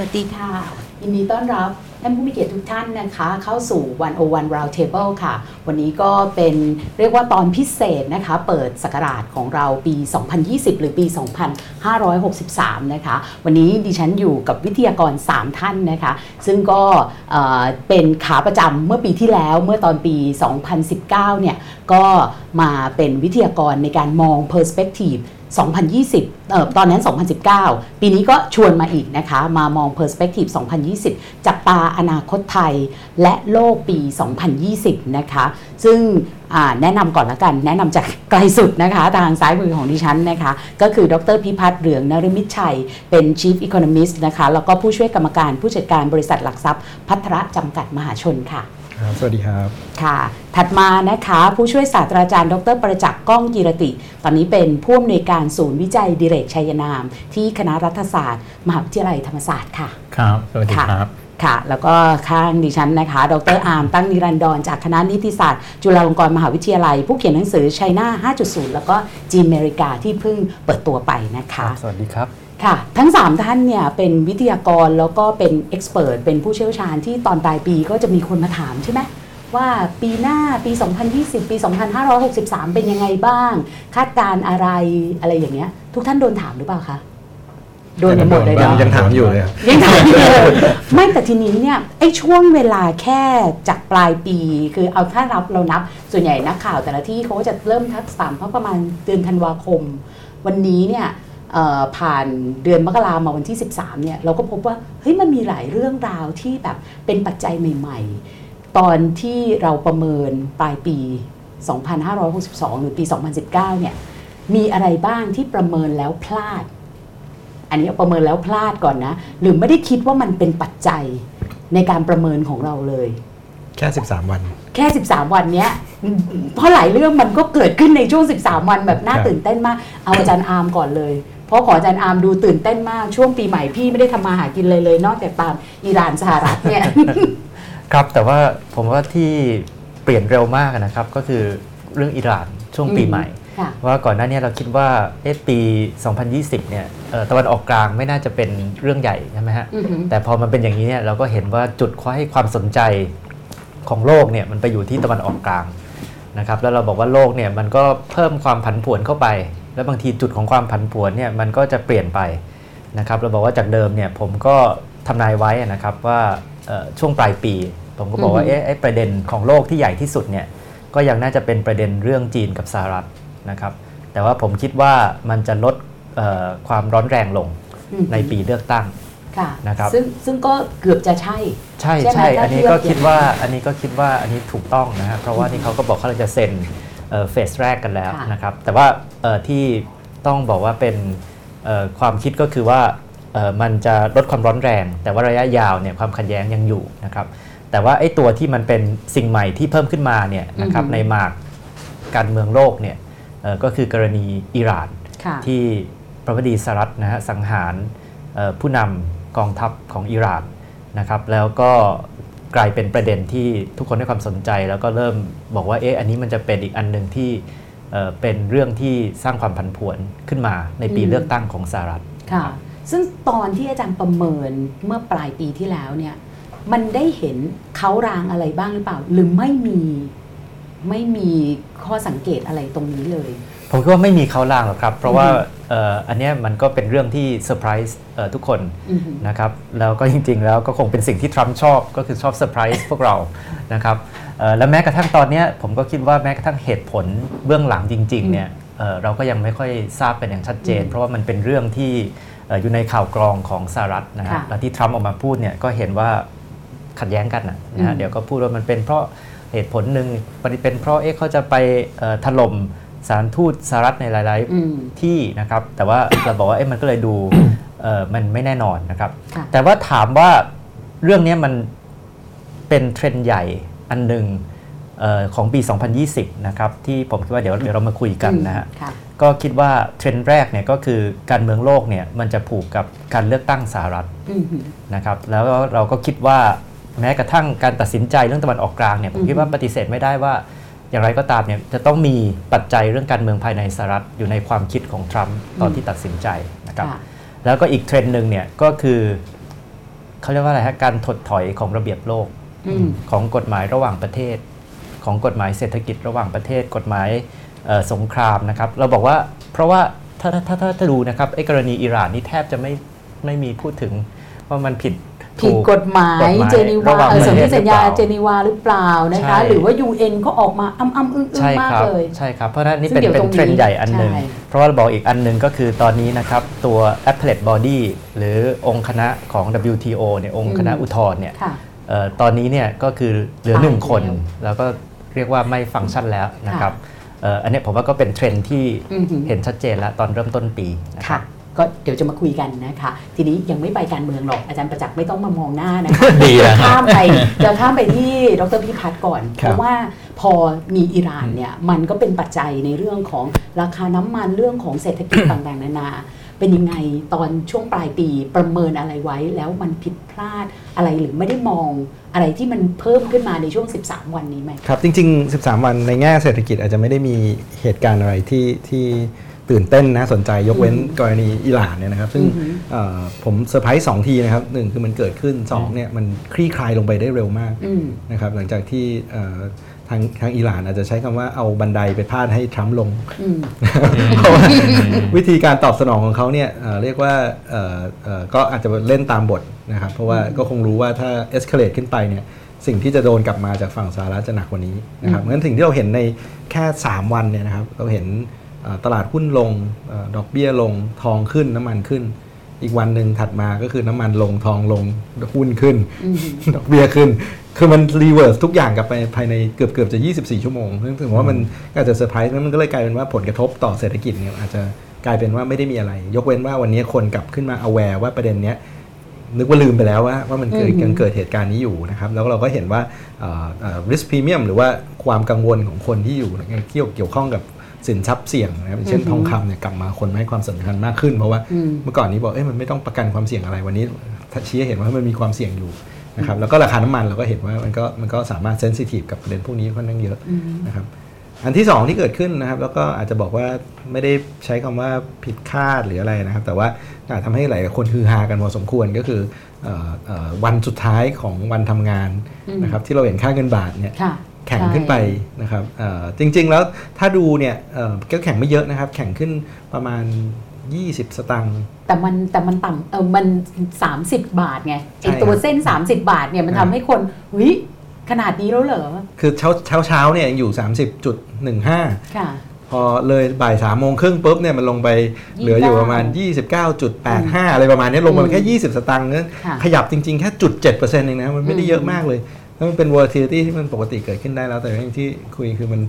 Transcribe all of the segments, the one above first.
วัสดีค่ะ ยินดีต้อนรับท่านผู้มีเกียรติทุกท่านนะคะ เข้าสู่101 Round Table ค่ะ วันนี้ก็เป็นเรียกว่าตอนพิเศษนะคะ เปิดสกราชของเราปี 2020 หรือปี 2563 นะคะ วันนี้ดิฉันอยู่กับวิทยากร 3 ท่านนะคะ ซึ่งก็เเป็นขาประจำเมื่อปีที่แล้วเมื่อตอนปี 2019 เนี่ย ก็มาเป็นวิทยากรในการมอง Perspective 2020เอ่อตอนนั้น 2019 ปีนี้ก็ชวนมาอีกนะคะ มามอง Perspective 2020จากตาอนาคตไทยและโลกปี 2020 นะคะ ซึ่งแนะนำก่อนละกัน แนะนำจากไกลสุดนะคะ ทางซ้ายมือของดิฉันนะคะ ก็คือดรพิพัฒน์เหลืองนฤมิตชัย เป็น Chief Economist นะคะ แล้วก็ผู้ช่วยกรรมการผู้จัดการบริษัทหลักทรัพย์ พัทระจำกัดมหาชนค่ะ ครับ สวัสดีครับ ค่ะ ถัดมานะคะ ผู้ช่วยศาสตราจารย์ ดร ประจักษ์ก้องกีรติ ตอนนี้เป็นผู้อำนวยการศูนย์วิจัยดิเรกชัยนาม ที่คณะรัฐศาสตร์ มหาวิทยาลัยธรรมศาสตร์ค่ะ ครับ สวัสดีครับ ค่ะ แล้วก็ข้างดิฉันนะคะ ดรอาร์มตั้งนิรันดร จากคณะนิติศาสตร์ จุฬาลงกรณ์มหาวิทยาลัย ผู้เขียนหนังสือ China 5.0 แล้วก็จีนอเมริกาที่เพิ่งเปิดตัวไปนะคะ สวัสดีครับ ค่ะ ทั้ง 3 ท่านเนี่ยเป็นวิทยากรแล้วก็เป็น expert เป็นผู้เชี่ยวชาญที่ตอนปลายปีก็จะมีคนมาถามใช่ไหมว่าปีหน้าปี 2020 ปี 2563 เป็นยังไงบ้าง คาดการณ์อะไรอะไรอย่างเงี้ย ทุกท่านโดนถามหรือเปล่าคะโดนกันหมดเลยเนาะยังถามอยู่เลยครับยังถามอยู่เลยไม่แต่ทีนี้เนี่ยไอ้ช่วงเวลาแค่จากปลายปี คือเอาถ้านับเรานับส่วนใหญ่นักข่าวแต่ละที่เขาก็จะเริ่มทักษามเพราะประมาณเดือนธันวาคม วันนี้เนี่ยเอ่อ ผ่านเดือนมกรามาวันที่ 13เนี่ยเราก็พบว่าเฮ้ยมันมีหลายเรื่องราวที่แบบเป็นปัจจัยใหม่ ๆ ตอนที่เราประเมินปลายปี 2562 หรือปี 2019เนี่ยมีอะไรบ้างที่ประเมินแล้วพลาด อันนี้เอาประเมินแล้วพลาดก่อนนะ หรือไม่ได้คิดว่ามันเป็นปัจจัยในการประเมินของเราเลย แค่ 13 วัน แค่ 13 วันเนี้ยเพราะหลายเรื่องมันก็เกิดขึ้นในช่วง 13 วันแบบน่าครับตื่นเต้นมาก เอาอาจารย์อาร์มก่อนเลย เพราะขออาจารย์อาร์มดูตื่นเต้นมากช่วงปีใหม่พี่ไม่ได้ทำมาหากินเลยเลย นอกจากตามอิหร่านสหรัฐเนี่ยครับแต่ว่าผมว่าที่เปลี่ยนเร็วมากนะครับ ก็คือเรื่องอิหร่านช่วงปีอืมใหม่ค่ะว่าก่อนหน้านี้เราคิดว่าเอ๊ะปี 2020 เนี่ยเอ่อตะวันออกกลางไม่น่าจะเป็นเรื่องใหญ่ใช่ไหมฮะอือหือแต่พอมันเป็นอย่างนี้เนี่ยเราก็เห็นว่าจุดให้ความสนใจของโลกเนี่ยมันไปอยู่ที่ตะวันออกกลางนะครับแล้วเราบอกว่าโลกเนี่ยมันก็เพิ่มความผันผวนเข้าไป แล้วบางทีจุดของความผันผวนเนี่ยมันก็จะเปลี่ยนไปนะครับเราบอกว่าจากเดิมเนี่ยผมก็ทำนายไว้นะครับว่าเอ่อช่วงปลายปี ผมก็บอกว่าอือฮึเอ๊ะไอ้ประเด็นของโลกที่ใหญ่ที่สุดเนี่ยก็ยังน่าจะเป็นประเด็นเรื่องจีนกับสหรัฐนะครับ แต่ว่าผมคิดว่ามันจะลดเอ่อความร้อนแรงลงอือหือในปีเลือกตั้งค่ะนะครับซึ่งซึ่งก็เกือบจะใช่ ใช่ใช่ไหมใช่ถ้าอันนี้เทียบก็คิดว่าอย่างนั้นอันนี้ก็คิดว่าอันนี้ถูกต้องนะฮะเพราะว่านี่เขาก็บอกเขาจะเซ็น เอ่อเฟสแรกกันแล้วค่ะนะครับ แต่ว่าเอ่อที่ต้องบอกว่าเป็นเอ่อความคิดก็คือว่าเอ่อมันจะลดความร้อนแรง แต่ว่าระยะยาวเนี่ยความขัดแย้งยังอยู่นะครับ แต่ว่าไอ้ตัวที่มันเป็นสิ่งใหม่ที่เพิ่มขึ้นมาเนี่ยนะครับอือฮึในหมากการเมืองโลกเนี่ยเอ่อก็คือกรณีอิหร่านค่ะที่พระบดีสหรัฐนะฮะสังหารเอ่อผู้นำกองทัพของอิหร่านนะครับ แล้วก็ กลายเป็นประเด็นที่ทุกคนให้ความสนใจ แล้วก็เริ่มบอกว่าเอ๊ะอันนี้มันจะเป็นอีกอันหนึ่งที่เอ่อเป็นเรื่องที่สร้างความผันผวนขึ้นมาในปีอืมเลือกตั้งของสหรัฐค่ะ ซึ่งตอนที่อาจารย์ประเมินเมื่อปลายปีที่แล้วเนี่ยมันได้เห็นเขารางอะไรบ้างหรือเปล่า หรือไม่มีไม่มีข้อสังเกตอะไรตรงนี้เลย ผมคิดว่าไม่มีเค้าลางหรอกครับ เพราะว่า อือฮึเอ่ออันเนี้ยมันก็เป็นเรื่องที่เซอร์ไพรส์เอ่อทุกคนอือหือนะครับแล้วก็จริงๆ แล้วก็คงเป็นสิ่งที่ทรัมป์ชอบก็คือชอบเซอร์ไพรส์พวกเรานะครับเอ่อและแม้กระทั่งตอนเนี้ยผมก็คิดว่าแม้กระทั่งเหตุผลเบื้องหลังจริงๆเนี่ยเอ่อเราก็ยังไม่ค่อยทราบเป็นอย่างชัดเจนอืมเพราะว่ามันเป็นเรื่องที่เอ่ออยู่ในข่าวกรองของสหรัฐนะฮะค่ะและที่ทรัมป์ออกมาพูดเนี่ยก็เห็นว่าขัดแย้งกันนะนะฮะอืมเดี๋ยวก็พูดว่ามันเป็นเพราะเหตุผลหนึ่งมันเป็นเพราะเอ๊ะเขาจะไปเอ่อถล่ม สถารทูตสหรัฐในหลายๆอืมที่นะครับ แต่ว่าเราบอกว่าเอ๊ะมันก็เลยดูเอ่อมันไม่แน่นอนนะครับค่ะแต่ว่าถามว่าเรื่องนี้มันเป็นเทรนด์ใหญ่อันหนึ่งเออของปี 2020 นะครับ ที่ผมคิดว่าเดี๋ยวเดี๋ยวเรามาคุยกันนะฮะค่ะก็คิดว่าเทรนด์แรกเนี่ยก็คือการเมืองโลกเนี่ยมันจะผูกกับการเลือกตั้งสหรัฐอือหือนะครับแล้วเราก็คิดว่าแม้กระทั่งการตัดสินใจเรื่องตะวันออกกลางเนี่ยผมคิดว่าอือฮึปฏิเสธไม่ได้ว่า อย่างไรก็ตามเนี่ยจะต้องมีปัจจัยเรื่องการเมืองภายในสหรัฐอยู่ในความคิดของทรัมป์ตอนที่ตัดสินใจนะครับค่ะแล้วก็อีกเทรนด์หนึ่งเนี่ยก็คือเขาเรียกว่าอะไรฮะการถดถอยของระเบียบโลกอืมของกฎหมายระหว่างประเทศ ของกฎหมายเศรษฐกิจระหว่างประเทศ กฎหมายเอ่อสงครามนะครับ เราบอกว่าเพราะว่าถ้าถ้าถ้าถ้าถ้าดูนะครับไอ้กรณีอิหร่านนี่แทบจะไม่ไม่มีพูดถึงว่ามันผิด ผิดถูกฎหมายกฎหมายเจนีวาระหว่างเออประสนเทธิศสัญญาหรือเปล่าเจนีวาหรือเปล่านะคะใช่หรือว่า UN ก็ออกมาอ้ำอ้ำอึ้งอึ้งใช่มากครับเลยใช่ครับ เพราะฉะนั้นนี่ซึ่เป็นงเดี๋ยวเป็นตรงนี้เทรนด์ใหญ่อันหนึ่งใช่เพราะว่าเราบอกอีกอันหนึ่งก็คือตอนนี้นะครับ ตัว Appellate Body หรือองค์คณะของ WTO เนี่ยองค์คณะอืมอุทธรณ์เนี่ยค่ะเอ่อตอนนี้เนี่ยก็คือเหลือหนึ่งตายคนแล้วแล้วก็เรียกว่าไม่ฟังก์ชันแล้วนะครับเอ่ออันเนี้ยผมว่าก็เป็นเทรนด์ที่อือหือเห็นชัดเจนแล้วตอนเริ่มต้นปีนะครัค่ะบ ก็เดี๋ยวจะมาคุยกันนะคะ ทีนี้ยังไม่ไปการเมืองหรอกอาจารย์ประจักษ์ไม่ต้องมามองหน้านะคะดีแล้วจะข้ามไปจะข้ามไปที่ดรพิพัฒน์ก่อนคเพรับราะว่าพอมีอิหร่านเนี่ยมันก็เป็นปัจจัยในเรื่องของราคาน้ำมันเรื่องของเศรษฐกิจต่างๆนานา เป็นยังไงตอนช่วงปลายปีประเมินอะไรไว้ แล้วมันผิดพลาดอะไรหรือไม่ได้มองอะไรที่มันเพิ่มขึ้นมาในช่วง 13 วันนี้ไหมครับ จริง ๆ 13 วันในแง่เศรษฐกิจอาจจะไม่ได้มีเหตุการณ์อะไรที่ที่ ตื่นเต้นนะสนใจยกเว้นอืมกรณีอิหร่านเนี่ยนะครับ ซึ่งอือหือเอ่อผมเซอร์ไพรส์สองทีนะครับหนึ่งคือมันเกิดขึ้นสองเนี่ยมันคลี่คลายลงไปได้เร็วมากอืมนะครับหลังจากที่เอ่อทางทางอิหร่านอาจจะใช้คำว่าเอาบันไดไปพาดให้ทรัมป์ลงอืมเพราะว่าวิธีการตอบสนองของเขาเนี่ยเอ่อเรียกว่าเอ่อเอ่อก็อาจจะเล่นตามบทนะครับ เพราะว่าก็คงรู้ว่าถ้า escalate ขึ้นไปเนี่ยสิ่งที่จะโดนกลับมาจากฝั่งสหรัฐจะหนักกว่านี้นะครับอืมงั้นสิ่งที่เราเห็นในแค่ 3 วันเนี่ยนะครับเราเห็นเอ่อ ตลาดหุ้นลงเอ่อดอกเบี้ยลงทองขึ้นน้ำมันขึ้น อีกวันหนึ่งถัดมาก็คือน้ำมันลงทองลงหุ้นขึ้นอืมดอกเบี้ยขึ้น คือมัน reverse ทุกอย่างกลับไปภายในเกือบเกือบจะ 24 ชั่วโมงซึ่งถือว่ามันก็อาจจะเซอร์ไพรส์แล้วมันก็เลยกลายเป็นว่าผลกระทบต่อเศรษฐกิจเนี่ยอาจจะกลายเป็นว่าไม่ได้มีอะไร ยกเว้นว่าวันนี้คนกลับขึ้นมา aware ว่าประเด็นเนี้ยนึกว่าลืมไปแล้วว่าว่ามันเกิดอืมยังเกิดเหตุการณ์นี้อยู่นะครับ แล้วเราก็เห็นว่าเอ่อเอ่อ risk premium หรือว่าความกังวลของคนที่อยู่ในเกี่ยวเกี่ยวข้องกับ สินทรัพย์เสี่ยงนะครับอย่างเช่นอือฮึทองคำเนี่ยกลับมาคนให้ความสำคัญมากขึ้น เพราะว่าอืมเมื่อก่อนนี้บอกเอ้ยมันไม่ต้องประกันความเสี่ยงอะไรวันนี้ถ้าชี้ให้เห็นว่ามันมีความเสี่ยงอยู่นะครับแล้วก็ราคาน้ำมันเราก็เห็นว่ามันก็มันก็สามารถเซนซิทีฟกับประเด็นพวกนี้ค่อนข้างเยอะอืมนะครับอันที่สองที่เกิดขึ้นนะครับ แล้วก็อาจจะบอกว่าไม่ได้ใช้คำว่าผิดคาดหรืออะไรนะครับ แต่ว่าอาจทำให้หลายคนฮือฮากันพอสมควรก็คือเอ่อเอ่อวันสุดท้ายของวันทำงานอืมนะครับที่เราเห็นค่าเงินบาทเนี่ยค่ะ แข่งขึ้นไปนะครับเอ่อจริง ๆ แล้วถ้าดูเนี่ยเอ่อก็แข่งไม่เยอะนะครับ แข่งขึ้นประมาณ 20 สตางค์แต่มันแต่มันต่ำเออมัน 30 บาทไงไอใช่ตัวครับเส้น 30 บาทเนี่ยมันครัทำบให้คนเฮ้ยขนาดนี้แล้วเหรอ คือเช้าเช้าเช้าเนี่ยยังอยู่ 30.15ค่ะพอเลยบ่ายสามโมงครึ่งปุ๊บเนี่ยมันลงไปเหลืออยู่ประมาณ 29.85 อะไรประมาณนี้ลงมาแค่ 20 สตางค์นั้นค่ะขยับจริง ๆ แค่จุด7%เองนะ มันไม่ได้เยอะมากเลย แล้วมันเป็น volatility ที่มันปกติเกิดขึ้นได้แล้ว แต่อย่างที่คุยคือมัน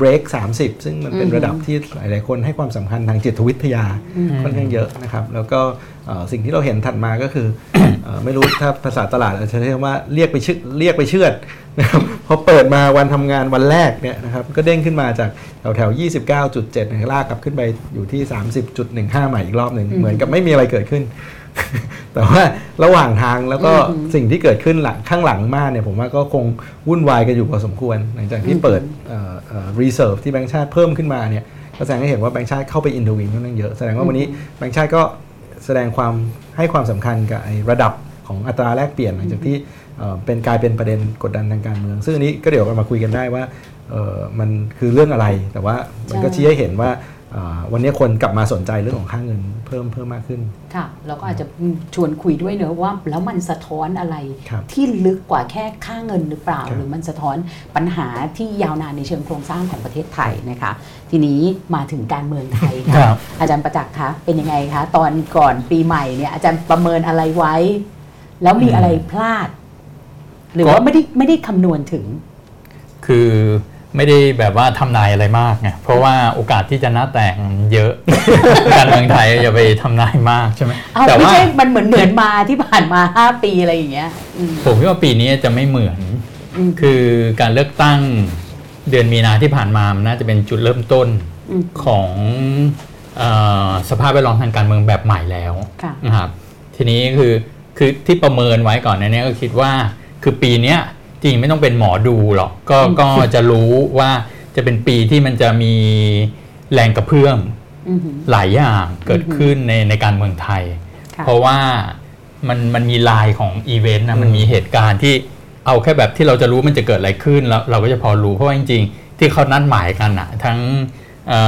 break 30 ซึ่งมันเป็นอืมระดับที่หลาย ๆ คนให้ความสำคัญทางจิตวิทยาอืมค่อนข้างเยอะนะครับ แล้วก็เอ่อสิ่งที่เราเห็นถัดมาก็คือเอ่อไม่รู้ถ้าภาษาตลาดอาจจะเรียกว่าเรียกไปชื่อเรียกไปเชือดนะครับพอเปิดมาวันทำงานวันแรกเนี่ยนะครับก็เด้งขึ้นมาจากแถวแถวๆ29.7นะลากกลับขึ้นไปอยู่ที่ 30.15 ใหม่อีกรอบหนึ่งอืมเหมือนกับไม่มีอะไรเกิดขึ้น แต่ว่าระหว่างทางแล้วก็อืมสิ่งที่เกิดขึ้นหลังข้างหลังมากเนี่ยผมว่าก็คงวุ่นวายกันอยู่พอสมควร หลังจากที่อืมเปิด reserve ที่แบงก์ชาติเพิ่มขึ้นมาเนี่ยก็แสดงให้เห็นว่าแบงก์ชาติเข้าไปอินโทวินค่อนข้างเยอะแสดงว่าวันนี้แบงก์ชาติก็แสดงความให้ความสำคัญกับไอ้ระดับของอัตราแลกเปลี่ยน หลังจากที่เอ่อเป็นกลายเป็นประเด็นกดดันทางการเมือง ซึ่งอันนี้ก็เดี๋ยวเรามาคุยกันได้ว่าเอ่อมันคือเรื่องอะไร แต่ว่ามันก็ใช่ชี้ให้เห็นว่าเอ่อ วันนี้คนกลับมาสนใจเรื่องของค่าเงินเพิ่มเพิ่มมากขึ้น ค่ะแล้วก็อาจจะชวนคุยด้วยเนอะว่า แล้วมันสะท้อนอะไรครับที่ลึกกว่าแค่ค่าเงินหรือเปล่าครับหรือมันสะท้อนปัญหาที่ยาวนานในเชิงโครงสร้างของประเทศไทยนะคะ ทีนี้มาถึงการเมืองไทยครัค่ะบอาจารย์ประจักษ์คะเป็นยังไงคะ ตอนก่อนปีใหม่เนี่ยอาจารย์ประเมินอะไรไว้ แล้วมีอะไรพลาด หรือว่าไม่ได้ไม่ได้คำนวณถึง คือ ไม่ได้แบบว่าทำนายอะไรมากไงเพราะว่าโอกาสที่จะหน้าแตกมันเยอะการเมืองไทยอย่าไปทำนายมากใช่ไหมเอาแต่ไม่ว่าใช่มันเหมือนเหมือนมาที่ผ่านมาห้าปีอะไรอย่างเงี้ยอืมผมคิดว่าปีนี้จะไม่เหมือนอืมคือการเลือกตั้งเดือนมีนาที่ผ่านมามันน่าจะเป็นจุดเริ่มต้นอืมของเออสภาพแวดล้อมทางการเมืองแบบใหม่แล้วค่ะนะครับทีนี้คือคือที่ประเมินไว้ก่อนในนี้ก็คิดว่าคือปีเนี้ย จริงไม่ต้องเป็นหมอดูหรอกก็อืมก็จะรู้ว่าจะเป็นปีที่มันจะมีแรงกระเพื่อมอือหือหลายอย่างเกิดขึ้นในในการเมืองไทยค่ะเพราะว่ามันมันมีลายของอีเวนต์นะมันมีเหตุการณ์ที่เอาแค่แบบที่เราจะรู้มันจะเกิดอะไรขึ้นแล้วเราก็จะพอรู้เพราะว่าจริง ๆ ที่เขานัดหมายกันอะทั้งเอ่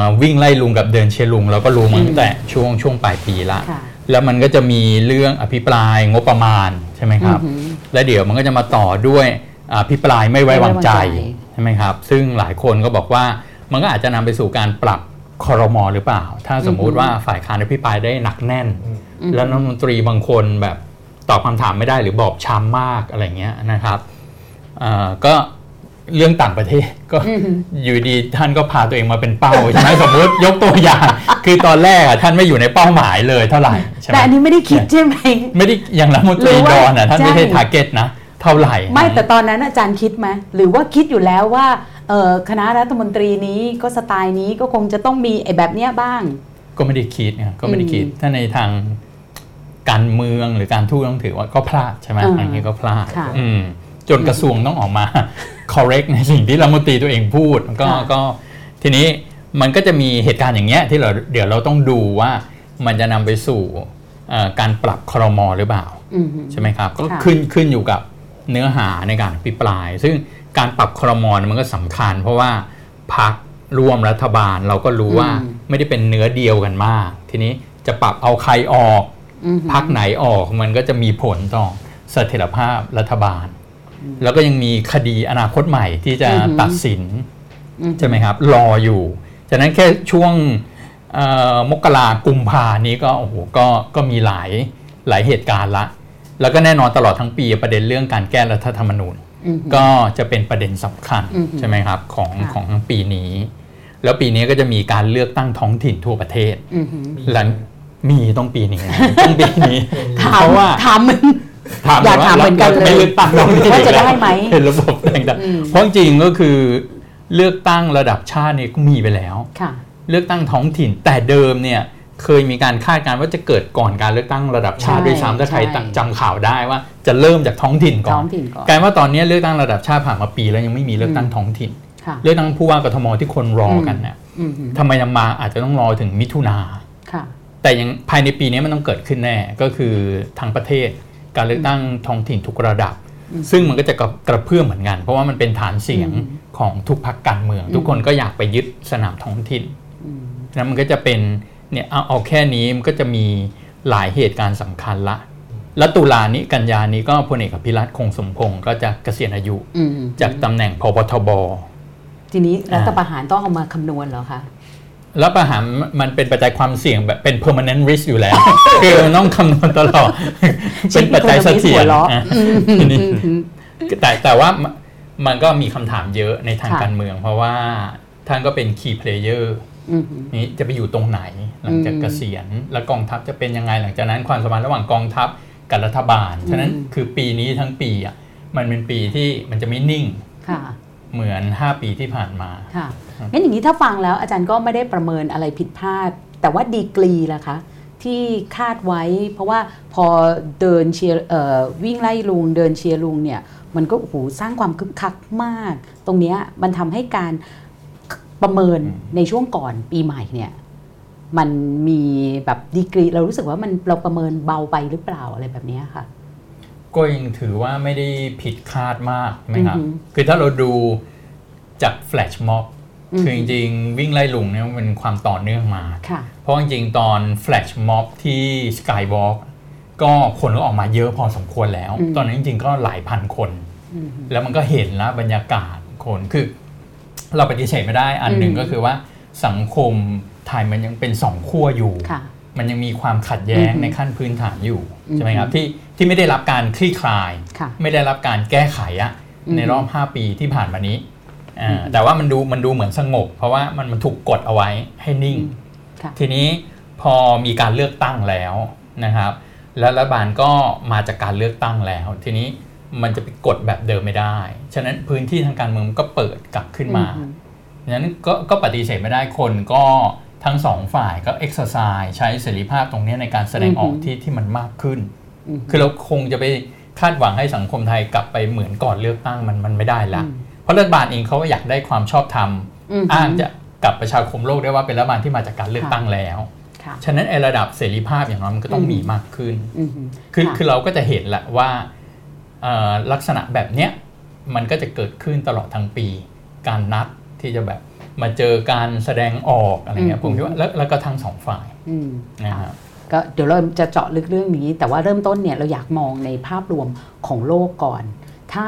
อวิ่งไล่ลุงกับเดินเชียร์ลุง เราก็รู้มาตั้งแต่ช่วงช่วงปลายปีละค่ะแล้วมันก็จะมีเรื่องอภิปรายงบประมาณใช่ไหมครับอือหือ และเดี๋ยวมันก็จะมาต่อด้วยอภิปรายไม่ไว้วางใจไม่ไว้วางใจใช่ไหมครับ ซึ่งหลายคนก็บอกว่ามันก็อาจจะนำไปสู่การปรับคอรมอหรือเปล่า ถ้าสมมุติว่าฝ่ายค้านอภิปรายได้หนักแน่น แล้วรัฐมนตรีบางคนแบบตอบคำถามไม่ได้หรือบอบช้ำมากอะไรเงี้ยนะครับเอ่อก็ เรื่องต่างประเทศก็อยู่ดีท่านก็พาตัวเองมาเป็นเป้าใช่ไหมสมมติยกตัวอย่าง คือตอนแรกอะท่านไม่อยู่ในเป้าหมายเลยเท่าไหร่ใช่ไหมแต่อันนี้ไม่ได้คิดใช่ไหมไม่ได้อย่างรัฐมนตรีหรือว่าดอนอะท่านไม่ใช่ใช่ทาร์เก็ตนะเท่าไหร่ ไม่แต่ตอนนั้นอาจารย์คิดไหมหรือว่าคิดอยู่แล้วว่าเอ่อคณะรัฐมนตรีนี้ก็สไตล์นี้ก็คงจะต้องมีไอ้แบบเนี้ยบ้าง ก็ไม่ได้คิดเนี่ยก็ไม่ได้คิดอืมถ้าในทางการเมืองหรือการทูตต้องถือว่าก็พลาดใช่ไหมอ่าอันนี้ก็พลาดค่ะอืมจนกระทรวงต้องออกมา correct ในสิ่งที่รัฐมนตรีตัวเองพูดก็ค่ะก็ทีนี้มันก็จะมีเหตุการณ์อย่างเงี้ยที่เราเดี๋ยวเราต้องดูว่ามันจะนำไปสู่เอ่อการปรับครมหรือเปล่าอืมใช่ไหมครับ ก็ค่ะขึ้นขึ้นอยู่กับเนื้อหาในการอภิปราย ซึ่งการปรับครมอนมันก็สำคัญ เพราะว่าพักร่วมรัฐบาลเราก็รู้ว่าอืมไม่ได้เป็นเนื้อเดียวกันมาก ทีนี้จะปรับเอาใครออกอืมพักไหนออกมันก็จะมีผลต่อเสถียรภาพรัฐบาล แล้วก็ยังมีคดีอนาคตใหม่ที่จะอือหือตัดสินอืมใช่ไหมครับ รออยู่ ฉะนั้นแค่ช่วงเอ่อมกรากุมภานี้ก็โอ้โหก็ก็มีหลายหลายเหตุการณ์ละ แล้วก็แน่นอนตลอดทั้งปีประเด็นเรื่องการแก้รัฐธรรมนูญอืมก็จะเป็นประเด็นสำคัญอืมใช่ไหมครับของค่ะของปีนี้ แล้วปีนี้ก็จะมีการเลือกตั้งท้องถิ่นทั่วประเทศอืมหลังมีต้องปีนี้ต้องปีนี้ถามเพราะว่าถามมัน ถามอยากถามเหมือนกันรจะเลยไม่เลือกตั้งท้องถิ่นว่าจะอีกแล้วได้ไหมเห็นระบบต่างอืมๆเพราะจริงๆก็คือเลือกตั้งระดับชาติเนี่ยก็มีไปแล้วค่ะเลือกตั้งท้องถิ่น แต่เดิมเนี่ยเคยมีการคาดการณ์ว่าจะเกิดก่อนการเลือกตั้งระดับชาติใช่ด้วยซ้ำถ้าใครใช่จำข่าวได้ว่าจะเริ่มจากท้องถิ่นก่ท้ออนงถิ่นก่อนกลายว่าตอนนี้เลือกตั้งระดับชาติผ่านมาปีแล้วยังไม่มีเลือกตั้งท้องถิ่นค่ะเลือกตั้งผู้ว่ากทมที่คนรอกันเนี่ยอืมทำไมนำมาอาจจะต้องรอถึงมิถุนาค่ะแต่ยังภายในปีนี้มันต้องเกิดขึ้นแน่ก็คือทั้งประเทศ การเลือกตั้งท้องถิ่นทุกระดับ ซึ่งมันก็จะกระกระเพื่อมเหมือนกัน เพราะว่ามันเป็นฐานเสียงอืมของทุกพรรคการเมือง ทุกคนก็อยากไปยึดสนามท้องถิ่นอืมแล้วมันก็จะเป็นเนี่ยเอาเอาแค่นี้มันก็จะมีหลายเหตุการณ์สำคัญละ แล้วตุลานี้กันยานี้ก็พลเอกอภิรัตคงสมพงศ์ก็จะเกษียณอายุอืมจากตำแหน่งพบทบทีนี้อ่ารัฐประหารต้องเอามาคำนวณเหรอคะ แล้วประหารมันเป็นปัจจัยความเสี่ยงแบบเป็น permanent risk อยู่แล้ว คือมันต้องคำนวณตลอด เป็นปัจจัยเสถียรหัวเราะอะทีนี้แต่แต่ว่ามันมันก็มีคำถามเยอะในทางค่ะการเมือง เพราะว่าท่านก็เป็น key player อืมนี้จะไปอยู่ตรงไหนหลังจากอืมเกษียณ แล้วกองทัพจะเป็นยังไงหลังจากนั้นความสัมพันธ์ระหว่างกองทัพกับรัฐบาล ฉะนั้นอืมคือปีนี้ทั้งปีอะมันเป็นปีที่มันจะไม่นิ่งค่ะเหมือน 5 ปีที่ผ่านมาค่ะ งั้นอย่างนี้ถ้าฟังแล้วอาจารย์ก็ไม่ได้ประเมินอะไรผิดพลาด แต่ว่าดีกรีล่ะคะที่คาดไว้ เพราะว่าพอเดินเชียร์เอ่อวิ่งไล่ลุง เดินเชียร์ลุงเนี่ยมันก็โอ้โหสร้างความคึกคักมาก ตรงเนี้ยมันทำให้การประเมินในช่วงก่อนปีใหม่เนี่ยมันมีแบบดีกรีเรารู้สึกว่ามันเราประเมินเบาไปหรือเปล่าอะไรแบบเนี้ยค่ะก็ยังถือว่าไม่ได้ผิดคาดมากใช่ไหมครับอือหือคือถ้าเราดูจากแฟลชม็อบอือหือ คือจริงๆ วิ่งไล่ลุงเนี่ยมันเป็นความต่อเนื่องมาค่ะเพราะจริงๆ ตอนแฟลชม็อบที่สกายวอล์กก็คนก็ออกมาเยอะพอสมควรแล้วอืมตอนนั้นจริงๆ ก็หลายพันคนอืมแล้วมันก็เห็นแล้วบรรยากาศคนคือเราปฏิเสธไม่ได้อันหนึ่งอืมก็คือว่าสังคมไทยมันยังเป็นสองขั้วอยู่ค่ะมันยังมีความขัดแย้งอือหือในขั้นพื้นฐานอยู่อือหือใช่ไหมครับที่ที่ไม่ได้รับการคลี่คลายค่ะไม่ได้รับการแก้ไขอะอืมในรอบ 5 ปีที่ผ่านมานี้อ่า แต่ว่ามันดูมันดูเหมือนสงบ เพราะว่ามันมันถูกกดเอาไว้ให้นิ่งค่ะทีนี้พอมีการเลือกตั้งแล้วนะครับ แล้วรัฐบาลก็มาจากการเลือกตั้งแล้ว ทีนี้มันจะไปกดแบบเดิมไม่ได้ ฉะนั้นพื้นที่ทางการเมืองมันก็เปิดกลับขึ้นมาอืมฉะนั้นก็ก็ปฏิเสธไม่ได้คนก็ทั้งสองฝ่ายก็เอ็กซ์ไซส์ใช้เสรีภาพตรงเนี้ยในการแสดงออกอือหือที่ที่มันมากขึ้นอืมคือเราคงจะไปคาดหวังให้สังคมไทยกลับไปเหมือนก่อนเลือกตั้งมันมันไม่ได้ละอืม เพราะรัฐบาลเองเขาก็อยากได้ความชอบธรรมอืมอ้างจะกับประชาคมโลกได้ว่าเป็นรัฐบาลที่มาจากการเลือกตั้งแล้วค่ะฉะนั้นไอ้ระดับเสรีภาพอย่างน้อยมันก็ต้องอืมมีมากขึ้นอืมฮึคือค่ะคือเราก็จะเห็นแหละว่าเอ่อลักษณะแบบเนี้ยมันก็จะเกิดขึ้นตลอดทั้งปี การนัดที่จะแบบมาเจอการแสดงออกอะไรเงี้ยผมคิดว่าแล้วแล้วก็ทั้งสองฝ่ายอืมนะค่ะครับก็เดี๋ยวเราจะเจาะลึกเรื่องนี้ แต่ว่าเริ่มต้นเนี่ยเราอยากมองในภาพรวมของโลกก่อน ถ้า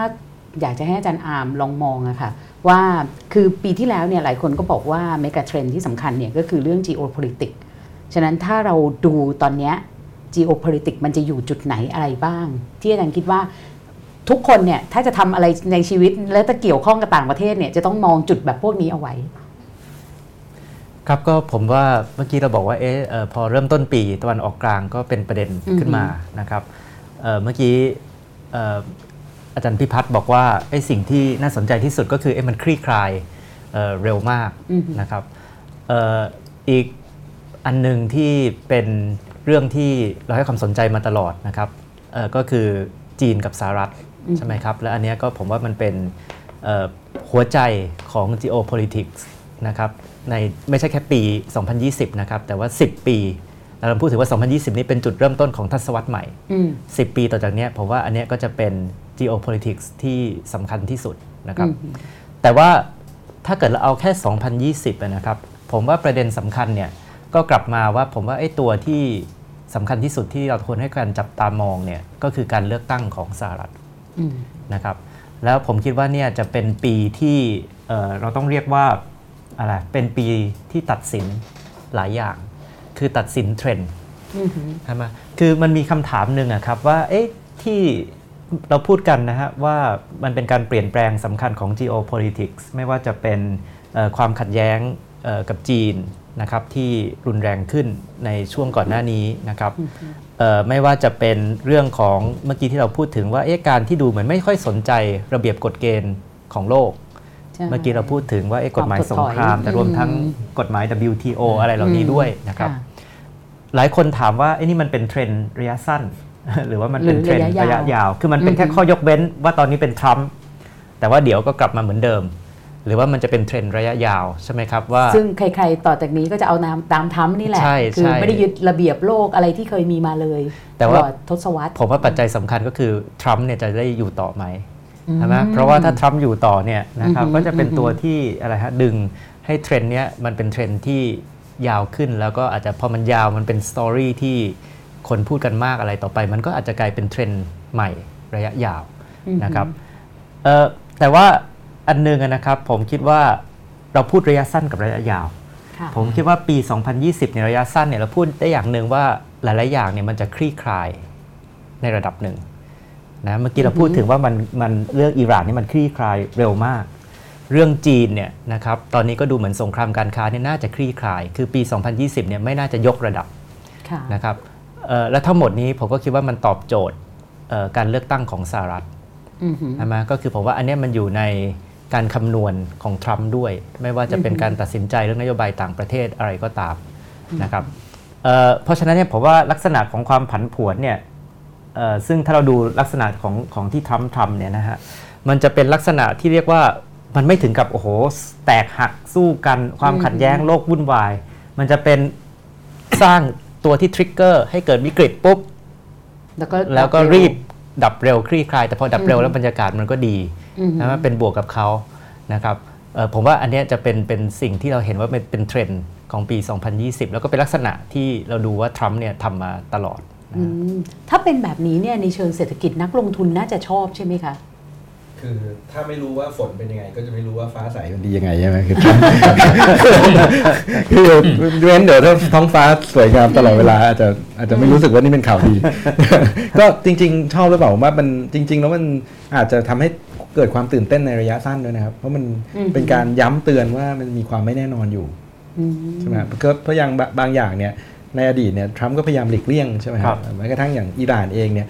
อยากจะให้อาจารย์อาร์มลองมองอะค่ะว่าคือปีที่แล้วเนี่ยหลายคนก็บอกว่าเมกะเทรนที่สำคัญเนี่ยก็คือเรื่อง geopolitics ฉะนั้นถ้าเราดูตอนเนี้ย geopolitics มันจะอยู่จุดไหนอะไรบ้าง ที่อาจารย์คิดว่าทุกคนเนี่ยถ้าจะทำอะไรในชีวิตและจะเกี่ยวข้องกับต่างประเทศเนี่ยจะต้องมองจุดแบบพวกนี้เอาไว้ ครับก็ผมว่าเมื่อกี้เราบอกว่าเอ๊ะเอ่อพอเริ่มต้นปีตะวันออกกลางก็เป็นประเด็นขึ้นมานะครับเอ่อเมื่อกี้เอ่ออาจารย์พิพัฒน์บอกว่าไอ้สิ่งที่น่าสนใจที่สุดก็คือเอ๊ะมันคลี่คลายเอ่อเร็วมากอือฮึนะครับเอ่ออีกอันหนึ่งที่เป็นเรื่องที่เราให้ความสนใจมาตลอดนะครับเอ่อก็คือจีนกับสหรัฐใช่ไหมครับ และอันเนี้ยก็ผมว่ามันเป็นเอ่อหัวใจของ geopolitics นะครับในไม่ใช่แค่ปี 2020 นะครับ แต่ว่า 10 ปีเราพูดถึงว่า 2020 นี้เป็นจุดเริ่มต้นของทศวรรษใหม่อืม10 ปีต่อจากเนี้ยผมว่าอันเนี้ยก็จะเป็น geopolitics ที่สำคัญที่สุดนะครับอืมแต่ว่าถ้าเกิดเราเอาแค่ 2020อะนะครับ ผมว่าประเด็นสำคัญเนี่ยก็กลับมาว่าผมว่าไอ้ตัวที่สำคัญที่สุดที่เราควรให้การจับตามองเนี่ยก็คือการเลือกตั้งของสหรัฐอืมนะครับ แล้วผมคิดว่าเนี่ยจะเป็นปีที่เอ่อเราต้องเรียกว่าอะไรเป็นปีที่ตัดสินหลายอย่าง คือตัดสินเทรนด์อืมฮึใช่ไหมคือมันมีคำถามหนึ่งอะครับว่าเอ๊ะที่ เราพูดกันนะฮะว่ามันเป็นการเปลี่ยนแปลงสำคัญของ geopolitics ไม่ว่าจะเป็นเอ่อความขัดแย้งเอ่อกับจีนนะครับที่รุนแรงขึ้นในช่วงก่อนหน้านี้นะครับเอ่อไม่ว่าจะเป็นเรื่องของเมื่อกี้ที่เราพูดถึงว่าเอ๊ะการที่ดูเหมือนไม่ค่อยสนใจระเบียบกฎเกณฑ์ของโลกใช่เมื่อกี้เราพูดถึงว่าเอ๊ะกฎหมายสงครามความถดถอยแต่รวมทั้งอืมกฎหมาย WTO อะไรเหล่านี้ด้วยนะครับค่ะหลายคนถามว่าไอ้นี่มันเป็นเทรนด์ระยะสั้น หรือว่ามันเป็นหรือเทรนด์ระระยะยะยาวยาว คือมันเป็นแค่อือฮึข้อยกเว้นว่าตอนนี้เป็นทรัมป์แต่ว่าเดี๋ยวก็กลับมาเหมือนเดิม หรือว่ามันจะเป็นเทรนด์ระยะยาวใช่ไหมครับว่า ซึ่งใครๆต่อจากนี้ก็จะเอาทำตามทรัมป์นี่แหละใช่คือใช่ไม่ได้ยึดระเบียบโลกอะไรที่เคยมีมาเลย แต่ว่าตลอดทศวรรษผมว่าปัจจัยสำคัญก็คือทรัมป์เนี่ยจะได้อยู่ต่อไหมอืมใช่ไหมเพราะว่าถ้าทรัมป์อยู่ต่อเนี่ยนะครับอือฮึก็จะเป็นอือฮึตัวที่อะไรฮะดึงให้เทรนด์เนี้ยมันเป็นเทรนด์ที่ยาวขึ้นแล้วก็อาจจะพอมันยาวมันเป็น story ที่ คนพูดกันมากอะไรต่อไป มันก็อาจจะกลายเป็นเทรนด์ใหม่ระยะยาวอืมนะครับเอ่อแต่ว่าอันหนึงอะนะครับผมคิดว่าเราพูดระยะสั้นกับระยะยาวค่ะผมคิดว่าปี 2020 ในระยะสั้นเนี่ยเราพูดได้อย่างหนึ่งว่าหลาย ๆ อย่างเนี่ยมันจะคลี่คลายในระดับหนึ่งนะเมื่อกี้เราพูดถึงว่ามันมันเรื่องอิหร่านนี่มันคลี่คลายเร็วมาก เรื่องจีนเนี่ยนะครับตอนนี้ก็ดูเหมือนสงครามการค้าเนี่ยน่าจะคลี่คลาย คือปี 2020 เนี่ยไม่น่าจะยกระดับค่ะนะครับเอ่อ และทั้งหมดนี้ผมก็คิดว่ามันตอบโจทย์เอ่อการเลือกตั้งของสหรัฐอือฮึใช่ไหมก็คือผมว่าอันเนี้ยมันอยู่ในการคำนวณของทรัมป์ด้วย ไม่ว่าจะเป็นการตัดสินใจเรื่องนโยบายต่างประเทศอะไรก็ตามนะครับเอ่อเพราะฉะนั้นเนี่ยผมว่าลักษณะของความผันผวนเนี่ยเอ่อซึ่งถ้าเราดูลักษณะของของที่ทรัมป์ทำเนี่ยนะฮะมันจะเป็นลักษณะที่เรียกว่ามันไม่ถึงกับโอ้โหแตกหักสู้กันความขัดแย้งโลกวุ่นวาย มันจะเป็นสร้าง ตัวที่ทริกเกอร์ให้เกิดวิกฤตปุ๊บ แล้วก็แล้วก็ดัเรีบดับเร็วคลี่คลาย แต่พอดับเร็วอืมแล้วบรรยากาศมันก็ดีอือฮึนะมันเป็นบวกกับเขานะครับเอ่อผมว่าอันเนี้ยจะเป็นเป็นสิ่งที่เราเห็นว่าเป็นเป็นเทรนด์ของปี 2020 แล้วก็เป็นลักษณะที่เราดูว่าทรัมป์เนี่ยทำมาตลอดนะอืฮะมถ้าเป็นแบบนี้เนี่ยในเชิงเศรษฐกิจนักลงทุนน่าจะชอบใช่ไหมคะ คือถ้าไม่รู้ว่าฝนเป็นยังไง ก็จะไม่รู้ว่าฟ้าใสมันดียังไงใช่ไหมคือคือเว้นเดี๋ยวถ้าท้องฟ้าสวยงามตลอดเวลาอาจจะอาจจะไม่รู้สึกว่านี่เป็นข่าวดี ก็จริง ๆ ชอบหรือเปล่าผมว่ามันจริง ๆ แล้วมันอาจจะทำให้เกิดความตื่นเต้นในระยะสั้นด้วยนะครับ เพราะมันอืมเป็นการย้ำเตือนว่ามันมีความไม่แน่นอนอยู่อืมใช่ไหมครับก็เพราะอย่างบะบางอย่างเนี่ยในอดีตเนี่ยทรัมป์ก็พยายามหลีกเลี่ยงใช่ไหมครับแม้กระทั่งอย่างอิหร่านเองเนี่ย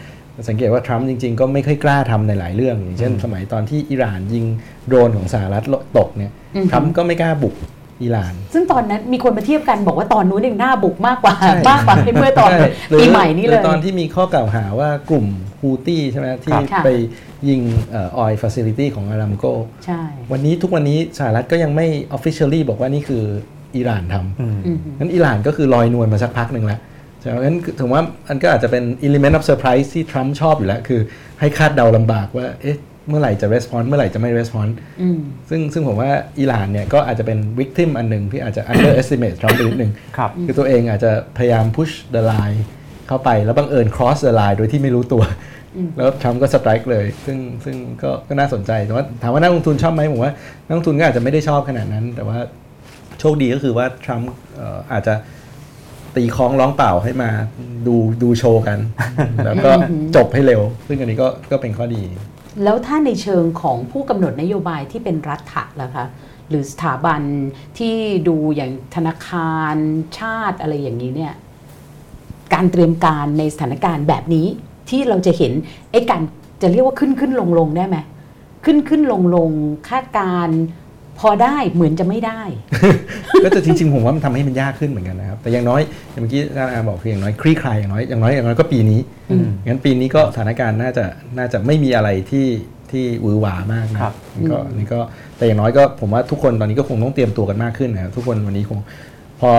สังเกตว่าทรัมป์จริงๆ ก็ไม่ค่อยกล้าทำในหลายเรื่องอย่างเช่น สมัยตอนที่อิหร่านยิงโดรนของสหรัฐตกเนี่ยอือฮึทรัมป์ก็ไม่กล้าบุกอิหร่าน ซึ่งตอนนั้นมีคนมาเทียบกันบอกว่าตอนนู้นยังน่าบุกมากกว่าใช่มากกว่าเมื่อตอนใช่หรือปีใหม่นี้เลรือตอนที่มีข้อกล่าวหาว่ากลุ่มฮูตี้ใช่ไหมที่ค่ะไปยิงเออยล์ฟ a ซิลิตี้ของอารามโกใช่วันนี้ทุกวันนี้สหรัฐก็ยังไม่ officially บอกว่านี่คืออิหร่านทำอืมอืมงั้นอิหร่านก็คือลอยนวลมาสักพักหนึ่งแล้วใช่ไหมงั้นถือว่ามันก็อาจจะเป็น element of surprise ที่ทรัมป์ชอบอยู่แล้ว คือให้คาดเดาลำบากว่า เอ๊ะ เมื่อไหร่จะ response เมื่อไหร่จะไม่ response อืมซึ่งซึ่งผมว่าอิหร่านเนี่ยก็อาจจะเป็น victim อันหนึ่งที่อาจจะ underestimate ทรัมป์ไปนิดนึงครับคือตัวเองอาจจะพยายาม push the line เข้าไปแล้วบังเอิญ cross the line โดยที่ไม่รู้ตัว แล้วทรัมป์ก็ strike เลย ซึ่งซึ่งก็ก็น่าสนใจ แต่ว่าถามว่านักลงทุนชอบไหมผมว่านักลงทุนก็อาจจะไม่ได้ชอบขนาดนั้น แต่ว่าโชคดีก็คือว่าทรัมป์เอ่ออาจจะ ตีคล้องร้องเปล่าให้มาดูดูโชว์กัน แล้วก็จบให้เร็ว ซึ่งอันนี้ก็ก็เป็นข้อดี แล้วถ้าในเชิงของผู้กำหนดนโยบายที่เป็นรัฐะล่ะคะหรือสถาบันที่ดูอย่างธนาคารชาติอะไรอย่างนี้เนี่ยการเตรียมการในสถานการณ์แบบนี้ที่เราจะเห็นไอ้การจะเรียกว่าขึ้นขึ้นลงลงได้ไหมขึ้นขึ้นลงลงคาดการณ์ พอได้เหมือนจะไม่ได้ ก็จะจริงๆผมว่ามันทำให้มันยากขึ้นเหมือนกันนะครับ แต่อย่างน้อยอย่างเมื่อกี้ท่านอาบอกคืออย่างน้อยคลี่คลายอย่างน้อยอย่างน้อยอย่างน้อยก็ปีนี้อืมงั้นปีนี้ก็สถานการณ์น่าจะน่าจะไม่มีอะไรที่ที่หวือหวามากนะครับนี่ก็นี่ก็แต่อย่างน้อยก็ผมว่าทุกคนตอนนี้ก็คงต้องเตรียมตัวกันมากขึ้นนะครับทุกคนวันนี้คงพอ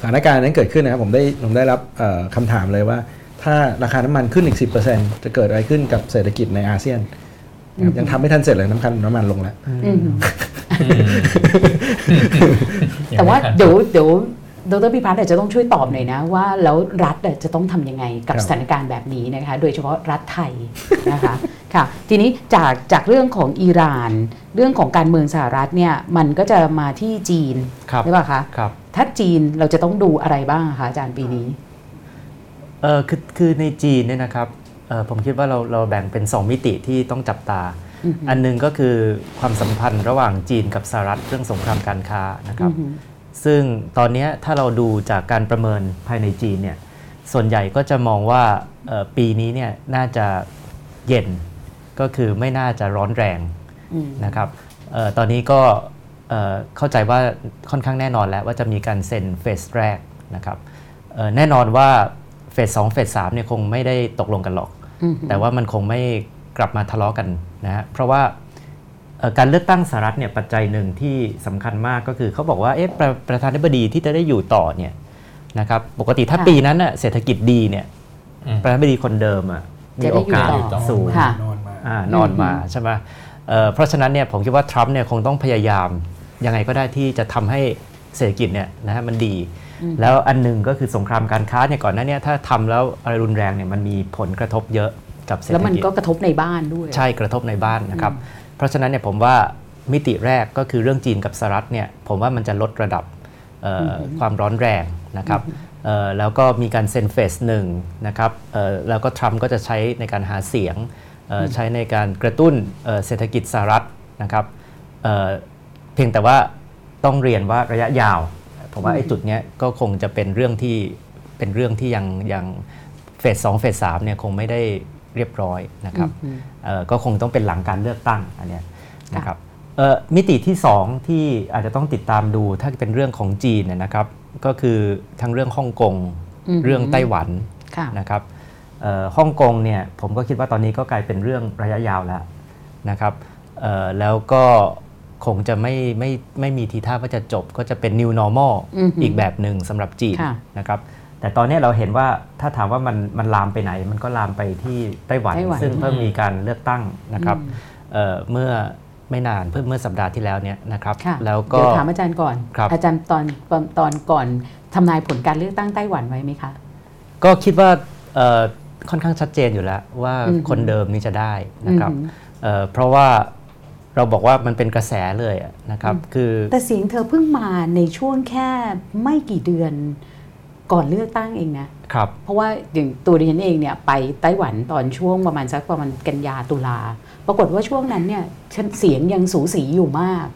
สถานการณ์นั้นเกิดขึ้นนะครับผมได้ผมได้รับเอ่อคำถามเลยว่า ถ้าราคาน้ำมันขึ้นอีก 10%จะเกิดอะไรขึ้นกับเศรษฐกิจในอาเซียนนะครับ ยังทำไม่ทันเสร็จเลยน้ำมันน้ำมันลงแล้วอืมอืมแต่ว่ายังไม่ทันเดี๋ยวเดี๋ยวดรพิพัฒน์อาจจะต้องช่วยตอบหน่อยนะ ว่าแล้วรัฐจะต้องทำยังไงกับครับสถานการณ์แบบนี้นะคะ โดยเฉพาะรัฐไทยนะคะค่ะทีนี้จากจากเรื่องของอิหร่าน เรื่องของการเมืองสหรัฐเนี่ยมันก็จะมาที่จีนครับใช่ป่ะคะครับถ้าจีนเราจะต้องดูอะไรบ้างอะคะอาจารย์ปีนี้เออคือคือในจีนเนี่ยนะครับเออ ผมคิดว่าเราเราแบ่งเป็น 2 มิติที่ต้องจับตาอือฮึอันหนึงก็คือความสัมพันธ์ระหว่างจีนกับสหรัฐเรื่องสงครามการค้านะครับอือหือซึ่งตอนเนี้ยถ้าเราดูจากการประเมินภายในจีนเนี่ยส่วนใหญ่ก็จะมองว่าเอ่อปีนี้เนี่ยน่าจะเย็นก็คือไม่น่าจะร้อนแรงอืมนะครับเออตอนนี้ก็เอ่อเข้าใจว่าค่อนข้างแน่นอนแล้วว่าจะมีการเซ็นเฟสแรกนะครับเอ่อแน่นอนว่า เฟสสองเฟสสามเนี่ยคงไม่ได้ตกลงกันหรอกอืมแต่ว่ามันคงไม่กลับมาทะเลาะกันนะฮะเพราะว่าเอ่อการเลือกตั้งสหรัฐเนี่ยปัจจัยหนึ่งที่สำคัญมากก็คือเขาบอกว่าเอ๊ะประประธานาธิบดีที่จะได้อยู่ต่อเนี่ยนะครับปกติถ้าค่ะปีนั้นน่ะเศรษฐกิจดีเนี่ยอืมประธานาธิบดีคนเดิมอะมีจะได้โอกาสอยู่ต่อสูงค่ะนอนมาอ่านอนมาใช่ไหมเอ่อเพราะฉะนั้นเนี่ยผมคิดว่าทรัมป์เนี่ยคงต้องพยายามยังไงก็ได้ที่จะทำให้ เศรษฐกิจเนี่ยนะฮะมันดี แล้วอันหนึงก็คือสงครามการค้าเนี่ยก่อนหน้าเนี้ถ้าทำแล้วอะไรรุนแรงเนี่ยมันมีผลกระทบเยอะกับเศรษฐแล้วมันกิจก็กระทบในบ้านด้วย ใช่กระทบในบ้านนะครับเพราะฉะนั้นเนี่ยผมว่ามิติแรกก็คือเรื่องจีนกับสหรัฐเนี่ยผมว่ามันจะลดระดับเอ่ออความร้อนแรงนะครับเอ่อแล้วก็มีการเซ็นเฟสหนึ่งนะครับเอ่อแล้วก็ทรัมป์ก็จะใช้ในการหาเสียงเอ่ออใช้ในการกระตุ้นเอ่อเศรษฐกิจสหรัฐนะครับเอ่อเพียงแต่ว่า ต้องเรียนว่าระยะยาว ผมว่าไอ้จุดเนี้ยก็คงจะเป็นเรื่องที่เป็นเรื่องที่ยังยังเฟสสองเฟสสามเนี่ยคงไม่ได้เรียบร้อยนะครับอืมเอ่อก็คงต้องเป็นหลังการเลือกตั้งอันเนี้ยนะครับเอ่อมิติที่ 2 ที่อาจจะต้องติดตามดูถ้าเป็นเรื่องของจีนเนยนะครับ ก็คือทั้งเรื่องฮ่องกงอือหือเรื่องไต้หวันค่ะนะครับเอ่อฮ่องกงเนี่ยผมก็คิดว่าตอนนี้ก็กลายเป็นเรื่องระยะยาวแล้วนะครับเอ่อแล้วก็ คงจะไม่ไม่ไม่มีทีท่าว่าจะจบก็จะเป็น new normal อือหืออีอีกแบบหนึ่งสำหรับจีนค่ะนะครับแต่ตอนนี้เราเห็นว่าถ้าถามว่ามันมันลามไปไหน มันก็ลามไปที่ไต้หวันไต้หวันซึ่งเพิ่มมีการเลือกตั้งนะครับอืมเอ่อเมื่อไม่นานเพิ่มเมื่อสัปดาห์ที่แล้วเนี่ยนะครับค่ะแล้วก็เดี๋ยวถามอาจารย์ก่อนครับอาจารย์ตอนตอนตอนก่อนทำนายผลการเลือกตั้งไต้หวันไว้ไหมคะ ก็คิดว่าเอ่อค่อนข้างชัดเจนอยู่แล้วว่าอือหือคนเดิมนี่จะได้นะครับอือหือเอ่อเพราะว่า เราบอกว่ามันเป็นกระแสเลยอะนะครับคือแต่เสียงเธอเพิ่งมาในช่วงแค่ไม่กี่เดือนก่อนเลือกตั้งเองนะครับเพราะว่าอย่างตัวดิฉันเองเนี่ยไปไต้หวันตอนช่วงประมาณสักประมาณกันยาตุลาปรากฏว่าช่วงนั้นเนี่ยฉันเสียงยังสูสีอยู่มากครับ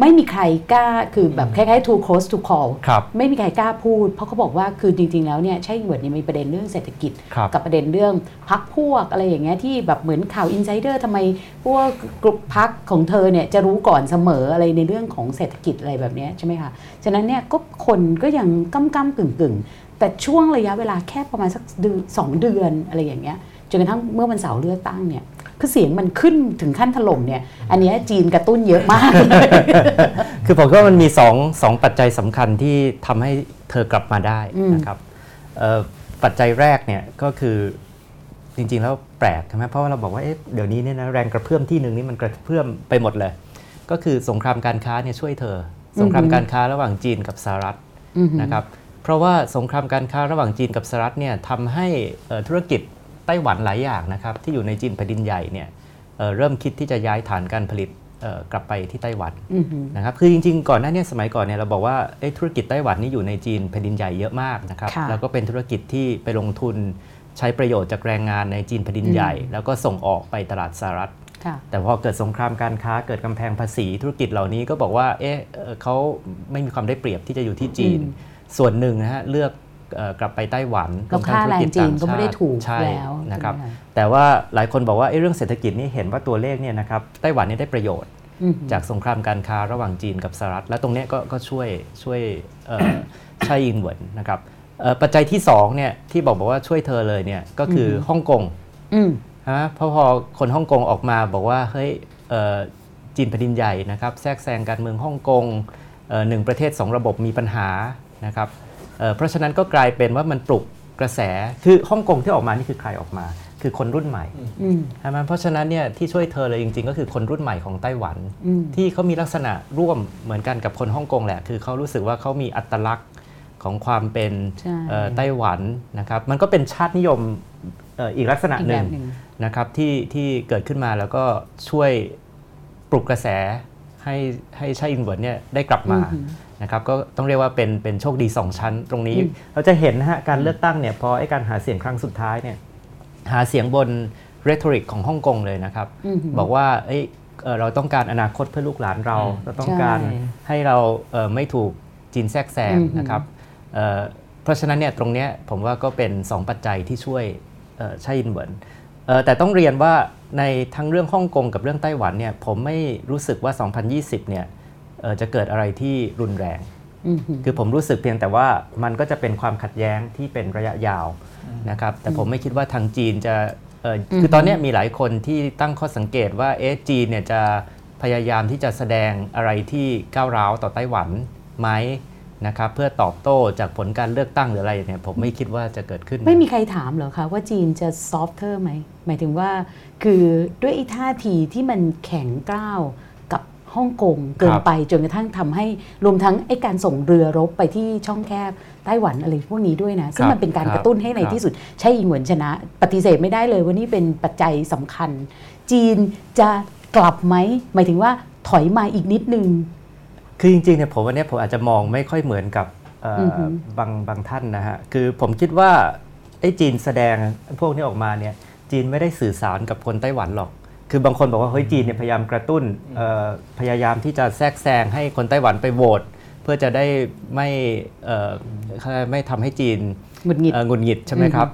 ไม่มีใครกล้าคือแบบคล้ายๆ too close to call ครับไม่มีใครกล้าพูด เพราะเขาบอกว่าคือจริง ๆ แล้วเนี่ยใช่เหมือนมีประเด็นเรื่องเศรษฐกิจครับกับประเด็นเรื่องพรรคพวกอะไรอย่างเงี้ยที่แบบเหมือนข่าว insider ทำไมพวกกลุ่มพรรคของเธอเนี่ยจะรู้ก่อนเสมออะไรในเรื่องของเศรษฐกิจอะไรแบบเนี้ยใช่ไหมคะฉะนั้นเนี่ยก็คนก็ยังก้ำก้ำกึ่งกึ่งๆแต่ช่วงระยะเวลาแค่ประมาณสักเดือนสองเดือนอะไรอย่างเงี้ยจนกระทั่งเมื่อวันเสาร์เลือกตั้งเนี่ย คือเสียงมันขึ้นถึงขั้นถล่มเนี่ย อันเนี้ยจีนกระตุ้นเยอะมาก คือผมคิดว่ามันมีสองสองปัจจัยสำคัญที่ทำให้เธอกลับมาได้อืมนะครับเอ่อปัจจัยแรกเนี่ยก็คือจริงๆแล้วแปลกใช่ไหมเพราะว่าเราบอกว่าเอ๊ะเดี๋ยวนี้เนี่ยนะแรงกระเพื่อมที่หนึ่งนี่มันกระเพื่อมไปหมดเลย ก็คือสงครามการค้าเนี่ยช่วยเธอ สงครามการค้าระหว่างจีนกับสหรัฐอือหือนะครับเพราะว่าสงครามการค้าระหว่างจีนกับสหรัฐเนี่ยทำให้เอ่อธุรกิจ ไต้หวันหลายอย่างนะครับที่อยู่ในจีนแผ่นดินใหญ่เนี่ยเอ่อเริ่มคิดที่จะย้ายฐานการผลิตเอ่อกลับไปที่ไต้หวันอือหือนะครับคือจริงๆ ก่อนหน้าเนี้สมัยก่อนเนี่ยเราบอกว่าเอ้ยธุรกิจไต้หวันนี่อยู่ในจีนแผ่นดินใหญ่เยอะมากนะครับค่ะแล้วก็เป็นธุรกิจที่ไปลงทุนใช้ประโยชน์จากแรงงานในจีนแผ่นดินใหญ่ แล้วก็ส่งออกไปตลาดสหรัฐค่ะแต่พอเกิดสงครามการค้าเกิดกำแพงภาษีธุรกิจเหล่านี้ก็บอกว่าเอ๊ะเอ่อเขาไม่มีความได้เปรียบที่จะอยู่ที่จีนอืมส่วนหนึ่งนะฮะเลือกเอ่อ กลับไปไต้หวันแล้ววมทั้ค่าแรงจีนก็ไม่ได้ถูกใช่แล้วนะครับใช่ไหมแต่ว่าหลายคนบอกว่าเอ้ยเรื่องเศรษฐกิจนี่เห็นว่าตัวเลขเนี่ยนะครับไต้หวันเนี่ยได้ประโยชน์อือหือจากสงครามการค้าระหว่างจีนกับสหรัฐ และตรงเนี้ยก็ก็ช่วยช่วยเอ่อใช่อิงเหวินนะครับเอ่อปัจจัยที่2เนี่ยที่บอกบอกว่าช่วยเธอเลยเนี่ยก็คืออฮ่องกงอืมนะเพราะพอคนฮ่องกงออกมาบอกว่าเฮ้ยเอ่อจีนแผ่นดินใหญ่นะครับแทรกแซงการเมืองฮ่องกงเอ่อหนึ่งประเทศสองระบบมีปัญหานะครับ เอ่อเพราะฉะนั้นก็กลายเป็นว่ามันปลุกกระแสคือฮ่องกงที่ออกมานี่คือใครออกมา คือคนรุ่นใหม่อืมใช่ไหมเพราะฉะนั้นเนี่ยที่ช่วยเธอเลยจริง ๆ ก็คือคนรุ่นใหม่ของไต้หวันอืมที่เขามีลักษณะร่วมเหมือนกันกับคนฮ่องกงแหละ คือเขารู้สึกว่าเขามีอัตลักษณ์ของความเป็นใช่เอ่อไต้หวันนะครับ มันก็เป็นชาตินิยมเอ่ออีกลักษณะอีกหแบนึ่งบหนึ่งนะครับที่ที่เกิดขึ้นมาแล้วก็ช่วยปลุกกระแสให้ให้ชาติอินเวิร์ดเนี่ยได้กลับมาอือหือ นะครับก็ต้องเรียกว่าเป็นเป็นโชคดี 2 ชั้น ตรงนี้อืมเราจะเห็นนะฮะการเลือกตั้งเนี่ยพอไอ้การหาเสียงครั้งสุดท้ายเนี่ยหาเสียงบน rhetoric ของฮ่องกงเลยนะครับอือหือบอกว่าเอ้ยเอ่อเราต้องการอนาคตเพื่อลูกหลานเราอืมเราต้องการใช่ให้เราเอ่อไม่ถูกจีนแทรกแซงอือหือนะครับเอ่อเพราะฉะนั้นเนี่ยตรงเนี้ยผมว่าก็เป็น 2 ปัจจัยที่ช่วยเอ่อชาอินเหวินเอ่อแต่ต้องเรียนว่าในทั้งเรื่องฮ่องกงกับเรื่องไต้หวันเนี่ยผมไม่รู้สึกว่า 2020 เนี่ยเอ่อ จะเกิดอะไรที่รุนแรงอือหือคือผมรู้สึกเพียงแต่ว่ามันก็จะเป็นความขัดแย้งที่เป็นระยะยาวนะครับแต่ผมไม่คิดว่าทางจีนจะเอ่ออคือตอนเนี้ยมีหลายคนที่ตั้งข้อสังเกตว่าเอ๊ะจีนเนี่ยจะพยายามที่จะแสดงอะไรที่ก้าวร้าวต่อไต้หวันไหมนะครับเพื่อตอบโต้จากผลการเลือกตั้งหรืออะไรเนี่ยผมไม่คิดว่าจะเกิดขึ้น ไม่มีใครถามเหรอคะว่าจีนจะ softer ไหมหมายถึงว่าคือด้วยไอ้ท่าทีที่มันแข็งกร้าวกับ ฮ่องกงเกินไปจนกระทั่งทำให้รวมทั้งไอ้การส่งเรือรบไปที่ช่องแคบไต้หวันอะไรพวกนี้ด้วยนะ ซึ่งมันเป็นการกระตุ้นให้ในที่สุด ไช่อิงเหวินชนะ ปฏิเสธไม่ได้เลยว่านี่เป็นปัจจัยสำคัญ จีนจะกลับไหมหมายถึงว่าถอยมาอีกนิดนึง คือจริงๆเนี่ยผมวันนี้ผมอาจจะมองไม่ค่อยเหมือนกับเอ่อออหือบางบางท่านนะฮะ คือผมคิดว่าไอ้จีนแสดงพวกนี้ออกมาเนี่ยจีนไม่ได้สื่อสารกับคนไต้หวันหรอก คือบางคนบอกว่าเฮ้ยจีนเนี่ยพยายามกระตุ้นเอ่อพยายามที่จะแทรกแซงให้คนไต้หวันไปโหวตเพื่อจะได้ไม่เอ่อไม่ทำให้จีนหงุดหงิดเอ่อหงุดหงิดใช่ไหมอือฮึครับ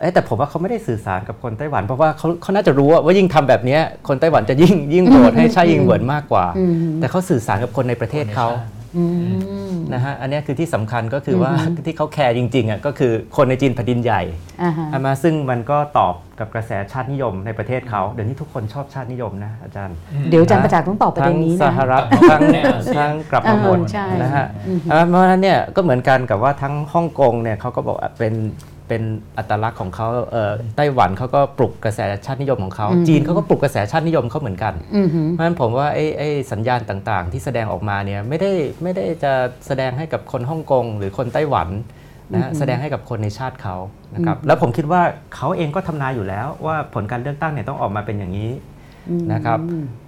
เอ้ยแต่ผมว่าเขาไม่ได้สื่อสารกับคนไต้หวัน เพราะว่าเขาเขาน่าจะรู้ว่าว่ายิ่งทำแบบเนี้ยคนไต้หวันจะยิ่งยิ่งโหวตให้ชายิงเหวินมากกว่าอืมแต่เขาสื่อสารกับคนในประเทศเขาอืม นะฮะอันเนี้ยคือที่สำคัญก็คือว่าอือฮึที่เขาแคร์จริงๆอะก็คือคนในจีนแผ่นดินใหญ่อ่าฮะใช่ไหมาซึ่งมันก็ตอบกับกระแสชาตินิยมในประเทศเขาเดี๋ยวนี้ทุกคนชอบชาตินิยมนะอาจารย์ เดี๋ยวอาจารย์ประจักษ์ต้องตอบประทั้เด็งนนี้สนะหรัฐทั้งเนี่ยทั้งกลับมาหมดเออใช่นะฮะอือฮึอ่าเพราะฉะนั้นเนี่ยก็เหมือนกันกับว่าทั้งฮ่องกงเนี่ยเขาก็บอกว่าเป็น เป็นอัตลักษณ์ของเขาเอ่อไต้หวันเขาก็ปลุกกระแสชาตินิยมของเขาอืมจีนเขาก็ปลุกกระแสชาตินิยมเขาเหมือนกันอือหือเพราะฉะนั้นผมว่าไอ้ไอ้สัญญาณต่างๆ ที่แสดงออกมาเนี่ยไม่ได้ไม่ได้จะแสดงให้กับคนฮ่องกงหรือคนไต้หวันนะฮะอือฮึแสดงให้กับคนในชาติเขานะครับแล้วผมคิดว่าเขาเองก็ทำนายอยู่แล้วว่าผลการเลือกตั้งเนี่ยต้องออกมาเป็นอย่างนี้นะครับ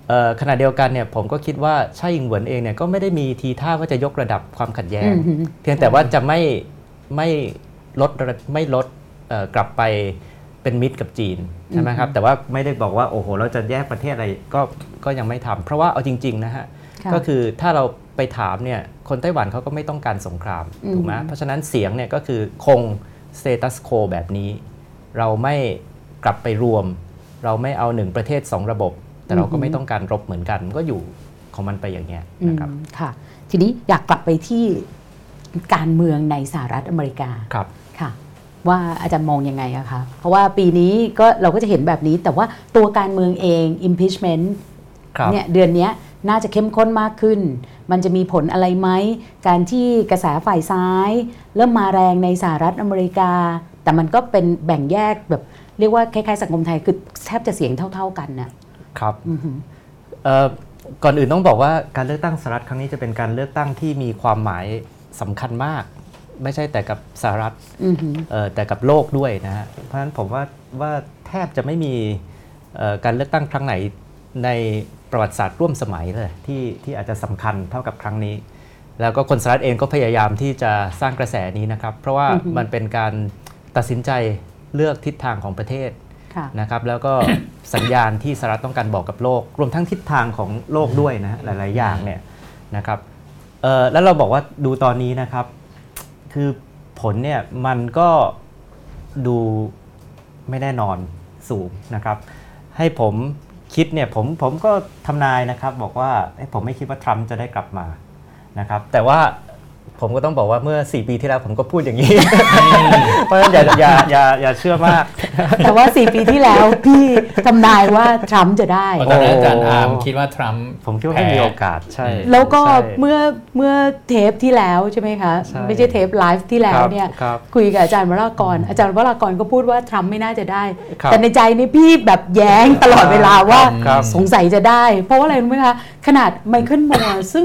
เอ่อขณะเดียวกันเนี่ยผมก็คิดว่าชาอิงเหวินเองเนี่ยก็ไม่ได้มีทีท่าว่าจะยกระดับความขัดแย้งอือฮึเพียงแต่ว่าจะไม่ไม่ ลดระไม่ลดเอ่อกลับไปเป็นมิตรกับจีนใช่ไหมครับแต่ว่าไม่ได้บอกว่าโอ้โห เราจะแยกประเทศอะไรก็ก็ยังไม่ทำเพราะว่าเอาจริงๆนะฮะค่ะก็คือถ้าเราไปถามเนี่ยคนไต้หวันเขาก็ไม่ต้องการสงครามอืมถูกไหมเพราะฉะนั้นเสียงเนี่ยก็คือคงสเตตัสโคแบบนี้ เราไม่กลับไปรวม เราไม่เอาหนึ่งประเทศสองระบบ แต่เราก็ไม่ต้องการรบเหมือนกันมันก็อยู่ของมันไปอย่างเงี้ยนะครับอืมค่ะทีนี้อยากกลับไปที่ การเมืองในสหรัฐอเมริกาครับค่ะ ว่าอาจารย์มองยังไงอะคะเพราะว่าปีนี้ก็เราก็จะเห็นแบบนี้ แต่ว่าตัวการเมืองเอง impeachment ครับเนี่ยเดือนเนี้ยน่าจะเข้มข้นมากขึ้น มันจะมีผลอะไรไหม การที่กระแสฝ่ายซ้าย เริ่มมาแรงในสหรัฐอเมริกา แต่มันก็เป็นแบ่งแยกแบบเรียกว่าคล้ายๆสังคมไทยคือแทบจะเสียงเท่า ๆกันน่ะครับอือหือเอ่อก่อนอื่นต้องบอกว่าการเลือกตั้งสหรัฐครั้งนี้จะเป็นการเลือกตั้งที่มีความหมาย สำคัญมาก ไม่ใช่แต่กับสหรัฐอือหือเอ่อแต่กับโลกด้วยนะฮะเพราะฉะนั้นผมว่าว่าแทบจะไม่มีเอ่อการเลือกตั้งครั้งไหนในประวัติศาสตร์ร่วมสมัยเลยที่ที่อาจจะสำคัญเท่ากับครั้งนี้ แล้วก็คนสหรัฐเองก็พยายามที่จะสร้างกระแสนี้นะครับ เพราะว่าอือฮึมันเป็นการตัดสินใจเลือกทิศทางของประเทศค่ะนะครับแล้วก็สัญญาณที่สหรัฐต้องการบอกกับโลก รวมทั้งทิศทางของโลกด้วยนะฮะหลาย ๆ อย่างเนี่ยนะครับ เออแล้วเราบอกว่าดูตอนนี้นะครับ คือผลเนี่ยมันก็ดูไม่แน่นอนสูงนะครับ ให้ผมคิดเนี่ยผมผมก็ทำนายนะครับ บอกว่าผมไม่คิดว่าทรัมป์จะได้กลับมานะครับ แต่ว่า ผมก็ต้องบอกว่าเมื่อ 4 ปีที่แล้วผมก็พูดอย่างนี้ เพราะฉะนั้นอย่าอย่าอย่าอย่าเชื่อมาก แต่ว่า 4 ปีที่แล้วพี่ทำนายว่าทรัมป์จะได้เพราะตอนนั้นอาจารย์โอ้อาร์มคิดว่าทรัมป์ผมคิดว่าไม่มีโอกาสใช่ แล้วก็ใช่เมื่อเมื่อเทปที่แล้วใช่ไหมคะใช่ไม่ใช่เทปไลฟ์ที่แล้ควรับเนี่ยครับคุยกับอาจารย์วรากร อาจารย์วรากรก็พูดว่าทรัมป์ไม่น่าจะได้ครับแต่ในใจนี่พี่แบบแย้งตลอดเวลาว่าครับสงสัยจะได้ เพราะว่าอะไรรู้ไหมคะขนาดไมเคิลมัวร์ซึ่ง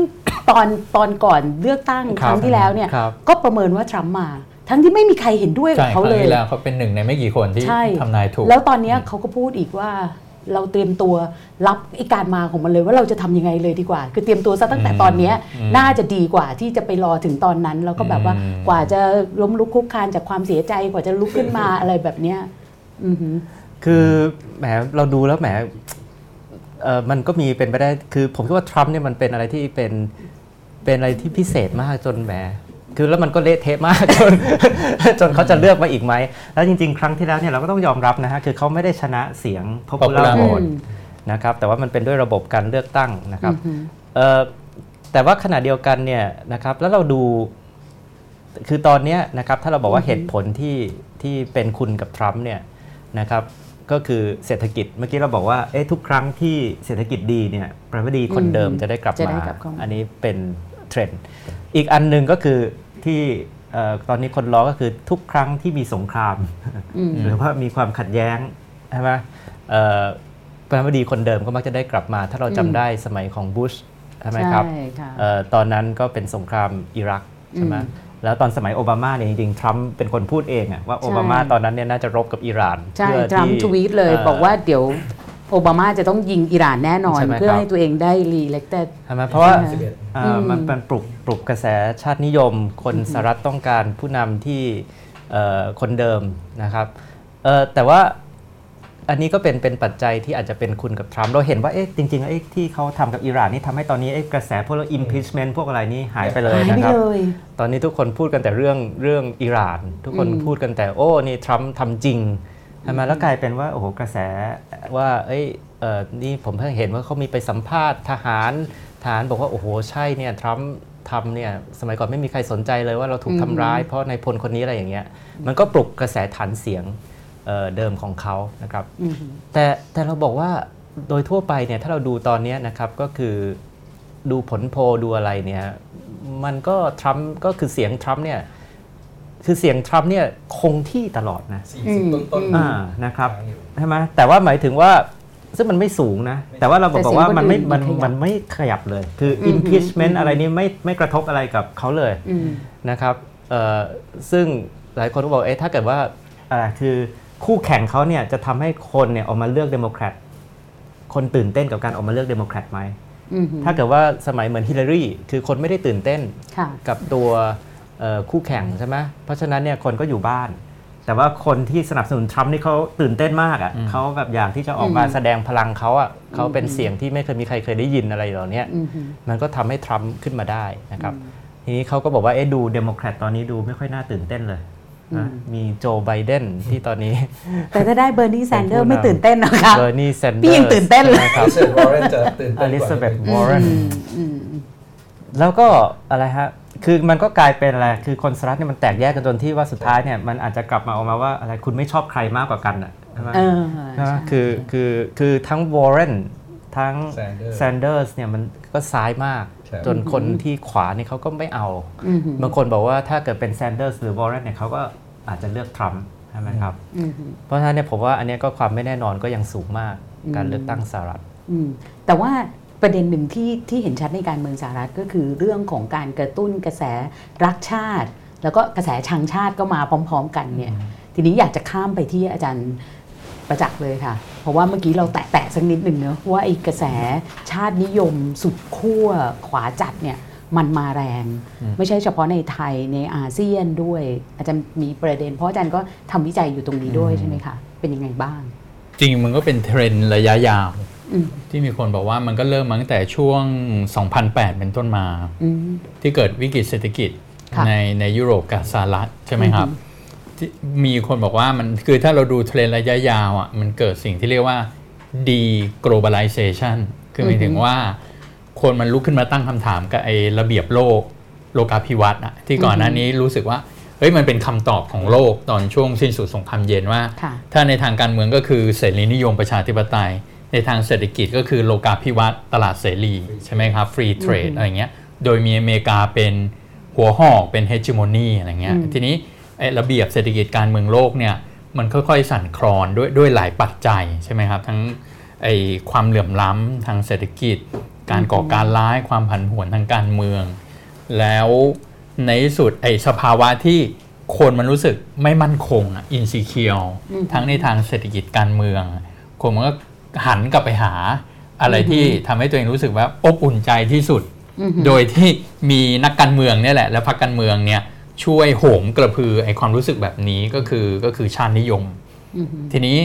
ตอนตอนก่อนเลือกตั้งคครับรั้งที่แล้วเนี่ยครับก็ประเมินว่าทรัมป์มาทั้งที่ไม่มีใครเห็นด้วยกัใช่บคเขารั้งเลยที่แล้วเขาเป็นหนึ่งในไม่กี่คนที่ใช่ทำนายถูก แล้วตอนเนี้ยเขาก็พูดอีกว่าเราเตรียมตัวรับไอ้การมาของมันเลยว่าเราจะทำยังไงเลยดีกว่า คือเตรียมตัวซะตั้งแต่ตอนเนี้ยอืมน่าจะดีกว่าที่จะไปรอถึงตอนนั้น แล้วก็แบบว่าอืมกว่าจะล้มลุกคลุกคลานจากความเสียใจกว่าจะลุกขึ้นมาอะไรแบบเนี้ยอือหือคือแหมเราดูแล้วแหมเออมันก็มีเป็นไปได้คือผมคิดว่าทรัมป์เนี่ยมันเป็นอะไรที่เป็น เป็นอะไรที่พิเศษมากจนแหมคือแล้วมันก็เละเทะมากจนจนเขาจะเลือกมาอีกไหม แล้วจริงๆ ครั้งที่แล้วเนี่ยเราก็ต้องยอมรับนะฮะคือเขาไม่ได้ชนะเสียง popular popular vote อืมนะครับแต่ว่ามันเป็นด้วยระบบการเลือกตั้งนะครับอือหือเอ่อแต่ว่าขณะเดียวกันเนี่ยนะครับแล้วเราดูคือตอนเนี้ยนะครับถ้าเราบอกว่าเหตุผลที่ที่เป็นคุณกับทรัมป์เนี่ยนะครับก็คือเศรษฐกิจเมื่อกี้เราบอกว่าเอ๊ะทุกครั้งที่เศรษฐกิจดีเนี่ยประธานาธิบดีคนเดิมอืมจะได้กลับจะมาได้กลับเข้ามา อันนี้เป็น เทรนด์อีกอันหนึ่งก็คือที่เอ่อตอนนี้คนล้อก็คือทุกครั้งที่มีสงครามอืมหรือว่ามีความขัดแย้งใช่ไหมเอ่อประธานาธิบดีคนเดิมก็มักจะได้กลับมา ถ้าเราจำอืมได้สมัยของบุชใช่ไหมครับใช่ค่ะเอ่อตอนนั้นก็เป็นสงครามอิรักใช่ไหมอืมแล้วตอนสมัยโอบามาเนี่ยจริงๆทรัมป์เป็นคนพูดเองอะว่าโอบามาใช่ตอนนั้นเนี่ยน่าจะรบกับอิหร่านใช่เพื่อทรัมป์ทวีตเลยบอกว่าเดี๋ยว โอบามาจะต้องยิงอิหร่านแน่นอนใช่ไหมเพื่อครับให้ตัวเองได้รีเล็กเต็ดใช่ไหมเพราะว่าใช่ไหมเอ่ออมมันเป็นปลุกปลุกกระแสชาตินิยม คนสหรัฐต้องการผู้นำที่เอ่อคนเดิมนะครับเอ่อแต่ว่าอันนี้ก็เป็นเป็นปัจจัยที่อาจจะเป็นคุณกับทรัมป์เราเห็นว่าเอ๊ะจริงๆแล้วเอ๊ะที่เขาทำกับอิหร่านนี่ทำให้ตอนนี้เอ๊ะกระแสพวกเรา impeachment พวกอะไรนี่หายไปเลยหายนะไปครับเลยตอนนี้ทุกคนพูดกันแต่เรื่องเรื่องอิหร่าน ทุกคนอืมพูดกันแต่โอ้นี่ทรัมป์ทำจริง ใช่ไหมแล้วกลายเป็นว่าโอ้โหกระแสว่า เอ้ยเออนี่ผมเพิ่งเห็นว่าเขามีไปสัมภาษณ์ทหารทหารบอกว่าโอ้โหใช่เนี่ยทรัมป์ทำเนี่ยสมัยก่อนไม่มีใครสนใจเลยว่าเราถูกอืมทำร้ายเพราะนายพลคนนี้อะไรอย่างเงี้ยมันก็ปลุกกระแสฐานเสียงเอ่อเดิมของเขานะครับอือหือแต่แต่เราบอกว่าโดยทั่วไปเนี่ยถ้าเราดูตอนเนี้ยนะครับก็คือดูผลโพลดูอะไรเนี่ยมันก็ทรัมป์ก็คือเสียงทรัมป์เนี่ย คือเสียงทรัมป์เนี่ยคงที่ตลอดนะอืมต้นอืมอ่านะครับใช่ไหมแต่ว่าหมายถึงว่าซึ่งมันไม่สูงนะ แต่ว่าเราบอกแต่บอกว่ามันไม่เสียงคนอื่นมันไม่ขยับมันไม่ขยับเลย คืออม impeachment อืมอะไรนี้ไม่ไม่กระทบอะไรกับเขาเลยอืมนะครับเอ่อซึ่งหลายคนก็บอกเอ๊ะถ้าเกิดว่าอะไรคือคู่แข่งเขาเนี่ยจะทำให้คนเนี่ยออกมาเลือกเดโมแครตคนตื่นเต้นกับการออกมาเลือกเดโมแครตไหมอืมหือถ้าเกิดว่าสมัยเหมือนฮิลลารีคือคนไม่ได้ตื่นเต้นค่ะกับตัวเอ่อ คู่แข่งใช่ไหมเพราะฉะนั้นเนี่ยคนก็อยู่บ้าน แต่ว่าคนที่สนับสนุนทรัมป์นี่เขาตื่นเต้นมากอะ่ะอืมเขาแบบอยากที่จะออกมาอืมแสดงพลังเขาอะ่ะเขาอืมเป็นเสียงที่ไม่เคยมีใครเคยได้ยินอะไรเหล่านี้อืมหือมันก็ทำให้ทรัมป์ขึ้นมาได้นะครับทีนี้เขาก็บอกว่าเอ๊ะดูเดโมแครตตอนนี้ดูไม่ค่อยน่าตื่นเต้นเลยนะอืมมีโจไบเดนที่ตอนนี้ แต่ถ้าได้เบอร์นีแซนเดอร์เป็นผู้นำไม่ตื่นเต้นหรอกค่ะเบอร์นีแซนเดอร์พี่ยังตื่นเต้นเลยครับเซนวอร์เรนจะตื่นเต้นกว่า Elizabeth นิดนึง Warren อืมอืมแล้วก็อะไรฮะ คือมันก็กลายเป็นอะไร คือคนสหรัฐเนี่ยมันแตกแยกกันจนที่ว่าสุดท้ายเนี่ยมันอาจจะกลับมาออกมาว่าอะไรคุณไม่ชอบใครมากกว่ากันอะใช่ไหมเออใช่ไหมใช่คือคือคือทั้งวอร์เรนทั้ง Sanders แซนเดอร์สเนี่ยมันก็ซ้ายมากใช่จนคนที่ขวานี่เขาก็ไม่เอาอือหือบางคนบอกว่าถ้าเกิดเป็นแซนเดอร์สหรือวอร์เรนเนี่ยเขาก็อาจจะเลือกทรัมป์ใช่ไหมครับอือหือเพราะฉะนั้นเนี่ยผมว่าอันเนี้ยก็ความไม่แน่นอนก็ยังสูงมากการเลือกตั้งสหรัฐอืมแต่ว่า ประเด็นหนึ่งที่ที่เห็นชัดในการเมืองสหรัฐก็คือเรื่องของการกระตุ้นกระแสรักชาติ แล้วก็กระแสชังชาติก็มาพร้อม ๆ กันเนี่ยทีนี้อยากจะข้ามไปที่อาจารย์ประจักษ์เลยค่ะ เพราะว่าเมื่อกี้เราแตะๆสักนิดหนึ่งเนอะว่าไอ้กระแสชาตินิยมสุดขั้วขวาจัดเนี่ยมันมาแรง ไม่ใช่เฉพาะในไทยในอาเซียนด้วย อาจารย์มีประเด็น เพราะอาจารย์ก็ทำวิจัยอยู่ตรงนี้ด้วยใช่ไหมคะเป็นยังไงบ้าง จริงมันก็เป็นเทรนด์ระยะยาวอืม ที่มีคนบอกว่ามันก็เริ่มมาตั้งแต่ช่วง 2008 เป็นต้นมาอืมที่เกิดวิกฤตเศรษฐกิจค่ะในในยุโรปกับสหรัฐใช่ไหมครับอือฮึที่มีคนบอกว่ามันคือถ้าเราดูเทรนด์ระยะยาวอะมันเกิดสิ่งที่เรียกว่า deglobalization คือหมายถึงว่าคนมันลุกขึ้นมาตั้งคำถามกับไอ้ระเบียบโลกโลกาภิวัตน์อะที่ก่อนหน้านี้รู้สึกว่าเฮ้ยมันเป็นคำตอบของโลกตอนช่วงสิ้นสุดสงครามเย็นว่าค่ะถ้าในทางการเมืองก็คือเสรีนิยมประชาธิปไตย ในทางเศรษฐกิจก็คือโลกาภิวัตน์ตลาดเสรีใช่ไหมครับฟรีเทรดอะไรเงี้ยโดยมีอเมริกาเป็นหัวหอกเป็นเฮจิโมนีอะไรเงี้ยอืมทีนี้ไอ้ระเบียบเศรษฐกิจการเมืองโลกเนี่ยมันค่อยๆสั่นคลอนด้วยด้วยหลายปัจจัยใช่ไหมครับทั้งไอ้ความเหลื่อมล้ำทางเศรษฐกิจ การก่อการร้ายความผันผวนทางการเมือง แล้วในที่สุดไอ้สภาวะที่คนมันรู้สึกไม่มั่นคงอะอินซีเคียวอืมทั้งในทางเศรษฐกิจการเมือง คนมันก็ หันกลับไปหาอะไรที่ทำให้ตัวเองรู้สึกว่าอบอุ่นใจที่สุดอือหือโดยที่มีนักการเมืองเนี่ยแหละ และพรรคการเมืองเนี่ยช่วยโหมกระพือไอความรู้สึกแบบนี้ก็คือก็คือชาตินิยมอือหือทีนี้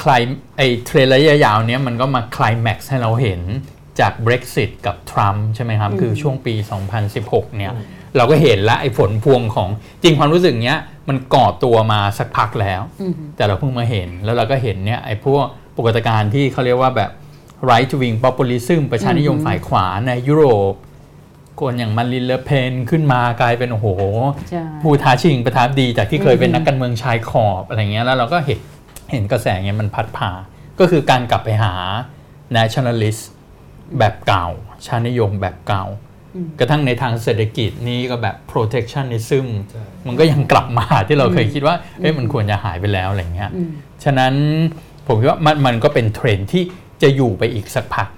คล้ายไอ้เทรนด์ระยะยาวเนี้ยมันก็มาคลายแม็กซ์ให้เราเห็นจาก Brexit กับทรัมป์ใช่ไหมครับ คือช่วงปี 2016 เนี่ย เราก็เห็นละไอ้ผลพวงของจริงความรู้สึกเนี้ยมันก่อตัวมาสักพักแล้วอือหือแต่เราเพิ่งมาเห็นแล้วเราก็เห็นเนี่ยไอ้พวก ปรากฏการณ์ที่เขาเรียกว่าแบบ right wing populism ประชานิยมอือฮึฝ่ายขวาในยุโรป คนอย่างมารินเลอเพนขึ้นมากลายเป็นโอ้โหใช่ผู้ท้าชิงประทับดีจากที่เคยเป็นอือฮึนักการเมืองชายขอบอะไรเงี้ยแล้วเราก็เห็นเห็นกระแสเงี้ยมันพัดผ่าก็คือการกลับไปหา nationalist แบบเก่า ชาตินิยมแบบเก่าอืมกระทั่งในทางเศรษฐกิจนี้ก็แบบ protectionism มันก็ยังกลับมาที่เราเคยคิดว่าเอ้ยมันควรจะหายไปแล้วอะไรเงี้ยอืมฉะนั้น ผมคิดว่ามันมันก็เป็นเทรนด์ที่จะอยู่ไปอีกสักพัก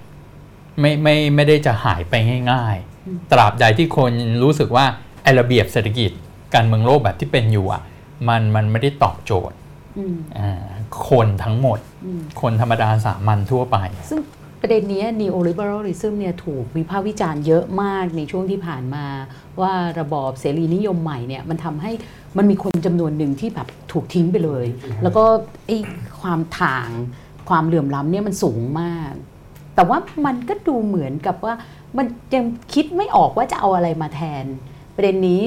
ไม่ไม่ไม่ได้จะหายไปง่ายๆ ตราบใดที่คนรู้สึกว่าไอระเบียบเศรษฐกิจการเมืองโลกแบบที่เป็นอยู่อะมันมันไม่ได้ตอบโจทย์อืมอ่าคนทั้งหมดอืมคนธรรมดาสามัญทั่วไป ซึ่งประเด็นเนี้ย neoliberalism เนี่ยถูกวิพากษ์วิจารณ์เยอะมากในช่วงที่ผ่านมา ว่าระบอบเสรีนิยมใหม่เนี่ยมันทำให้มันมีคนจำนวนหนึ่งที่แบบถูกทิ้งไปเลย แล้วก็ไอ้ ความถ่าง ความเหลื่อมล้ำเนี่ยมันสูงมาก แต่ว่ามันก็ดูเหมือนกับว่ามันยังคิดไม่ออกว่าจะเอาอะไรมาแทน ประเด็นนี้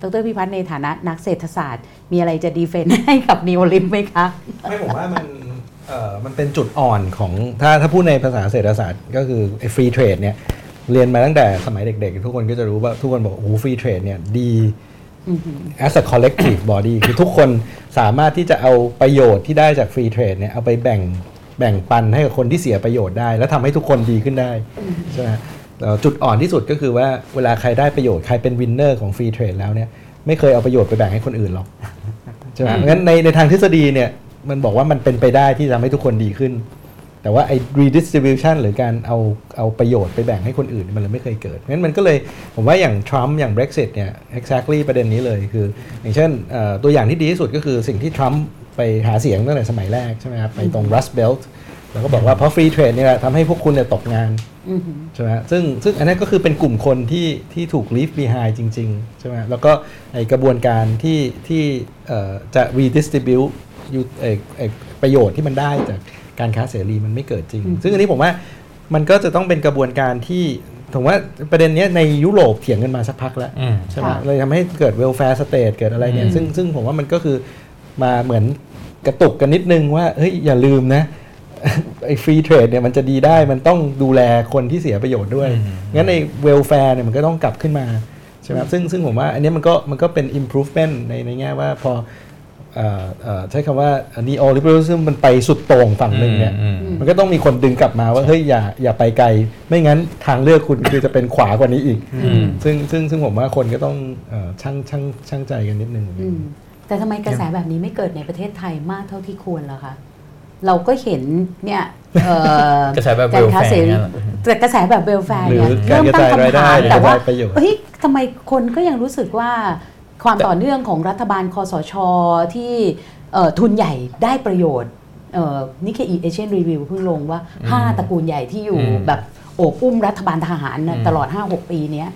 ดร.พิพัฒน์ในฐานะนักเศรษฐศาสตร์ มีอะไรจะ defend ให้กับ neolib ไหมคะ ไม่ผมว่ามันเอ่อมันเป็นจุดอ่อนของถ้าถ้าพูดในภาษาเศรษฐศาสตร์ ก็คือไอ้ free trade เนี่ยเรียนมาตั้งแต่สมัยเด็กๆ ทุกคนก็จะรู้ว่าทุกคนบอกโอ้ free trade เนี่ยดี as a collective body คือทุกคนสามารถที่จะเอาประโยชน์ที่ได้จาก free trade เนี่ยเอาไปแบ่งแบ่งปันให้กับคนที่เสียประโยชน์ได้ แล้วทำให้ทุกคนดีขึ้นได้ใช่ไหมเอ่อจุดอ่อนที่สุดก็คือว่าเวลาใครได้ประโยชน์ใครเป็น winner ของ free trade แล้วเนี่ยไม่เคยเอาประโยชน์ไปแบ่งให้คนอื่นหรอกใช่ไหมงั้นในในทางทฤษฎีเนี่ยมันบอกว่ามันเป็นไปได้ที่จะทำให้ทุกคนดีขึ้น แต่ว่าไอ้ redistribution หรือการเอาเอาประโยชน์ไปแบ่งให้คนอื่นมันเลยไม่เคยเกิดงั้นมันก็เลยผมว่าอย่างทรัมป์อย่าง Brexit เนี่ย exactly ประเด็นนี้เลยคือ อย่างเช่นเอ่อตัวอย่างที่ดีที่สุดก็คือสิ่งที่ทรัมป์ไปหาเสียงตั้งแต่สมัยแรกใช่ไหมครับไปตรง Rust Belt แล้วก็บอกว่าเพราะ free trade เนี่ยแหละทำให้พวกคุณเนี่ยตกงานอือหือใช่ไหมฮะซึ่งซึ่งอันนั้นก็คือเป็นกลุ่มคนที่ที่ถูก leave behind จริงๆใช่ไหมฮะแล้วก็ไอกระบวนการที่ที่เอ่อจะ redistribute อยู่ไอ้ไอ้ประโยชน์ที่มันได้จาก การค้าเสรีมันไม่เกิดจริง ซึ่งอันนี้ผมว่ามันก็จะต้องเป็นกระบวนการที่ผมว่าประเด็นเนี้ยในยุโรปเถียงกันมาสักพักแล้วอืมใช่ไหมค่ะเลยทำให้เกิด welfare state เกิดอะไรเนี่ยอืมซึ่งซึ่งผมว่ามันก็คือมาเหมือนกระตุกกันนิดนึงว่าเฮ้ยอย่าลืมนะไอ้ free trade เนี่ยมันจะดีได้มันต้องดูแลคนที่เสียประโยชน์ด้วย งั้นใน welfare เนี่ยมันก็ต้องกลับขึ้นมาใช่ไหมครับซึ่งซึ่งผมว่าอันนี้มันก็มันก็เป็น improvement ในในแง่ว่าพอเอ่อเอ่อ ใช้คำว่า neo liberalism มันไปสุดโต่งฝั่งหนึ่งเนี่ยอืมมันก็ต้องมีคนดึงกลับมาว่าเฮ้ยอย่าอย่าไปไกล ไม่งั้นทางเลือกคุณคือจะเป็นขวากว่านี้อีกอืมซึ่งซึ่งซึ่งผมว่าคนก็ต้องเอ่อชั่งชั่งชั่งใจกันนิดนึงอืมแต่ทำไมกระแสแบบนี้ไม่เกิดในประเทศไทยมากเท่าที่ควรล่ะคะเราก็เห็นเนี่ยเอ่อกระแสแบบการค้า welfare เสรีเนี่ยเหรอแต่กระแสแบบ welfare หรือเนี่ยการเริ่มกระตั้งจายรายคำได้ถามหรือแต่ว่ากระจายประโยชน์เฮ้ยทำไมคนก็ยังรู้สึกว่า ความต่อเนื่องของรัฐบาลคอสชที่เอ่อทุนใหญ่ได้ประโยชน์นิเคอีเอเชียนรีวิวเพิ่งลงว่า 5ตระกูลใหญ่ที่อยู่อืมแบบโอบอุ้มรัฐบาลทหารน่ะอืมตลอด 5-6 ปีเนี้ย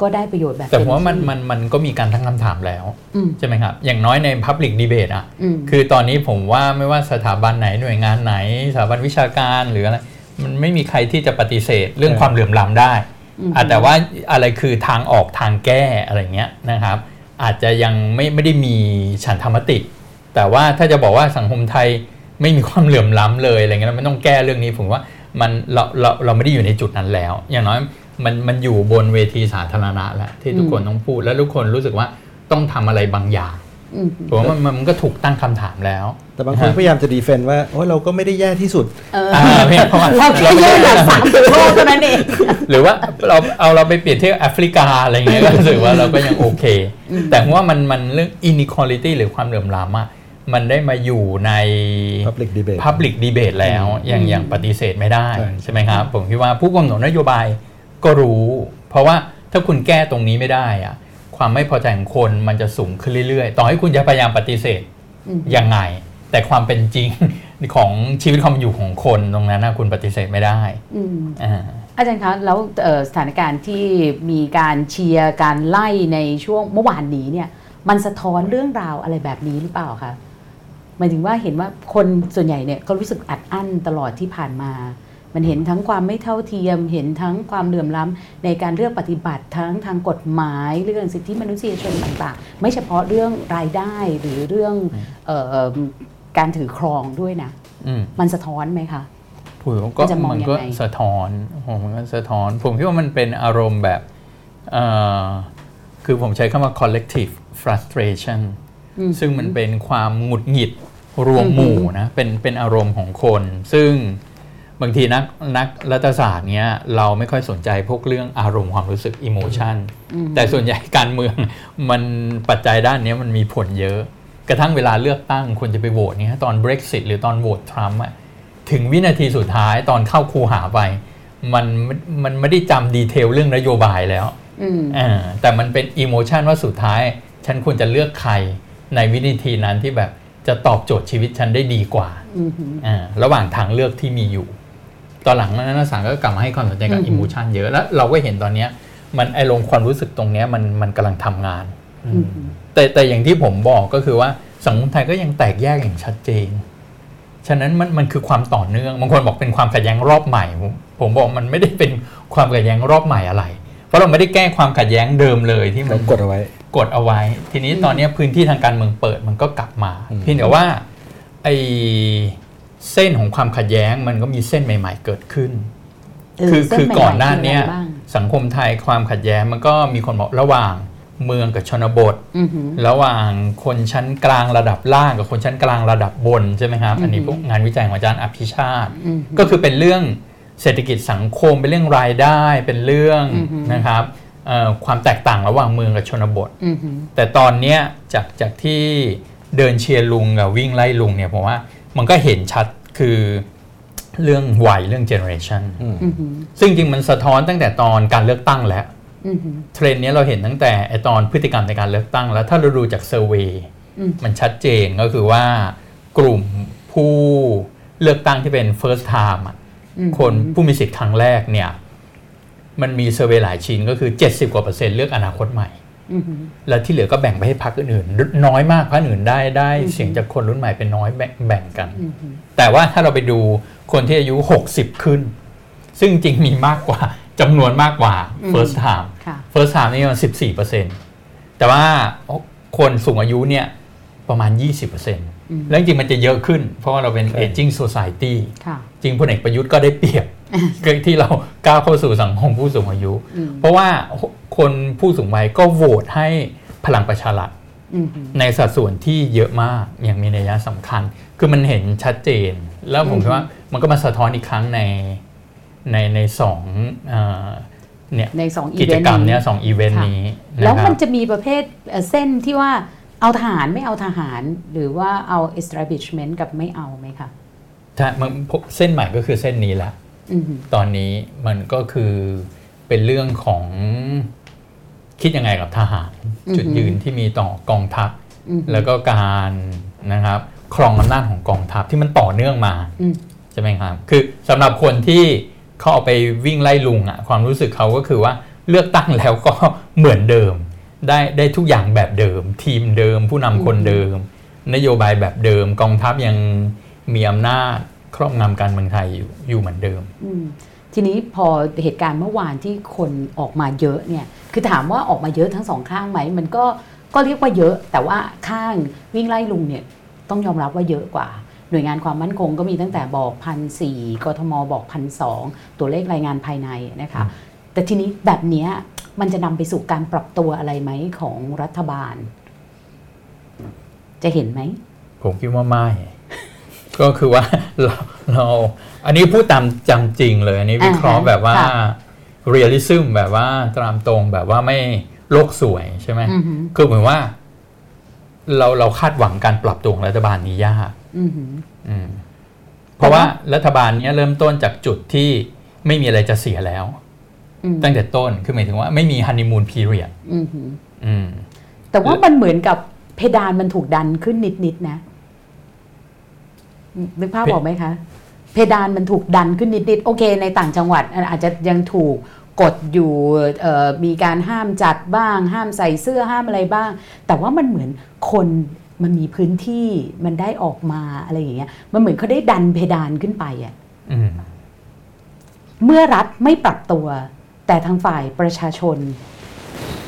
ก็ได้ประโยชน์แบบแต่ผมว่ามันเต็ที่มันมันก็มีการตั้งคำถามแล้วอืมใช่ไหมครับ อย่างน้อยใน Public Debate อะอืมคือตอนนี้ผมว่าไม่ว่าสถาบันไหนหน่วยงานไหน สถาบันวิชาการหรืออะไร มันไม่มีใครที่จะปฏิเสธเรื่องใช่ความเหลื่อมล้ำได้อืมอะแต่ว่าอะไรคือทางออกทางแก้อะไรเงี้ยนะครับ อาจจะยังไม่ไม่ได้มีฉันธรรมติ แต่ว่าถ้าจะบอกว่าสังคมไทยไม่มีความเหลื่อมล้ำเลยอะไรเงี้ยไม่ต้องแก้เรื่องนี้ผมว่ามันเราเราเราไม่ได้อยู่ในจุดนั้นแล้ว อย่างน้อยมันมันอยู่บนเวทีสาธารณะแล้วที่ทุกคนต้องพูด และทุกคนรู้สึกว่าต้องทำอะไรบางอย่างอืม ผมว่ามันมันมันก็ถูกตั้งคำถามแล้ว แต่บางคนพยายามจะดีเฟนต์ว่าโอ้ยเราก็ไม่ได้แย่ที่สุดเอออ่าเพียงเพราะว่าเราแค่แย่อันดับสามของโลกเท่านั้นเองหรือว่าเราเอาเราไปเปรียบเทียบแอฟริกาอะไรเงี้ยก็รู้สึกว่าเราก็ยังโอเค แต่ว่ามันมันเรื่อง inequality หรือความเหลื่อมล้ำอะมันได้มาอยู่ใน Public debate Public debate แล้วอย่างอย่างปฏิเสธไม่ได้ใช่ใช่ไหมครับ ผมคิดว่าผู้กำหนดนโยบายก็รู้ เพราะว่าถ้าคุณแก้ตรงนี้ไม่ได้อะ ความไม่พอใจของคนมันจะสูงขึ้นเรื่อยๆ ต่อให้คุณจะพยายามปฏิเสธอืมยังไง แต่ความเป็นจริงของชีวิตความเป็นอยู่ของคนตรงนั้นนะคุณปฏิเสธไม่ได้อืมอ่าอาจารย์คะแล้วเอ่อสถานการณ์ที่มีการเชียร์การไล่ในช่วงเมื่อวานนี้เนี่ย มันสะท้อนเรื่องราวอะไรแบบนี้หรือเปล่าคะหมายถึงว่าเห็นว่าคนส่วนใหญ่เนี่ยก็รู้สึกอัดอั้นตลอดที่ผ่านมา มันเห็นทั้งความไม่เท่าเทียม เห็นทั้งความเหลื่อมล้ำในการเลือกปฏิบัติทั้งทางกฎหมายเรื่องสิทธิมนุษยชนต่างๆ ไม่เฉพาะเรื่องรายได้หรือเรื่องเอ่อการถือครองด้วยนะอืมมันสะท้อนไหมคะผมก็มันจะมองมันก็ยังไงสะท้อนผมมันก็สะท้อน ผมคิดว่ามันเป็นอารมณ์แบบเอ่อคือผมใช้คำว่า collective frustration อืมซึ่งมันเป็นความหงุดหงิดรวมอืมหมู่นะเป็นเป็นอารมณ์ของคน ซึ่ง บางทีนักนักรัฐศาสตร์เนี้ยเราไม่ค่อยสนใจพวกเรื่องอารมณ์ความรู้สึก emotion อืมแต่ส่วนใหญ่การเมืองมันปัจจัยด้านเนี้ยมันมีผลเยอะ กระทั่งเวลาเลือกตั้งคนจะไปโหวตเนี่ยตอน Brexit หรือตอนโหวตทรัมป์อะถึงวินาทีสุดท้ายตอนเข้าคูหาไป มันมันไม่ได้จำดีเทลเรื่องนโยบายแล้วอืมอ่าแต่มันเป็นอิโมชันว่าสุดท้าย ฉันควรจะเลือกใครในวินาทีนั้นที่แบบจะตอบโจทย์ชีวิตฉันได้ดีกว่าอืมอ่าระหว่างทางเลือกที่มีอยู่ ตอนหลังนั้นนักศึกษาก็กลับมาให้ความสนใจกับอืมอิโมชันเยอะแล้วเราก็เห็นตอนเนี้ย มันไอลงความรู้สึกตรงเนี้ยมันมันกำลังทำงานอืมแต่แต่อย่างที่ผมบอกก็คือว่าสังคมไทยก็ยังแตกแยกอย่างชัดเจน ฉะนั้นมันมันคือความต่อเนื่องบางคนบอกเป็นความขัดแย้งรอบใหม่ ผมผมบอกมันไม่ได้เป็นความขัดแย้งรอบใหม่อะไร เพราะเราไม่ได้แก้ความขัดแย้งเดิมเลยที่มัเรานกดเอาไว้ กดเอาไว้ ทีนี้ตอนนี้พื้นที่ทางการเมืองเปิดมันก็กลับมาอืมเพียงแต่ว่าไอ เส้นของความขัดแย้งมันก็มีเส้นใหม่ ๆ เกิดขึ้นเออคือเส้คือใหม่ๆก่อนหน้าเนี้ยคืออะไรบ้างสังคมไทยความขัดแย้งมันก็มีคนบอกระหว่างเมืองกับชนบทอือหือระหว่างคนชั้นกลางระดับล่างกับคนชั้นกลางระดับบนใช่ไหมครับ อันนี้อือพฮึวกงานวิจัยของอาจารย์อภิชาติอืมก็คือเป็นเรื่องเศรษฐกิจสังคมเป็นเรื่องรายได้เป็นเรื่องอือฮึนะครับเอ่อความแตกต่างระหว่างเมืองกับชนบทอือหือแต่ตอนเนี้ยจากจากที่เดินเชียร์ลุงกับวิ่งไล่ลุงเนี่ยผมว่า มันก็เห็นชัดคือเรื่องวัยเรื่อง generation อืมอือหือซึ่งจริงมันสะท้อนตั้งแต่ตอนการเลือกตั้งแล้วอือหือเทรนด์เนี้ยเราเห็นตั้งแต่ไอตอนพฤติกรรมในการเลือกตั้งแล้ว ถ้าเราดูจาก survey อืมมันชัดเจนก็คือว่ากลุ่มผู้เลือกตั้งที่เป็น first time อะอืมคนผู้มีสิทธิ์ครั้งแรกเนี่ย มันมี survey หลายชิ้นก็คือ 70 กว่าเปอร์เซ็นต์เลือกอนาคตใหม่อือหือ แล้วที่เหลือก็แบ่งไปให้พรรคอื่นๆน้อยมากพรรคอื่นได้ได้อืมเสียงจากคนรุ่นใหม่เป็นน้อยแบ่งแบ่งกันอือหือแต่ว่าถ้าเราไปดูคนที่อายุ 60 ขึ้น ซึ่งจริงมีมากกว่าจำนวนมากกว่า first time ค่ะ first time นี่มัน14เปอร์เซ็นต์แต่ว่าคนสูงอายุเนี่ยประมาณ 20เปอร์เซ็นต์อืมแล้วจริงๆมันจะเยอะขึ้น เพราะว่าเราเป็นใช่ aging society ค่ะจริงพลเอกประยุทธ์ก็ได้เปรียบ ที่เราก้าวเข้าสู่สังคมผู้สูงอายุอืมเพราะว่าคนผู้สูงวัยก็โหวตให้พลังประชารัฐอืมฮึในสัดส่วนที่เยอะมากอย่างมีนัยสำคัญ คือมันเห็นชัดเจน แล้วผมอืมคิดว่ามันก็มาสะท้อนอีกครั้งในในในสองเอ่อเนี่ยในสองอีกิเวจนต์กรรมเนี้ยนี้สองอีเวนต์ค่ะนี้ แล้วนะคมัรันบจะมีประเภทเอ่อเส้นที่ว่าเอาทหารไม่เอาทหาร หรือว่าเอา establishment กับไม่เอาไหมคะถ้ามันเส้นใหม่ก็คือเส้นนี้แหละอืมฮึ ตอนนี้มันก็คือเป็นเรื่องของคิดยังไงกับทหาร จุดยืนที่มีต่อกองทัพอืมฮึแล้วก็การนะครับครองอำนาจของกองทัพที่มันต่อเนื่องมาอืมใช่ไหมครับคือสำหรับคนที่เขาเอาไปวิ่งไล่ลุงอะความรู้สึกเขาก็คือว่าเลือกตั้งแล้วก็เหมือนเดิม ได้ได้ทุกอย่างแบบเดิม ทีมเดิม ผู้นำคนเดิม นโยบายแบบเดิม กองทัพยังมีอำนาจ ครอบงำการเมืองไทยอยู่อยู่เหมือนเดิมอืมทีนี้พอเหตุการณ์เมื่อวานที่คนออกมาเยอะเนี่ยคือถามว่าออกมาเยอะทั้งสองข้างไหมมันก็ก็เรียกว่าเยอะ แต่ว่าข้างวิ่งไล่ลุงเนี่ยต้องยอมรับว่าเยอะกว่า หน่วยงานความมั่นคงก็มีตั้งแต่บอกพันสี่กทมบอกพันสองตัวเลขรายงานภายในนะคะแต่ทีนี้แบบเนี้ยมันจะนำไปสู่การปรับตัวอะไรไหมของรัฐบาล จะเห็นไหม ผมคิดว่าไม่ ก็คือว่าเราเราอันนี้พูดตามความจริงเลย อันนี้วิเคราะห์อ่าฮะแบบว่าค่ะ realism แบบว่าตามตรงแบบว่าไม่โลกสวยใช่ไหมอือหือคือเหมือนว่า เราเราคาดหวังการปรับตัวของรัฐบาลนี้ยากอือหืออืมเพราะว่ารัฐบาลเนี้ยเริ่มต้นจากจุดที่ไม่มีอะไรจะเสียแล้วอืมตั้งแต่ต้นคือหมายถึงว่าไม่มี honeymoon period อือหืออืมแต่ว่ามันเหมือนกับเพดานมันถูกดันขึ้นนิดๆนะ นึกภาพเพออกไหมคะ เพดานมันถูกดันขึ้นนิดๆโอเค ในต่างจังหวัดอาจจะยังถูกกดอยู่เอ่อมีการห้ามจัดบ้าง ห้ามใส่เสื้อห้ามอะไรบ้าง แต่ว่ามันเหมือนคนมันมีพื้นที่มันได้ออกมาอะไรอย่างเงี้ย มันเหมือนเขาได้ดันเพดานขึ้นไปอะอืมเมื่อรัฐไม่ปรับตัว แต่ทางฝ่ายประชาชน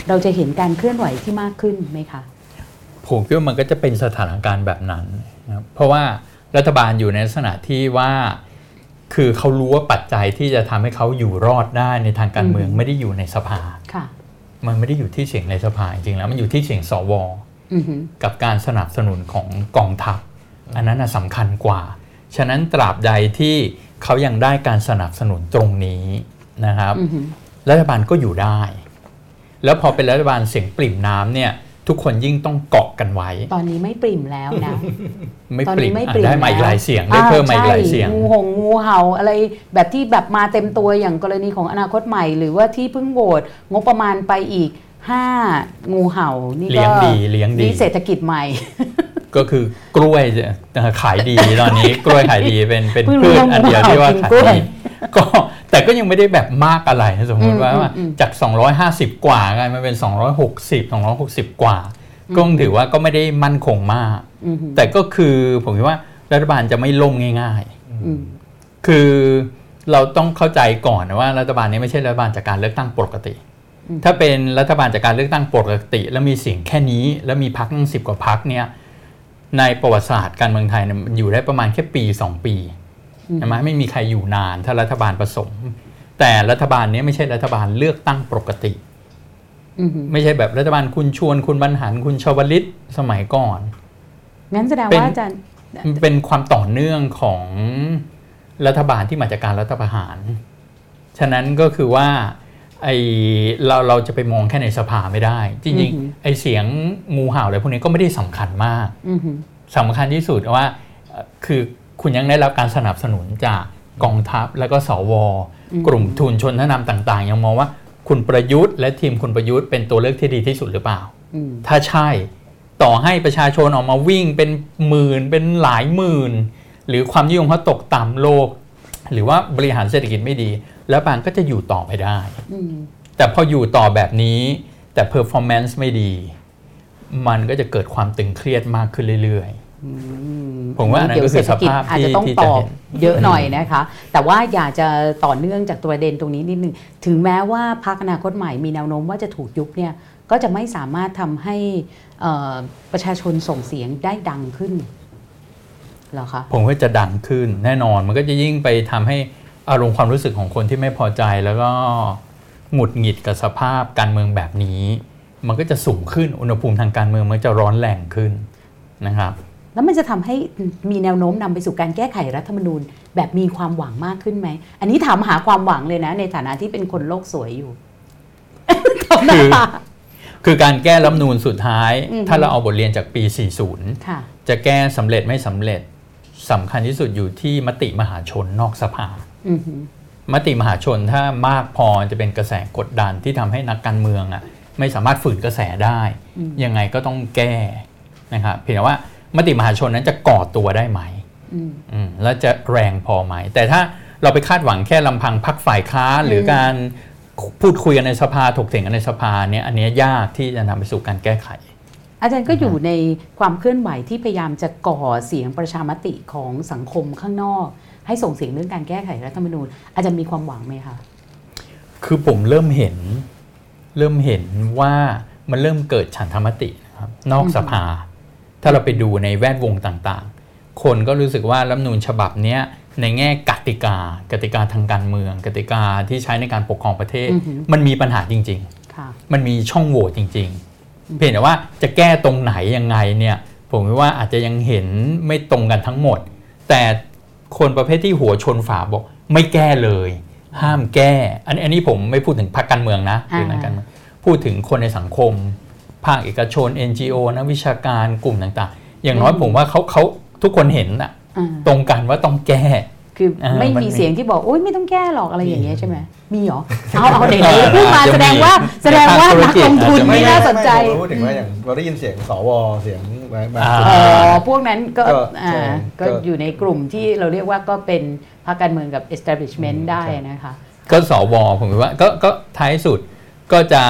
เราจะเห็นการเคลื่อนไหวที่มากขึ้นไหมคะผมคิดว่ามันก็จะเป็นสถานการณ์แบบนั้นนะครับเพราะว่า รัฐบาลอยู่ในลักษณะที่ว่าคือเขารู้ว่าปัจจัยที่จะทำให้เขาอยู่รอดได้ในทางการเมืองอืมไม่ได้อยู่ในสภาค่ะ มันไม่ได้อยู่ที่เสียงในสภาจริงๆแล้วมันอยู่ที่เสียงสวอือหือกับการสนับสนุนของกองทัพ อันนั้นนะสำคัญกว่า ฉะนั้นตราบใดที่เขายังได้การสนับสนุนตรงนี้นะครับอือหือรัฐบาลก็อยู่ได้ แล้วพอเป็นรัฐบาลเสียงปริ่มน้ำเนี่ย ทุกคนยิ่งต้องเกาะกันไว้ ตอนนี้ไม่ปริ่มแล้วนะ ไม่ตอนปริ่นี้มไม่อะปริ่มได้มาอีกแล้วหลายเสียงได้เพิ่มมาอีกหลายเสียงใช่งูหงงูเห่าอะไรแบบที่แบบมาเต็มตัวอย่างกรณีของอนาคตใหม่ หรือว่าที่เพิ่งโหวตงบประมาณไปอีก5งูเห่านี่เลี้ก็ยงดีเลี้ยงดีนี่เศรษฐกิจใหม่ ก็คือกล้วยจะขายดีตอนนี้กล้วยขายดีเป็นเป็นเพิ่งรู้พืชว่าอันเดียวที่ว่ากินขายกล้วยดี ก็แต่ก็ยังไม่ได้แบบมากอะไรนะสมมติว่าอืมว่าอืมจาก 250 กว่าไงมันเป็น 260 260 กว่า ก็ถือว่าก็ไม่ได้มั่นคงมากอือหือแต่ก็คือผมคิดว่ารัฐบาลจะไม่ล่มง่ายอืมๆคือเราต้องเข้าใจก่อนนะว่ารัฐบาลนี้ไม่ใช่รัฐบาลจากการเลือกตั้งปกติอืมถ้าเป็นรัฐบาลจากการเลือกตั้งปกติ แล้วมีเสียงแค่นี้ แล้วมีพักตั้งสิบกว่าพักเนี่ยในประวัติศาสตร์การเมืองไทยเนี่ยมันอยู่ได้ประมาณแค่ปี 2 ปีอืม ใช่ไหมไม่มีใครอยู่นานถ้ารัฐบาลผสม แต่รัฐบาลนี้ไม่ใช่รัฐบาลเลือกตั้งปกติอือหือไม่ใช่แบบรัฐบาลคุณชวนคุณบรรหารคุณชวลิตสมัยก่อนงั้นแสดงเป็นว่าอาจารย์มันเป็นความต่อเนื่องของรัฐบาลที่มาจากการรัฐประหาร ฉะนั้นก็คือว่าไอเราเราจะไปมองแค่ในสภาไม่ได้ จริงๆไอเสียงงูเห่าอะไรพวกนี้ก็ไม่ได้สำคัญมากอือหือสำคัญที่สุดว่าเอ่อคือ คุณยังได้รับการสนับสนุนจากกองทัพแล้วก็สวอืมกลุ่มทุนชนชั้นนำต่างๆ ยังมองว่าคุณประยุทธ์และทีมคุณประยุทธ์เป็นตัวเลือกที่ดีที่สุดหรือเปล่าอืมถ้าใช่ต่อให้ประชาชนออกมาวิ่งเป็นหมื่นเป็นหลายหมื่น หรือความนิยมเขาตกต่ำโลก หรือว่าบริหารเศรษฐกิจไม่ดี แล้วบางก็จะอยู่ต่อไปได้อืมแต่พออยู่ต่อแบบนี้แต่ performance ไม่ดี มันก็จะเกิดความตึงเครียดมากขึ้นเรื่อยอืม ผมว่าอันนั้นก็คือสภาพอาจจะที่ต้องที่ตจะอบเห็นเยอะหน่อยนะคะ แต่ว่าอยากจะต่อเนื่องจากตัวประเด็นตรงนี้นิดนึงถึงแม้ว่าพรรคอนาคตใหม่มีแนวโน้มว่าจะถูกยุบเนี่ยก็จะไม่สามารถทำให้เอ่อประชาชนส่งเสียงได้ดังขึ้นเหรอคะๆผมก็จะดังขึ้นแน่นอนมันก็จะยิ่งไปทำให้อารมณ์ความรู้สึกของคนที่ไม่พอใจแล้วก็หงุดหงิดกับสภาพการเมืองแบบนี้ มันก็จะสูงขึ้นอุณหภูมิทางการเมืองมันจะร้อนแรงขึ้นนะครับ แล้วมันจะทำให้มีแนวโน้มนำไปสู่การแก้ไขรัฐธรรมนูญ แบบมีความหวังมากขึ้นไหม อันนี้ถามหาความหวังเลยนะ ในฐานะที่เป็นคนโลกสวยอยู่ตอบหน้าคือตาคือการแก้รัฐธรรมนูญสุดท้ายอือฮึถ้าเราเอาบทเรียนจากปี 40ค่ะจะแก้สำเร็จไม่สำเร็จสำคัญที่สุดอยู่ที่มติมหาชนนอกสภาอือหือมติมหาชนถ้ามากพอจะเป็นกระแสกดดันที่ทำให้นักการเมืองอะไม่สามารถฝืนกระแสได้อืมยังไงก็ต้องแก้นะครับเพียงแต่ว่า มติมหาชนนั้นจะก่อตัวได้ไหมอืมอืมแล้วจะแรงพอไหม แต่ถ้าเราไปคาดหวังแค่ลำพังพักฝ่ายค้านหรือการพูดคุยกันในสภาถกเถียงกันในสภาเนี่ยอันเนี้ยยากที่จะนำไปสู่การแก้ไข อาจารย์ก็อยู่ในความเคลื่อนไหวที่พยายามจะก่อเสียงประชามติของสังคมข้างนอก ให้ส่งเสียงเรื่องการแก้ไขรัฐธรรมนูญ อาจารย์มีความหวังไหมคะคือผมเริ่มเห็นเริ่มเห็นว่ามันเริ่มเกิดฉันทามตินะครับนอกสภา ถ้าเราไปดูในแวดวงต่างๆ คนก็รู้สึกว่ารัฐธรรมนูญฉบับเนี้ยในแง่กติกา กติกาทางการเมือง กติกาที่ใช้ในการปกครองประเทศอือหือมันมีปัญหาจริงๆค่ะมันมีช่องโหว่จริง ๆ เพียงแต่ว่าจะแก้ตรงไหนยังไงเนี่ยผมว่าอาจจะยังเห็นไม่ตรงกันทั้งหมด แต่คนประเภทที่หัวชนฝาบอก ไม่แก้เลย ห้ามแก้ อันนี้อันนี้ผมไม่พูดถึงพรรคการเมืองนะหรือนักการเมืองพูดถึงคนในสังคม ภาคเอกชน NGO นักวิชาการกลุ่มต่างๆ อย่างน้อยผมว่าเขาเขาทุกคนเห็นอะอ่าตรงกันว่าต้องแก้คืออ่าไม่มันมีมีเสียงที่บอกโอ๊ยไม่ต้องแก้หรอกอะไรอย่างเงี้ยใช่ไหมมีเหรอเอาเอาเด็กเออพูดมาอาจจะแสดงว่ามีแสดงว่าในนัภาคกลงทุนธุรกิจอาจจะไม่ไม่น่าสนใจไม่ผมพูดถึงว่าอย่างเราได้ยินเสียงสวเสียงบางอ่าจุดอ๋อพวกนั้นก็ก็อ่าใช่ก็ก็อยู่ในกลุ่มที่เราเรียกว่าก็เป็นพรรคการเมืองกับ establishment อืมได้ใช่นะคะ ก็สวผมคิดว่าก็ก็ท้ายสุดก็จะ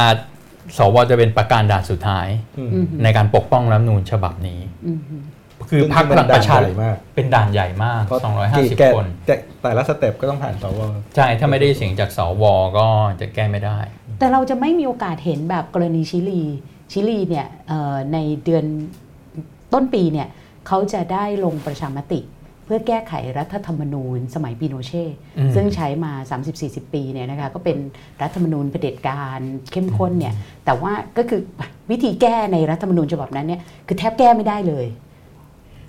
สวจะเป็นประการด่านสุดท้ายอืมอืมในการปกป้องรัฐธรรมนูญฉบับนี้อืมคือพรรคพลังประชาซึ่งเป็นด่านใหญ่มากเป็นด่านใหญ่มากเพราะกี่แก้250 คนแต่แต่ละสเต็ปก็ต้องผ่านสวใช่ ถ้าไม่ได้เสียงจากสวก็จะแก้ไม่ได้ แต่เราจะไม่มีโอกาสเห็นแบบกรณีชิลี ชิลีเนี่ยเอ่อในเดือนต้นปีเนี่ยเขาจะได้ลงประชามติเพื่อแก้ไขรัฐธรรมนูญ สมัยปีโนเช่อืมซึ่งใช้มา 30-40 ปีเนี่ยนะคะก็เป็นรัฐธรรมนูญเผด็จการเข้มข้นเนี่ยแต่ว่าก็คือวิธีแก้ในรัฐธรรมนูญฉบับนั้นเนี่ยคือแทบแก้ไม่ได้เลย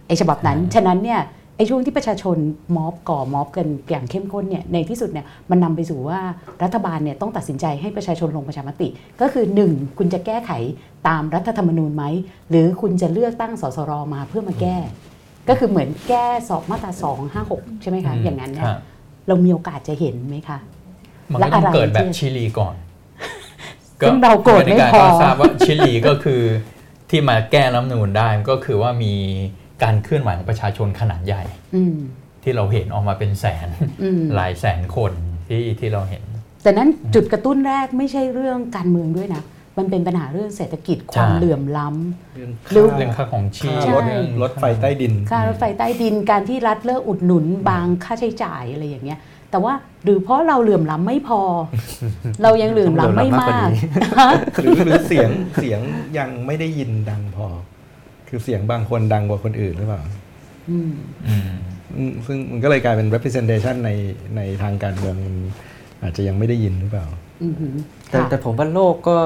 ไอ้ฉบับนั้น ฉะนั้นเนี่ยไอ้ช่วงที่ประชาชนม็อบก่อม็อบกันอย่างเข้มข้นเนี่ยในที่สุดเนี่ยมันนำไปสู่ว่ารัฐบาลเนี่ยต้องตัดสินใจให้ประชาชนลงประชามติ ก็คือ 1 คุณจะแก้ไขตามรัฐธรรมนูญไหมหรือคุณจะเลือกตั้งสสรมาเพื่อมาแก้ ก็คือเหมือนแก้สอบมาตรา2 5 6 ใช่ไหมคะอย่างนั้นเนี่ยครับเรามีโอกาสจะเห็นไหมคะมันก็ต้องและอะไรเกิดแบบที่ชิลีก่อนซึ่งเราโกรธไม่พอก็ทราบว่าชิลีก็คือที่มาแก้รัฐธรรมนูญได้ก็คือว่ามีการเคลื่อนไหวของประชาชนขนาดใหญ่อืมที่เราเห็นออกมาเป็นแสนอืมหลายแสนคนที่ที่เราเห็น แต่นั้นจุดกระตุ้นแรกไม่ใช่เรื่องการเมืองด้วยนะ มันเป็นปัญหาเรื่องเศรษฐกิจความใช่เหลื่อมล้เรื่องหรือเรื่องค่าของชีพค่ารถใช่รถไฟใต้ดินำค่ารถไฟใต้ดินการที่รัฐเลิกอุดหนุนบางค่าใช้จ่ายอะไรอย่างเงี้ย แต่ว่าหรือเพราะเราเหลื่อมล้ำไม่พอ เรายังเหลื่อมล้ำไม่ต้องเหลื่อมล้ำมากกมาว่ากนี้หรือหรือเสียงเสียงยังไม่ได้ยินดังพอ คือเสียงบางคนดังกว่าคนอื่นหรือเปล่าอืม อืมอืมซึ่งมันก็เลยกลายเป็น representation ในในทางการเมืองมันอาจจะยังไม่ได้ยินหรือเปล่า อืมหือแต่ค่ะแต่ผมว่าโลกก็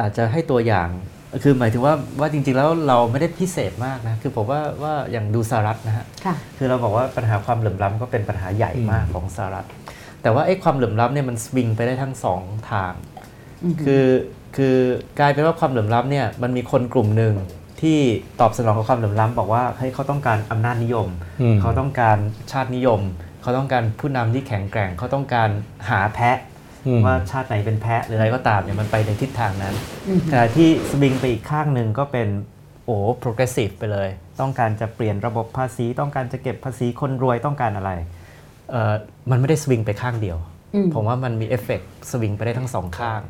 อาจจะให้ตัวอย่างคือหมายถึงว่าว่าจริงๆแล้วเราไม่ได้พิเศษมากนะคือผมว่าว่าอย่างดูสหรัฐนะฮะค่ะคือเราบอกว่าปัญหาความเหลื่อมล้ำก็เป็นปัญหาใหญ่มากของสหรัฐ แต่ว่าไอ้ความเหลื่อมล้ำเนี่ยมันสวิงไปได้ทั้งสองทางอือฮึคือคือกลายเป็นว่าความเหลื่อมล้ำเนี่ยมันมีคนกลุ่มหนึ่งที่ตอบสนองกับความเหลื่อมล้ำบอกว่าเฮ้ยเขาต้องการอำนาจนิยมอืมเขาต้องการชาตินิยม เขาต้องการผู้นำที่แข็งแกร่ง เขาต้องการหาแพะอืม ว่าชาติไหนเป็นแพะหรืออะไรก็ตามเนี่ยมันไปในทิศทางนั้นอืมขณะที่สวิงไปอีกข้างหนึ่งก็เป็นโอ้ progressive ไปเลย ต้องการจะเปลี่ยนระบบภาษี ต้องการจะเก็บภาษีคนรวยต้องการอะไรเอ่อมันไม่ได้สวิงไปข้างเดียวอืมผมว่ามันมี effect swing ไปได้ทั้งสองข้าง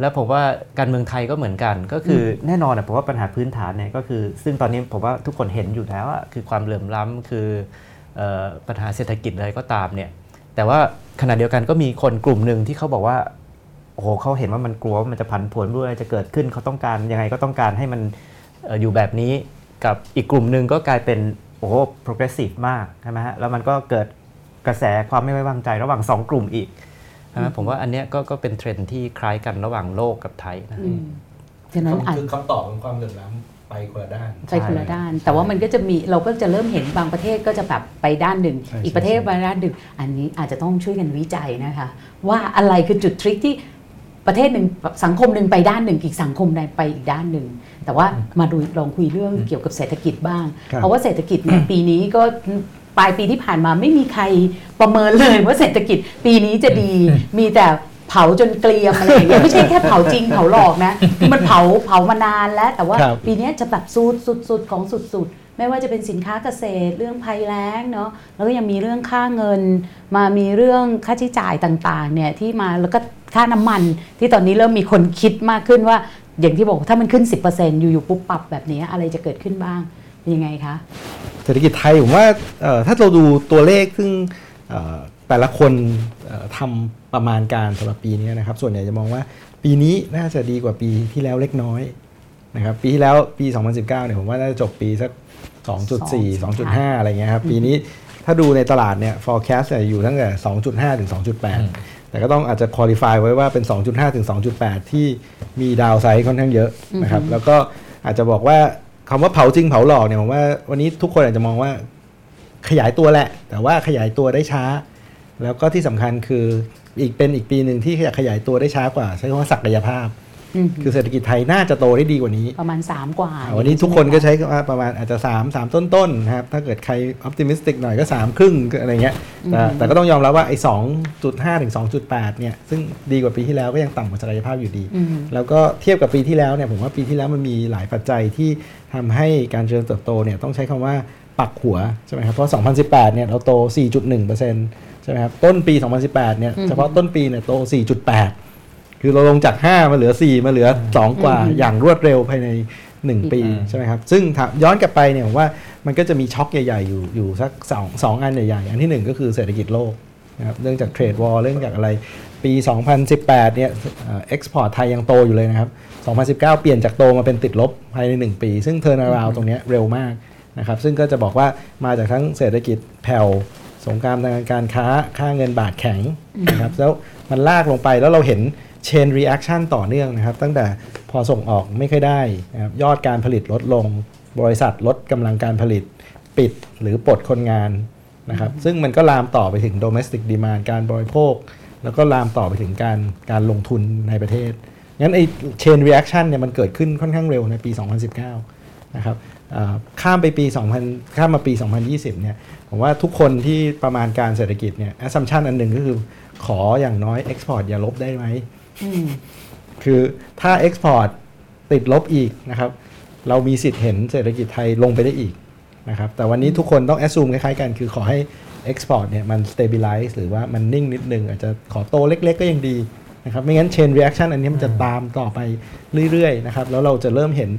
แล้วผมว่าการเมืองไทยก็เหมือนกันก็คือแน่นอนนะผมว่าปัญหาพื้นฐานเนี่ยก็คือ ซึ่งตอนนี้ผมว่าทุกคนเห็นอยู่แล้วอะคือความเหลื่อมล้ำคือเอ่อปัญหาเศรษฐกิจอะไรก็ตามเนี่ย แต่ว่าขณะเดียวกันก็มีคนกลุ่มหนึ่งที่เขาบอกว่าโอ้โหเขาเห็นว่ามันกลัวว่ามันจะผันผวนด้วยจะเกิดขึ้นเขาต้องการยังไงก็ต้องการให้มันเอ่ออยู่แบบนี้กับอีกกลุ่มหนึ่งก็กลายเป็นโอ้โห progressive มากใช่ไหมฮะแล้วมันก็เกิดกระแสความไม่ไว้วางใจระหว่างสองกลุ่มอีกใช่ไหมผมว่าอันเนี้ยก็ก็เป็นเทรนด์ที่คล้ายกันระหว่างโลกกับไทยนะอืมฉะนั้นอาจคือคำตอบของความเหลื่อมล้ำ ไปคนละด้านไปคนละด้าน แต่ว่ามันก็จะมีเราก็จะเริ่มเห็นบางประเทศก็จะแบบไปด้านหนึ่งใช่อีกประเทศใช่ไปด้านหนึ่ง อันนี้อาจจะต้องช่วยกันวิจัยนะคะ ว่าอะไรคือจุดทริคที่ประเทศหนึ่งสังคมหนึ่งไปด้านหนึ่ง อีกสังคมใดไปอีกด้านหนึ่ง แต่ว่ามาดูลองคุยเรื่องเกี่ยวกับเศรษฐกิจบ้างครับเพราะว่าเศรษฐกิจเนี่ยปีนี้ก็ปลายปีที่ผ่านมาไม่มีใครประเมินเลยว่าเศรษฐกิจปีนี้จะดีมีแต่ เผาจนเกลียมอะไรอย่างเงี้ยไม่ใช่แค่เผาจริงเผาหลอกนะคือมันเผาเผามานานแล้ว แต่ว่าครับปีนี้จะแบบสุดสุดสุดของสุดสุดไม่ว่าจะเป็นสินค้าเกษตรเรื่องภัยแล้งเนาะแล้วก็ยังมีเรื่องค่าเงิน มามีเรื่องค่าใช้จ่ายต่างๆเนี่ยที่มาแล้วก็ค่าน้ำมันที่ตอนนี้เริ่มมีคนคิดมากขึ้นว่า อย่างที่บอกถ้ามันขึ้น 10%อยู่ๆปุ๊บปรับแบบนี้อะไรจะเกิดขึ้นบ้างเป็นยังไงคะเศรษฐกิจไทยผมว่าเอ่อถ้าเราดูตัวเลขซึ่งเอ่อแต่ละคนเอ่อทำ ประมาณการสำหรับปีนี้นะครับ ส่วนใหญ่จะมองว่าปีนี้น่าจะดีกว่าปีที่แล้วเล็กน้อยนะครับปีที่แล้วปี 2019เนี่ยผมว่าน่าจะจบปีสัก 2.4 2.5 อะไรเงี้ยครับปีนี้ถ้าดูในตลาดเนี่ย forecast เนี่ยอยู่ตั้งแต่ 2.5 ถึง 2.8 แต่ก็ต้องอาจจะ qualify ไว้ว่าเป็น 2.5 ถึง 2.8 ที่มีดาวไซด์ค่อนข้างเยอะนะครับแล้วก็อาจจะบอกว่าคำว่าเผาจริงเผาหลอกเนี่ยผมว่าวันนี้ทุกคนอาจจะมองว่าขยายตัวแหละ แต่ว่าขยายตัวได้ช้า แล้วก็ที่สำคัญคือ อีกเป็นอีกปีหนึ่งที่ขยายตัวได้ช้ากว่า ใช้คำว่าศักยภาพอืมคือเศรษฐกิจไทยน่าจะโตได้ดีกว่านี้ ประมาณ 3 กว่าอ่าวันนี้ทุกคนก็ใช้คำว่าประมาณอาจจะ 3 3 ต้นๆนะครับ ถ้าเกิดใครออ t ติมิสติกหน่อยก็ 3 ครึ่งอะไรเงี้ยแต่แต่ก็ต้องยอมรับว่าไอ้2.5 ถึง 2.8 เนี่ย ซึ่งดีกว่าปีที่แล้วก็ยังต่ำกว่าศักยภาพอยู่ดีอืมแล้วก็เทียบกับปีที่แล้วเนี่ยผมว่าปีที่แล้วมันมีหลายปัจจัยที่ทำให้การเจริญเติบโตเนี่ยต้องใช้คำว่าปักหัวใช่ไหมครับเพราะ 2018 เนี่ยเราโต 4.1% ใช่ไหมครับต้นปี 2018 เนี่ยเฉพาะต้นปีเนี่ยโต 4.8 คือเราลงจาก 5 มาเหลือ 4 มาเหลือ 2 กว่าอืมอย่างรวดเร็วภายใน 1 ปีอืมใช่ไหมครับซึ่งถ้าย้อนกลับไปเนี่ยผมว่ามันก็จะมีช็อคใหญ่ๆ อยู่อยู่สักสองสองอันใหญ่ๆ อันที่หนึ่งก็คือเศรษฐกิจโลกนะครับเรื่องจาก trade war เรื่องจากอะไรปี 2018 เนี่ย export ไทยยังโตอยู่เลยนะครับ 2019 เปลี่ยนจากโตมาเป็นติดลบภายใน 1 ปี ซึ่งเทอร์นา u n d ตรงเนี้ยเร็วมากนะครับซึ่งก็จะบอกว่ามาจากทั้งเศรษฐกิจแผ่ว สงครามทางการค้าค่าเงินบาทแข็งนะครับแล้วมันลากลงไปแล้วเราเห็น chain reaction ต่อเนื่องนะครับ ตั้งแต่พอส่งออกไม่ค่อยได้นะครับยอดการผลิตลดลง บริษัทลดกำลังการผลิตปิดหรือปลดคนงานนะครับ ซึ่งมันก็ลามต่อไปถึง domestic demand การบริโภค แล้วก็ลามต่อไปถึงการการลงทุนในประเทศ งั้นไอ้ chain reaction เนี่ยมันเกิดขึ้นค่อนข้างเร็วในปี 2019 นะครับอ่า ข้ามไปปี 2000 ข้ามมาปี 2020 เนี่ย ผมว่าทุกคนที่ประมาณการเศรษฐกิจเนี่ย assumption อันหนึ่งก็คือขออย่างน้อย export อย่าลบได้ไหมอืมคือถ้า export ติดลบอีกนะครับ เรามีสิทธิ์เห็นเศรษฐกิจไทยลงไปได้อีกนะครับ แต่วันนี้ทุกคนต้อง assume คล้ายๆกัน คือขอให้ export เนี่ยมัน stabilize หรือว่ามันนิ่งนิดนึง อาจจะขอโตเล็ก ๆ ก็ยังดีนะครับ ไม่งั้น chain reaction อันนี้มันจะตามต่อไปเรื่อยๆนะครับ แล้วเราจะเริ่มเห็น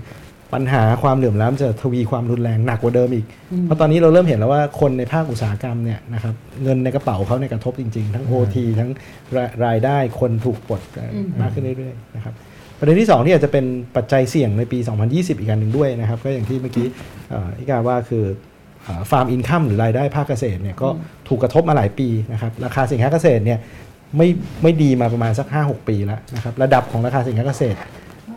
ปัญหาความเหลื่อมล้ำจะทวีความรุนแรงหนักกว่าเดิมอีก เพราะตอนนี้เราเริ่มเห็นแล้วว่าคนในภาคอุตสาหกรรมเนี่ยนะครับเงินในกระเป๋าเขาในยกระทบจริงๆ ทั้ง OT ทั้งรายรายได้คนถูกปลดเอ่ออมมากขึ้นเรื่อยๆนะครับประเด็นที่ 2 ที่อาจจะเป็นปัจจัยเสี่ยงในปี 2020 อีกอันหนึ่งด้วยนะครับ ก็อย่างที่เมื่อกี้เอ่อที่กาว่าคือฟาร์มอินคัมหรือรายได้ภาคเกษตรเนี่ยก็ถูกกระทบมาหลายปีนะครับราคาสินค้าเกษตรเนี่ยไม่ไม่ดีมาประมาณสัก 5-6 ปีแล้วนะครับระดับของราคาสินค้าเกษตร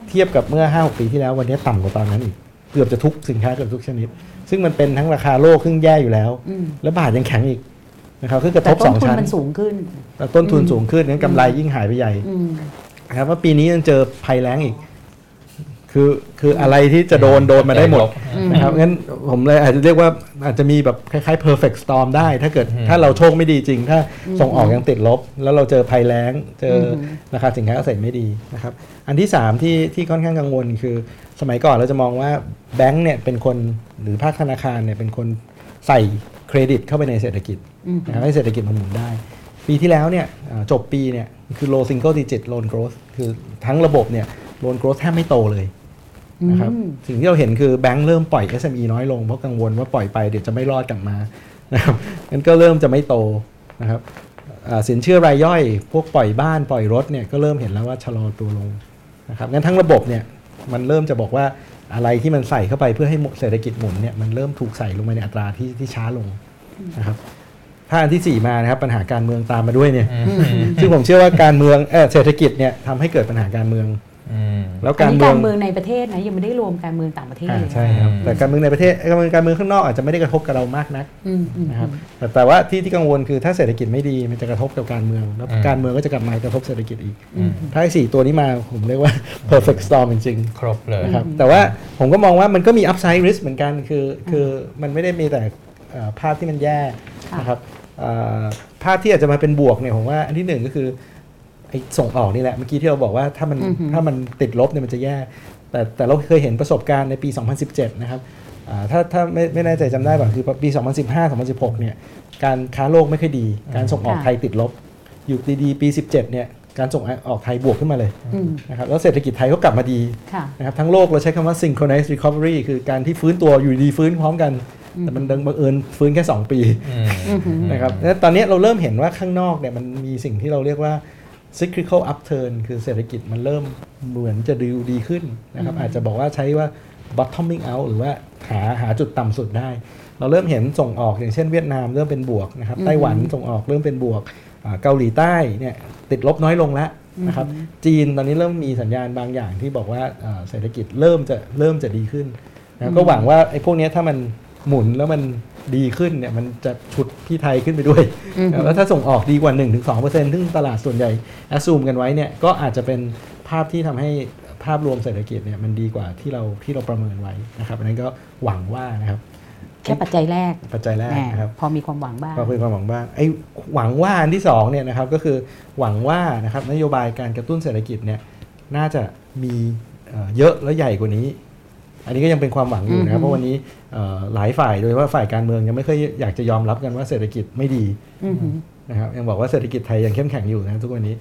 เทียบกับเมื่อ5-6ปีที่แล้ววันนี้ต่ำกว่าตอนนั้นอีกเกือบจะทุกสินค้าเกือบทุกชนิด ซึ่งมันเป็นทั้งราคาโลกซึ่งแย่อยู่แล้วอืมแล้วบาทยังแข็งอีกนะครับคือกระทแต่บต้สนองทุนชั้นมันสูงขึ้นแล้วต้นทุนสูงขึ้นงั้นกำไรยิ่งหายไปใหญ่อืมนะครับว่าปีนี้ยังเจอภัยแล้งอีก คือคืออะไรที่จะโดนโดนมาได้หมดอืมนะครับงั้นผมเลยอาจจะเรียกว่าอาจจะมีแบบคล้ายๆ perfect storm ได้ ถ้าเกิดถ้าเราโชคไม่ดีจริง ถ้าส่งออกยังติดลบ แล้วเราเจอภัยแล้ง เจออราคาสินค้าเกษตรไม่ดีนะครับอันที่ 3 ที่ที่ค่อนข้างกังวลคือสมัยก่อนเราจะมองว่าแบงก์เนี่ยเป็นคนหรือภาคธนาคารเนี่ยเป็นคนใส่เครดิตเข้าไปในเศรษฐกิจอืมนะครับให้เศรษฐกิจมันหมุนได้ ปีที่แล้วเนี่ยอ่าจบปีเนี่ยคือ low single digit loan growth คือทั้งระบบเนี่ย loan growth แทบไม่โตเลย นะครับอืมสิ่งที่เราเห็นคือแบงก์เริ่มปล่อย SME น้อยลงเพราะกังวลว่าปล่อยไปเดี๋ยวจะไม่รอดกลับมานะครับงั้นก็เริ่มจะไม่โตนะครับอ่าสินเชื่อรายย่อย พวกปล่อยบ้านปล่อยรถเนี่ยก็เริ่มเห็นแล้วว่าชะลอตัวลงนะครับงั้นทั้งระบบเนี่ยมันเริ่มจะบอกว่าอะไรที่มันใส่เข้าไปเพื่อให้เศรษฐกิจหมุนเนี่ยมันเริ่มถูกใส่ลงไปในอัตราที่ที่ช้าลงนะครับถ้าอันที่ 4 มานะครับปัญหาการเมืองตามมาด้วยเนี่ยอืมซึ่งผมเชื่อว่าการเมืองเออเศรษฐกิจเนี่ยทำให้เกิดปัญหาการเมืองอืม แล้วอันการนี้เมือกางรเมืองในประเทศนะยังไม่ได้รวมการเมืองต่างประเทศอ่าเลยใช่ครับอืมแต่การเมืองในประเทศการเมืองการเมืองข้างนอกอาจจะไม่ได้กระทบกับเรามากนักอืมอืมนะครับแต่แต่ว่าที่ที่กังวลคือถ้าเศรษฐกิจไม่ดีมันจะกระทบกับการเมืองแล้วการเมืองก็จะกลับมากระทบเศรษฐกิจอีกอืมถ้าไอ้สี่ตัวนี้มาผมเรียกว่า perfect storm จริงครบเลยๆนะครับแต่ว่าผมก็มองว่ามันก็มี upside risk เหมือนกันคือคือมันไม่ได้มีแต่เอ่อภาพที่มันแย่ค่ะนะครับเอ่อภาพที่อาจจะมาเป็นบวกเนี่ยผมว่าอันที่หนึ่งก็คือไอ้ ส่งออกนี่แหละเมื่อกี้ที่เราบอกว่าถ้ามันอือหือถ้ามันติดลบเนี่ยมันจะแย่ แต่แต่เราเคยเห็นประสบการณ์ในปี 2017 นะครับอ่าถ้าถ้าไม่ไม่แน่ใจจำได้ป่ะคือปี 2015-2016 เนี่ยการค้าโลกไม่ค่อยดี การส่งออกค่ะไทยติดลบ อยู่ดีๆปี 17 เนี่ยการส่งออกไทยบวกขึ้นมาเลยอืมนะครับแล้วเศรษฐกิจไทยก็กลับมาดีค่ะนะครับทั้งโลกเราใช้คำว่า synchronized recovery คือการที่ฟื้นตัวอยู่ดีฟื้นพร้อมกัน แต่มันดังบังเอิญฟื้นแค่ 2 ปีอืมอือหือนะครับแล้วตอนนี้เราเริ่มเห็นว่าข้างนอกเนี่ยมันมีสิ่งที่เราเรียกว่า cyclical upturn คือเศรษฐกิจมันเริ่มเหมือนจะดีดีขึ้นนะครับ อาจจะบอกว่าใช้ว่า bottoming out หรือว่าหาหาจุดต่ำสุดได้ เราเริ่มเห็นส่งออกอย่างเช่นเวียดนามเริ่มเป็นบวกนะครับไต้หวันส่งออกเริ่มเป็นบวกอ่าเกาหลีใต้เนี่ยติดลบน้อยลงแล้วนะครับจีนตอนนี้เริ่มมีสัญญาณบางอย่างที่บอกว่าอ่าเศรษฐกิจเริ่มจะเริ่มจะดีขึ้นนะครับก็หวังว่าไอ้พวกเนี้ยถ้ามัน หมุนแล้วมันดีขึ้นเนี่ยมันจะฉุดที่ไทยขึ้นไปด้วยอือหือแล้วถ้าส่งออกดีกว่า 1-2%ซึ่งตลาดส่วนใหญ่แอสซูมกันไว้เนี่ยก็อาจจะเป็นภาพที่ทำให้ภาพรวมเศรษฐกิจเนี่ยมันดีกว่าที่เราที่เราประเมินไว้นะครับอันนั้นก็หวังว่านะครับแค่ปัจจัยแรกปัจจัยแรกแหมนะครับพอมีความหวังบ้างก็คือความหวังบ้างไอ้หวังว่าอันที่สองเนี่ยนะครับก็คือหวังว่านะครับนโยบายการกระตุ้นเศรษฐกิจเนี่ยน่าจะมีเอ่อเยอะและใหญ่กว่านี้ อันนี้ก็ยังเป็นความหวังอยู่นะครับอือฮึเพราะวันนี้เอ่อหลายฝ่ายโดยเฉพาะฝ่ายการเมืองยังไม่ค่อยอยากจะยอมรับกันว่าเศรษฐกิจไม่ดีอือหือนะครับยังบอกว่าเศรษฐกิจไทยยังเข้มแข็งอยู่นะทุกวันนี้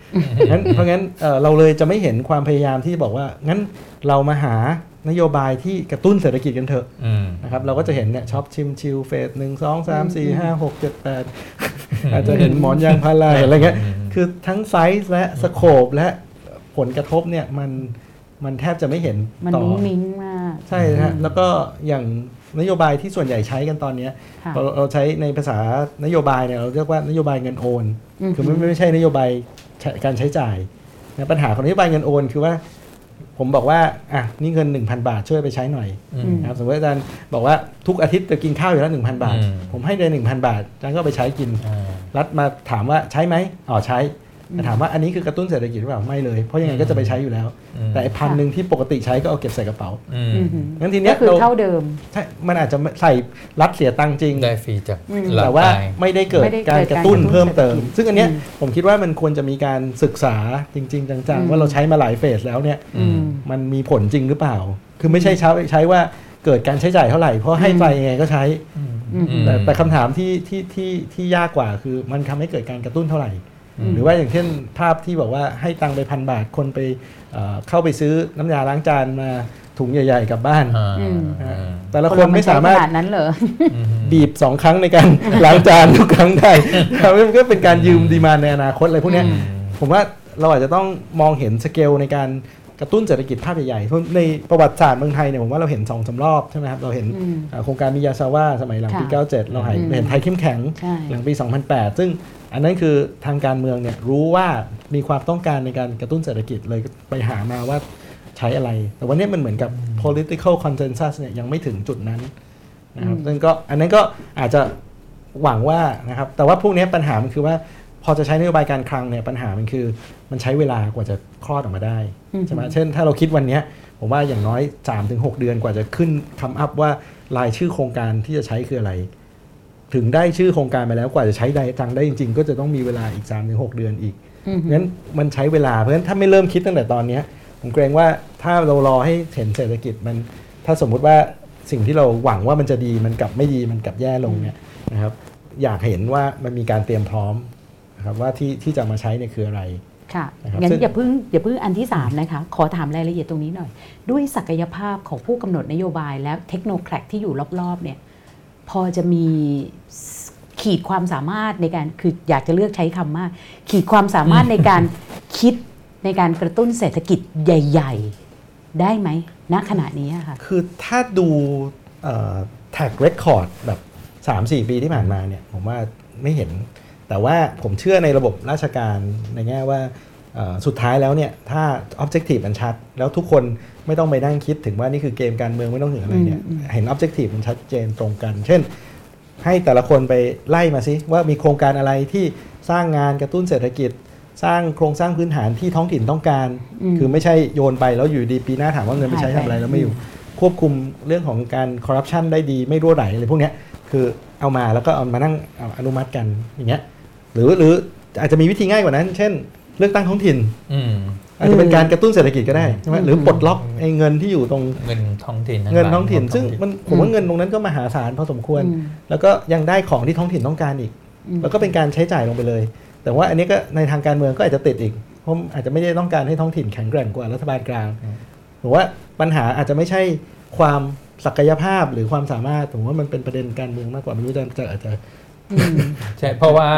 งั้นเพราะงั้นเอ่อเราเลยจะไม่เห็นความพยายามที่บอกว่างั้นเรามาหานโยบายที่กระตุ้นเศรษฐกิจกันเถอะอืมนะครับเราก็จะเห็นเนี่ยชิมช้อปใช้เฟสหนึ่งสองสามสี่ห้าหกเจ็ดแปดอาจจะเห็นหมอนยางพาราอะไรเงี้ยอืมคือทั้งไซส์และ scope และผลกระทบเนี่ยมันมันแทบจะไม่เห็นมันต่อมุ้งมิ้งมาก ใช่นะฮะแล้วก็อย่างนโยบายที่ส่วนใหญ่ใช้กันตอนเนี้ยค่ะเราเราใช้ในภาษานโยบายเนี่ยเราเรียกว่านโยบายเงินโอนอือฮึคือไม่ไม่ใช่นโยบายใช้การใช้จ่ายนะปัญหาของนโยบายเงินโอน คือว่า ผมบอกว่าอะนี่เงิน 1,000 บาทช่วยไปใช้หน่อยอือืมมนะครับสมมติอาจารย์บอกว่าทุกอาทิตย์จะกินข้าวอยู่แล้ว1,000บาทอืมผมให้เดือน1,000บาทอาจารย์ก็เอาไปใช้กินอ่ารัฐมาถามว่าใช้ไหมอ๋อใช้ แต่ถามว่าอันนี้คือกระตุ้นเศรษฐกิจหรือเปล่าไม่เลย เพราะยังไงก็จะไปใช้อยู่แล้วอืมแต่ไอ้พันหนึ่งที่ปกติใช้ก็เอาเก็บใส่กระเป๋าอืมอือหืองั้นทีเนี้ก็ยคือเราเท่าเดิมใช่มันอาจจะใส่รัฐเสียตังค์จริงได้ฟรีจากอืมรัฐแต่ว่าไปไม่ได้เกิดไม่ได้เกิดการกระตุ้นการกระตุ้นเพิ่มเติมเศรษฐกิจซึ่งอันเนี้ยอืมผมคิดว่ามันควรจะมีการศึกษาจริง ๆ จังอืมๆว่าเราใช้มาหลายเฟสแล้วเนี่ยอืมมันมีผลจริงหรือเปล่า คือไม่ใช่ใช้ใช้ว่าเกิดการใช้จ่ายเท่าไหร่เพราะให้ไปยังไงก็ใช้อืมแต่แต่คำถามที่ที่ที่ที่ยากกว่าคือมันทำให้เกิดการกระตุ้นเท่าไหร่อืม หรือว่าอย่างเช่นภาพที่บอกว่าให้ตังค์ไปพันบาทคนไปเอ่อเข้าไปซื้อน้ำยาล้างจานมาถุงใหญ่ ๆกลับบ้านอ่าอืมอ่าแต่ละคนไม่สามารถขนาดนั้นเหรออืมบีบสองครั้งในการล้างจานทุกครั้งได้ครับมันก็เป็นการยืมดีมานในอนาคตอะไรพวกเนี้ยอืมผมว่าเราอาจจะต้องมองเห็นสเกลในการกระตุ้นเศรษฐกิจภาพใหญ่ๆเพราะในประวัติศาสตร์เมืองไทยเนี่ยผมว่าเราเห็นสองสารอบใช่ไหมครับ เราเห็นอืมอ่าโครงการมิยาซาว่าสมัยหลังปีค่ะ97 เราเห็นอืมเห็นไทยเข้มแข็งใช่หลังปี 2008 ซึ่ง อันนั้นคือทางการเมืองเนี่ยรู้ว่ามีความต้องการในการกระตุ้นเศรษฐกิจเลยไปหามาว่าใช้อะไร แต่วันนี้มันเหมือนกับ political consensus เนี่ยยังไม่ถึงจุดนั้นนะครับอืมซึ่งก็อันนั้นก็อาจจะหวังว่านะครับ แต่ว่าพวกนี้ปัญหามันคือว่าพอจะใช้นโยบายการคลังเนี่ยปัญหามันคือมันใช้เวลากว่าจะคลอดออกมาได้ใช่ไหมเช่น ถ้าเราคิดวันนี้ผมว่าอย่างน้อย 3-6 เดือนกว่าจะขึ้นคำอัพว่ารายชื่อโครงการที่จะใช้คืออะไร ถึงได้ชื่อโครงการไปแล้วกว่าจะใช้ได้จังได้จริง ๆ ก็จะต้องมีเวลาอีก3-6เดือนอีกอืมงั้นมันใช้เวลาเพราะฉะนั้นถ้าไม่เริ่มคิดตั้งแต่ตอนเนี้ยผมเกรงว่าถ้าเรารอให้เห็นเศรษฐกิจมันถ้าสมมุติว่าสิ่งที่เราหวังว่ามันจะดีมันกลับไม่ดีมันกลับแย่ลงเนี่ยนะครับ อยากเห็นว่ามันมีการเตรียมพร้อมนะครับว่าที่ที่จะมาใช้เนี่ยคืออะไรค่ะนะครับงั้นซึ่งอย่าเพิ่งอย่าเพิ่งอันที่สามนะคะ ขอถามรายละเอียดตรงนี้หน่อย ด้วยศักยภาพของผู้กำหนดนโยบายและเทคโนแครกที่อยู่รอบๆเนี่ย พอจะมีขีดความสามารถในการคืออยากจะเลือกใช้คำมาก ขีดความสามารถในการคิดในการกระตุ้นเศรษฐกิจใหญ่ ๆ ได้ไหมณขณะนี้อะค่ะ คือถ้าดูแท็กเรคคอร์ดแบบ 3-4 ปีที่ผ่านมาเนี่ย ผมว่าไม่เห็น แต่ว่าผมเชื่อในระบบราชการในแง่ว่าเอ่อสุดท้ายแล้วเนี่ย ถ้า objective มันชัด แล้วทุกคน ไม่ต้องไปนั่งคิดถึงว่านี่คือเกมการเมืองไม่ต้องถึงอะไรเนี่ยเห็น objective มันชัดเจนตรงกัน เช่น ให้แต่ละคนไปไล่มาซิว่ามีโครงการอะไรที่สร้างงานกระตุ้นเศรษฐกิจ สร้างโครงสร้างพื้นฐานที่ท้องถิ่นต้องการอืมคือไม่ใช่โยนไปแล้วอยู่ดีปีหน้าถามว่าเงินไปใช้หายไปทำอะไรแล้วไม่อยู่ควบคุมเรื่องของการคอร์รัปชันได้ดีไม่รั่วไหลอะไรพวกเนี้ยคือเอามาแล้วก็เอามานั่งเอาอนุมัติกันอย่างเงี้ยหรือหรืออาจจะมีวิธีง่ายกว่านั้น เช่น เลือกตั้งท้องถิ่นอืมอาจจะเป็นการกระตุ้นเศรษฐกิจก็ได้ใช่ไหมหรือปลดล็อกไอ้เงินที่อยู่ตรงเงินท้องถิ่นเงินท้องถิ่นหลายซึ่งมันผมว่าเงินตรงนั้นก็มหาศาลพอสมควรอืมแล้วก็ยังได้ของที่ท้องถิ่นต้องการอีกอืมแล้วก็เป็นการใช้จ่ายลงไปเลย แต่ว่าอันนี้ก็ในทางการเมืองก็อาจจะติดอีกเพราะอาจจะไม่ได้ต้องการให้ท้องถิ่นแข็งแกร่งกว่ารัฐบาลกลางผมว่าปัญหาอาจจะไม่ใช่ความศักยภาพหรือความสามารถผมว่ามันเป็นประเด็นการเมืองมากกว่าไม่รู้จะจะอาจจะอืม ใช่เพราะว่า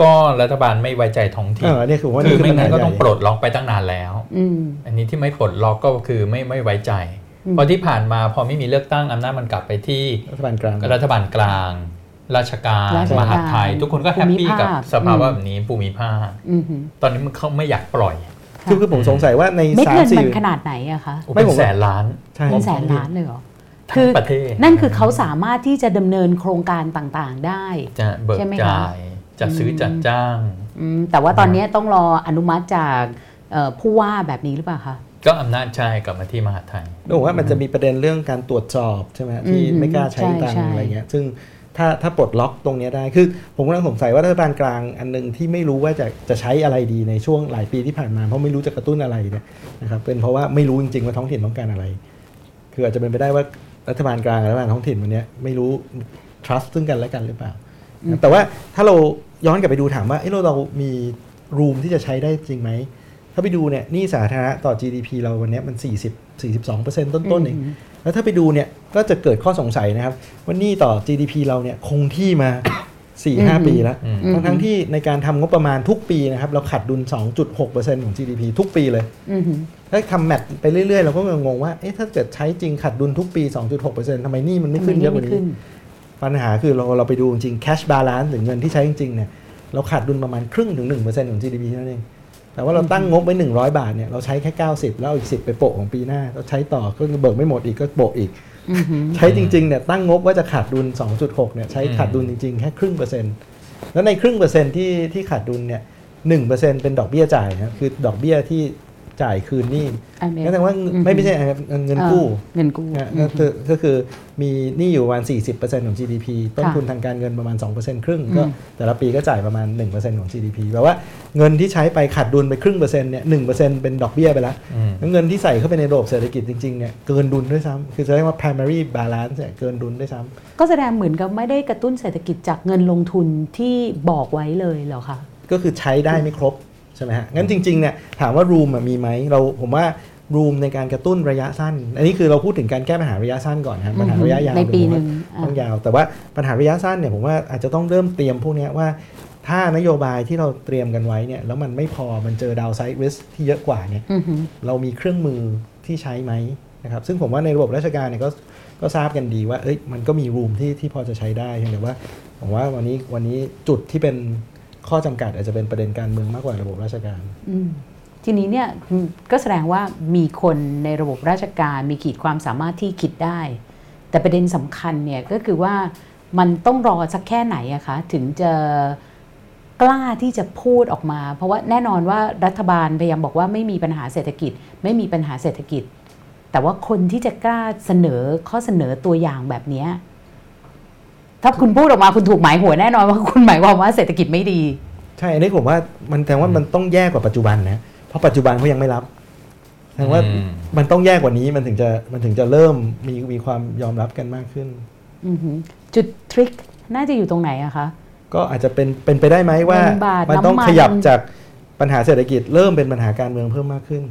ก็รัฐบาลไม่ไว้ใจท้องเอถิ่นอเนี่ยคือว่าคือนี่ไม่งั้นก็ปัญหาต้องใหญ่ปลดล็อกไปตั้งนานแล้วอืมอันนี้ที่ไม่ปลดล็อกก็คือไม่ไม่ไว้ใจอืมเพราะที่ผ่านมาพอไม่มีเลือกตั้งอำนาจมันกลับไปที่รัฐบาลกลางรัฐบาลกลาง ราชการราชการมหาดไทย ทุกคนก็แฮปปี้กับภูมิภาคสภาวะอืมแบบนี้ภูมิภาคอืมฮึตอนนี้มันเขาไม่อยากปล่อยคือคือผมสงสัยว่าในเม็ดสามเงินสี่มันขนาดไหนอะคะไม่เป็นผมว่าแสนล้านใช่เป็นแสนล้านเลยเหรอ ทั้งประเทศนั่นคือเขาสามารถที่จะดำเนินโครงการต่างๆ ได้จะเบิกใช่ไหมคะจ่ายจัดซื้อจัดจ้างอืมแต่ว่าตอนนี้ต้องรออนุมัติจากเอ่อผู้ว่าแบบนี้หรือเปล่าคะก็อำนาจใช่กลับมาที่มหาดไทยผมว่ามันจะมีประเด็นเรื่องการตรวจสอบใช่ไหมฮะที่อืมไม่กล้าใช้ใช่ตังใช่ค์อะไรเงี้ยซึ่งถ้าถ้าปลดล็อกตรงเนี้ยได้ คือผมกำลังสงสัยว่ารัฐบาลกลางอันหนึงที่ไม่รู้ว่าจะจะใช้อะไรดีในช่วงหลายปีที่ผ่านมา เพราะไม่รู้จะกระตุ้นอะไรเนี่ยนะครับเป็นเพราะว่าไม่รู้จริงๆว่าท้องถิ่นต้องการอะไร คืออาจจะเป็นไปได้ว่า รัฐบาลกลางกับรัฐบาลท้องถิ่นวันเนี้ยไม่รู้ trust ซึ่งกันและกันหรือเปล่านะครับแต่ว่าถ้าเราย้อนกลับไปดูถามว่าเอ้เราเรามีรูมที่จะใช้ได้จริงไหม ถ้าไปดูเนี่ยหนี่สาธารณะต่อ GDP เราวันเนี้ยมัน 40 42ต้นๆเองแล้วถ้าไปดูเนี่ยก็จะเกิดข้อสงสัยนะครับว่าหนี่ต่อ GDP เราเนี่ยคงที่มา 4-5ปีแล้วอืมทั้งทั้งๆที่ในการทำงบประมาณทุกปีนะครับ เราขัดดุล 2.6%ของ GDP ทุกปีเลยอืมฮึถ้าทำแมทไปเรื่อยๆ เราก็งงๆว่าเอ๊ะถ้าเกิดใช้จริงขัดดุลทุกปี 2.6%ทำไมหนี่มันไม่ขึ้นเยอะกว่าไม่นี้ขึ้นปัญหาคือเราเราไปดูจริง cash balance หรือเงินที่ใช้จริงๆเนี่ยเราขาดดุลประมาณครึ่งถึง 1%ของ GDP เท่านั้นเองแต่ว่าเราตั้งงบไว้ 100 บาทเนี่ยเราใช้แค่ 90 แล้วเอาอีก 10 ไปโปะของปีหน้าเราใช้ต่อก็เบิกไม่หมดอีกก็โปะอีกอืมฮึ ใช้จริงๆเนี่ยตั้งงบว่าจะขาดดุล 2.6เนี่ยใช้ขาดดุลจริงๆ แค่ครึ่งเปอร์เซ็นต์แล้วในครึ่งเปอร์เซ็นต์ที่ที่ขาดดุลเนี่ยหนึ่งเปอร์เซ็นต์เป็นดอกเบี้ยจ่ายนะคือดอกเบี้ยที่ จ่ายคืนหนี้อันเนี้ยนั่นแสดงว่าอืมไม่ไม่ใช่เงินกู้เออเงินกู้นะอืก็มฮึคือก็คือมีหนี้อยู่ประมาณ 40%ของ GDP ต้นค่ะทุนทางการเงินประมาณ 2%ครึ่งอืมก็แต่ละปีก็จ่ายประมาณ 1%ของ GDP แปลว่าเงินที่ใช้ไปขาดดุลไปครึ่งเปอร์เซ็นต์เนี่ยหเป็นดอกเบี้ยไปแล้วอืมแล้วเงินที่ใส่เข้าไปในระบบเศรษฐกิจจริงๆเนี่ยเกินดุลด้วยซ้ำคือจะเรียกว่า primary balance เนี่ยเกินดุลด้วยซ้ำก็แสดงเหมือนกับไม่ได้กระตุ้นเศรษฐกิจจากเงินลงทุนที่บอกไว้เลยเหรอคะก็คือใช้ได้ไม่ครบ ใช่ไหมฮะงั้นจริงๆเนี่ยถามว่า room อะมีไหมเราผมว่า room ในการกระตุ้นระยะสั้น อันนี้คือเราพูดถึงการแก้ปัญหาระยะสั้นก่อนนะครับปัญหาระยะยาวในปีผมหว่านึ่งอะต้องยาว แต่ว่าปัญหาระยะสั้นเนี่ยผมว่าอาจจะต้องเริ่มเตรียมพวกเนี้ยว่าถ้านโยบายที่เราเตรียมกันไว้เนี่ยแล้วมันไม่พอมันเจอ downside risk ที่เยอะกว่าเนี่ยอือฮึเรามีเครื่องมือที่ใช้ไหมนะครับซึ่งผมว่าในระบบราชการเนี่ยก็ก็ทราบกันดีว่าเอ้ยมันก็มีรูมที่ที่พอจะใช้ได้เพียงแต่ว่าผมว่าวันนี้วันนี้จุดที่เป็น ข้อจำกัดอาจจะเป็นประเด็นการเมืองมากกว่าระบบราชการทีนี้เนี่ยก็แสดงว่ามีคนในระบบราชการมีขีดความสามารถที่คิดได้ แต่ประเด็นสำคัญเนี่ยก็คือว่ามันต้องรอสักแค่ไหนอะคะถึงจะกล้าที่จะพูดออกมา เพราะว่าแน่นอนว่ารัฐบาลพยายามบอกว่าไม่มีปัญหาเศรษฐกิจ ไม่มีปัญหาเศรษฐกิจ แต่ว่าคนที่จะกล้าเสนอข้อเสนอตัวอย่างแบบนี้ ถ้าคุณพูดออกมาคุณถูกหมายหัวแน่นอนว่าคุณหมายความว่าเศรษฐกิจไม่ดี ใช่อันนี้ผมว่ามันแสดงว่ามันต้องแย่กว่าปัจจุบันนะเพราะปัจจุบันเขายังไม่รับแสดงว่าอืมมันต้องแย่กว่านี้มันถึงจะมันถึงจะเริ่มมีมีความยอมรับกันมากขึ้นอือหือจุดทริคน่าจะอยู่ตรงไหนอะคะก็อาจจะเป็นเป็นไปได้ไหมว่าเงินบาทมันต้องน้ำมันขยับจากปัญหาเศรษฐกิจเริ่มเป็นปัญหาการเมืองเพิ่มมากขึ้น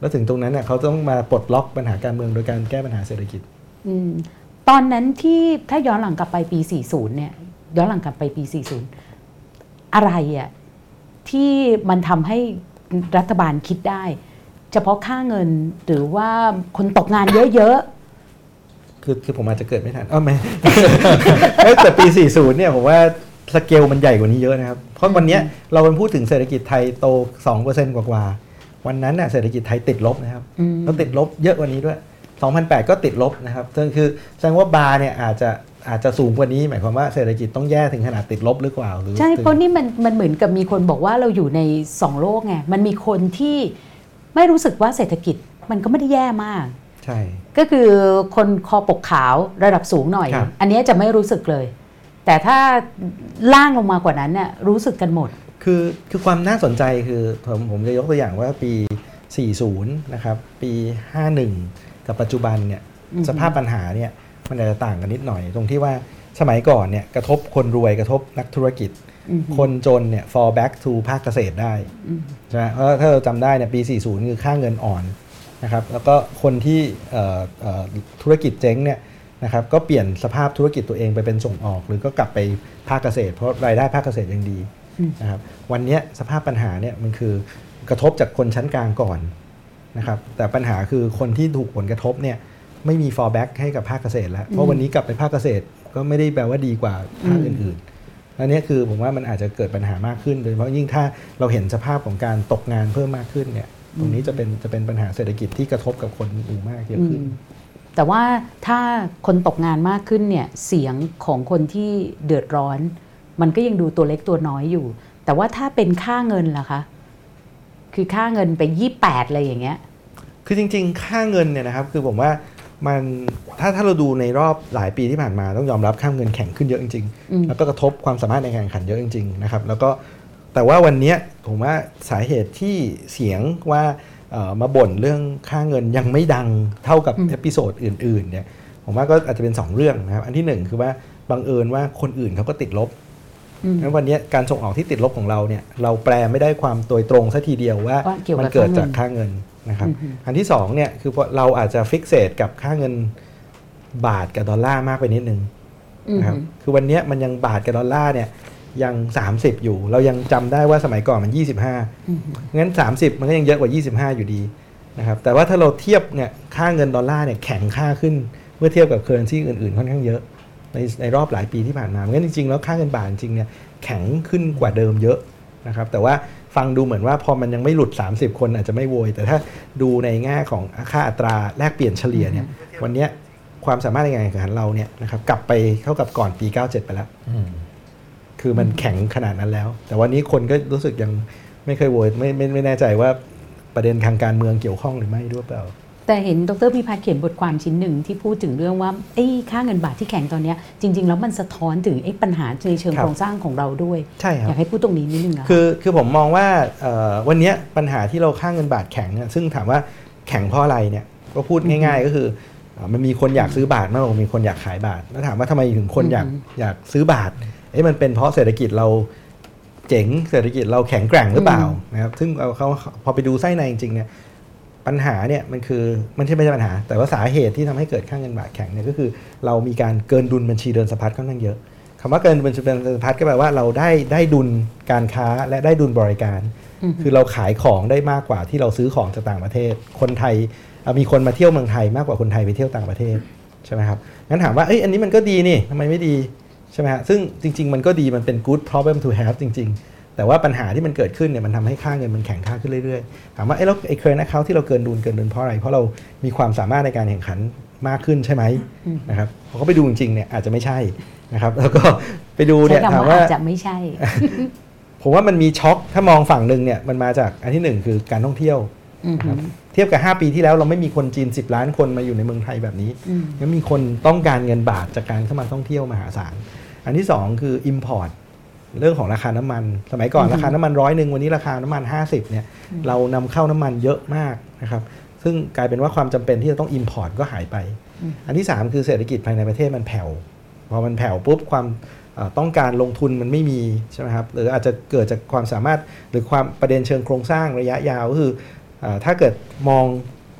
แล้วถึงตรงนั้นเนี่ยเขาต้องมาปลดล็อกปัญหาการเมืองโดยการแก้ปัญหาเศรษฐกิจอืม ตอนนั้นที่ถ้าย้อนหลังกลับไปปี 40 เนี่ย ย้อนหลังกลับไปปี 40 อะไรอะที่มันทำให้รัฐบาลคิดได้ เฉพาะค่าเงินหรือว่าคนตกงานเยอะคือคือผมอาจจะเกิดไม่ทันเออไม่เอ้ยแต่ปี 40 เนี่ยผมว่าสเกลมันใหญ่กว่านี้เยอะนะครับ เพราะวันเนี้ยเราเป็นพูดถึงเศรษฐกิจไทยโต 2%กว่าๆวันนั้นน่ะเศรษฐกิจไทยติดลบนะครับอืมแล้วติดลบเยอะกว่านี้ด้วย 2008 ก็ติดลบนะครับซึ่งคือแสดงว่าบาร์เนี่ยอาจจะอาจจะสูงกว่านี้หมายความว่าเศรษฐกิจต้องแย่ถึงขนาดติดลบหรือเปล่าหรือใช่ถึงเพราะนี่มันมันเหมือนกับมีคนบอกว่าเราอยู่ในสองโลกไงมันมีคนที่ไม่รู้สึกว่าเศรษฐกิจมันก็ไม่ได้แย่มาก ใช่ ก็คือคนคอปกขาวระดับสูงหน่อยครับอันเนี้ยจะไม่รู้สึกเลย แต่ถ้าล่างลงมากว่านั้นเนี่ยรู้สึกกันหมด คือคือความน่าสนใจคือผมผมจะยกตัวอย่างว่าปี 40 นะครับ ปี 51 กับปัจจุบันเนี่ยอือฮึสภาพปัญหาเนี่ยมันอาจจะต่างกันนิดหน่อย ตรงที่ว่าสมัยก่อนเนี่ยกระทบคนรวยกระทบนักธุรกิจอือฮึคนจนเนี่ย fall back to ภาคเกษตรได้อืมใช่ไหมเพราะถ้าเราจำได้เนี่ยปี 40 คือค่าเงินอ่อนนะครับแล้วก็คนที่เอ่อเอ่อธุรกิจเจ๊งเนี่ยนะครับก็เปลี่ยนสภาพธุรกิจตัวเองไปเป็นส่งออก หรือก็กลับไปภาคเกษตร เพราะรายได้ภาคเกษตรยังดีอืมนะครับวันเนี้ยสภาพปัญหาเนี่ยมันคือกระทบจากคนชั้นกลางก่อน นะครับแต่ปัญหาคือคนที่ถูกผลกระทบเนี่ยไม่มี fallback ให้กับภาคเกษตรแล้ว เพราะวันนี้กลับไปภาคเกษตรก็ไม่ได้แปลว่าดีกว่าภาคอื่นๆอันเนี้ยคือผมว่ามันอาจจะเกิดปัญหามากขึ้นโดยเฉพาะยิ่งถ้าเราเห็นสภาพของการตกงานเพิ่มมากขึ้นเนี่ยตรงนี้จะเป็นจะเป็นปัญหาเศรษฐกิจที่กระทบกับคนหมู่มากเยอะขึ้นอืมแต่ว่าถ้าคนตกงานมากขึ้นเนี่ยเสียงของคนที่เดือดร้อน มันก็ยังดูตัวเล็กตัวน้อยอยู่ แต่ว่าถ้าเป็นค่าเงินล่ะคะ คือค่าเงินไปยี่แปดอะไรอย่างเงี้ย คือจริง ๆ ค่าเงินเนี่ยนะครับ คือผมว่ามันถ้าถ้าเราดูในรอบหลายปีที่ผ่านมาต้องยอมรับค่าเงินแข็งขึ้นเยอะจริงอืมๆแล้วก็กระทบความสามารถในการแข่งขันเยอะจริงๆนะครับ แล้วก็แต่ว่าวันเนี้ยผมว่าสาเหตุที่เสียงว่าเอ่อมาบ่นเรื่องค่าเงินยังไม่ดังเท่ากับอืม episode อื่นๆเนี่ยผมว่าก็อาจจะเป็น 2 เรื่องนะครับ อันที่หนึ่งคือว่าบังเอิญว่าคนอื่นเขาก็ติดลบอืม งั้นวันนี้การส่งออกที่ติดลบของเราเนี่ยเราแปลไม่ได้ความโดยตรงซะทีเดียวว่าว่าเกี่ยวกับมันเกิดค่าเงินจากค่าเงินนะครับอือฮึอันที่สองเนี่ยคือพอเราอาจจะ fixate กับค่าเงินบาทกับดอลลาร์มากไปนิดนึงอืมนะครับคือวันเนี้ยมันยังบาทกับดอลลาร์เนี่ยยัง 30 อยู่ เรายังจำได้ว่าสมัยก่อนมัน 25งั้น 30 มันก็ยังเยอะกว่า 25 อยู่ดีนะครับแต่ว่าถ้าเราเทียบเนี่ยค่าเงินดอลลาร์เนี่ยแข็งค่าขึ้นเมื่อเทียบกับ currency อื่นๆ ค่อนข้างเยอะ ในในรอบหลายปีที่ผ่านมางั้นจริงๆแล้วค่าเงินบาทจริงๆเนี่ยแข็งขึ้นกว่าเดิมเยอะนะครับแต่ว่าฟังดูเหมือนว่าพอมันยังไม่หลุด 30 คนอาจจะไม่โวย แต่ถ้าดูในแง่ของค่าอัตราแลกเปลี่ยนเฉลี่ยเนี่ยวันนี้ความสามารถในการแข่งขันเราเนี่ยนะครับกลับไปเท่ากับก่อนปี 97 ไปแล้วคือมันแข็งขนาดนั้นแล้ว แต่วันนี้คนก็รู้สึกยังไม่เคยโวยไม่ไม่ไม่แน่ใจว่าประเด็นทางการเมืองเกี่ยวข้องหรือไม่ด้วยเปล่า แต่เห็นดรพิพัฒน์เขียนบทความชิ้นหนึ่งที่พูดถึงเรื่องว่าไอ้ค่าเงินบาทที่แข็งตอนเนี้ยจริง ๆ แล้วมันสะท้อนถึงไอ้ปัญหาในเชิงครับโครงสร้างของเราด้วย ใช่คอรับยากให้พูดตรงนี้นิดนึงอะคือคือผมมองว่าเอ่อวันเนี้ยปัญหาที่เราค่าเงินบาทแข็งเนี่ยซึ่งถามว่าแข็งเพราะอะไรเนี่ยก็พูดง่าย ๆ ก็คือเอ่อมันมีคนอยากซื้อบาทมากกว่ามีคนอยากขายบาท แล้วถามว่าทำไมถึงคนอยากอยากซื้อบาทเอ๊ะมันเป็นเพราะเศรษฐกิจเราเจ๋งเศรษฐกิจเราแข็งแกร่งหรือเปล่านะครับซึ่งเอาเขาพอไปดูไส้ในจริงๆเนี่ย ปัญหาเนี่ยมันคือมันไม่ใช่ปัญหา แต่ว่าสาเหตุที่ทำให้เกิดค่าเงินบาทแข็งเนี่ยก็คือ เรามีการเกินดุลบัญชีเดินสะพัดค่อนข้างเยอะคำว่าเกินดุลบัญชีเดินสะพัดก็แปลว่าเราได้ได้ดุลการค้าและได้ดุลบริการ คือเราขายของได้มากกว่าที่เราซื้อของจากต่างประเทศ คนไทยเอ่อมีคนมาเที่ยวเมืองไทยมากกว่าคนไทยไปเที่ยวต่างประเทศใช่ไหมครับงั้นถามว่าเอ้ยอันนี้มันก็ดีนี่ทำไมไม่ดีใช่ไหมฮะซึ่งจริง ๆ มันก็ดีมันเป็น good problem to have จริง ๆ แต่ว่าปัญหาที่มันเกิดขึ้นเนี่ยมันทำให้ค่าเงินมันแข็งค่าขึ้นเรื่อยๆ ถามว่าเอ้ยแล้วไอ้ current account ที่เราเกินดุลเกินดุลเพราะอะไร เพราะเรามีความสามารถในการแข่งขันมากขึ้นใช่ไหมนะครับพอเขาไปดูจริงๆเนี่ยอาจจะไม่ใช่นะครับ แล้วก็ไปดูใช้เนี่ยคำถามว่าว่าอาจจะไม่ใช่ ผมว่ามันมีช็อคถ้ามองฝั่งหนึ่งเนี่ยมันมาจากอันที่หนึ่งคือการท่องเที่ยวอืมนะครับเทียบกับ 5 ปีที่แล้วเราไม่มีคนจีน 10 ล้านคนมาอยู่ในเมืองไทยแบบนี้อืมแล้วมีคนต้องการเงินบาทจากการเข้ามาท่องเที่ยวมหาศาลอันที่ 2 คือ Import เรื่องของราคาน้ำมัน สมัยก่อนราคาน้ำมันร้อยหนึ่งวันนี้ราคาน้ำมัน 50เนี่ยเรานำเข้าน้ำมันเยอะมากนะครับซึ่งกลายเป็นว่าความจำเป็นที่จะต้อง Import ก็หายไป อันที่ 3 คือเศรษฐกิจภายในประเทศมันแผ่วพอมันแผ่วปุ๊บความเอ่อต้องการลงทุนมันไม่มีใช่ไหมครับหรืออาจจะเกิดจากความสามารถหรือความประเด็นเชิงโครงสร้างระยะยาวก็คือเออถ้าเกิดมอง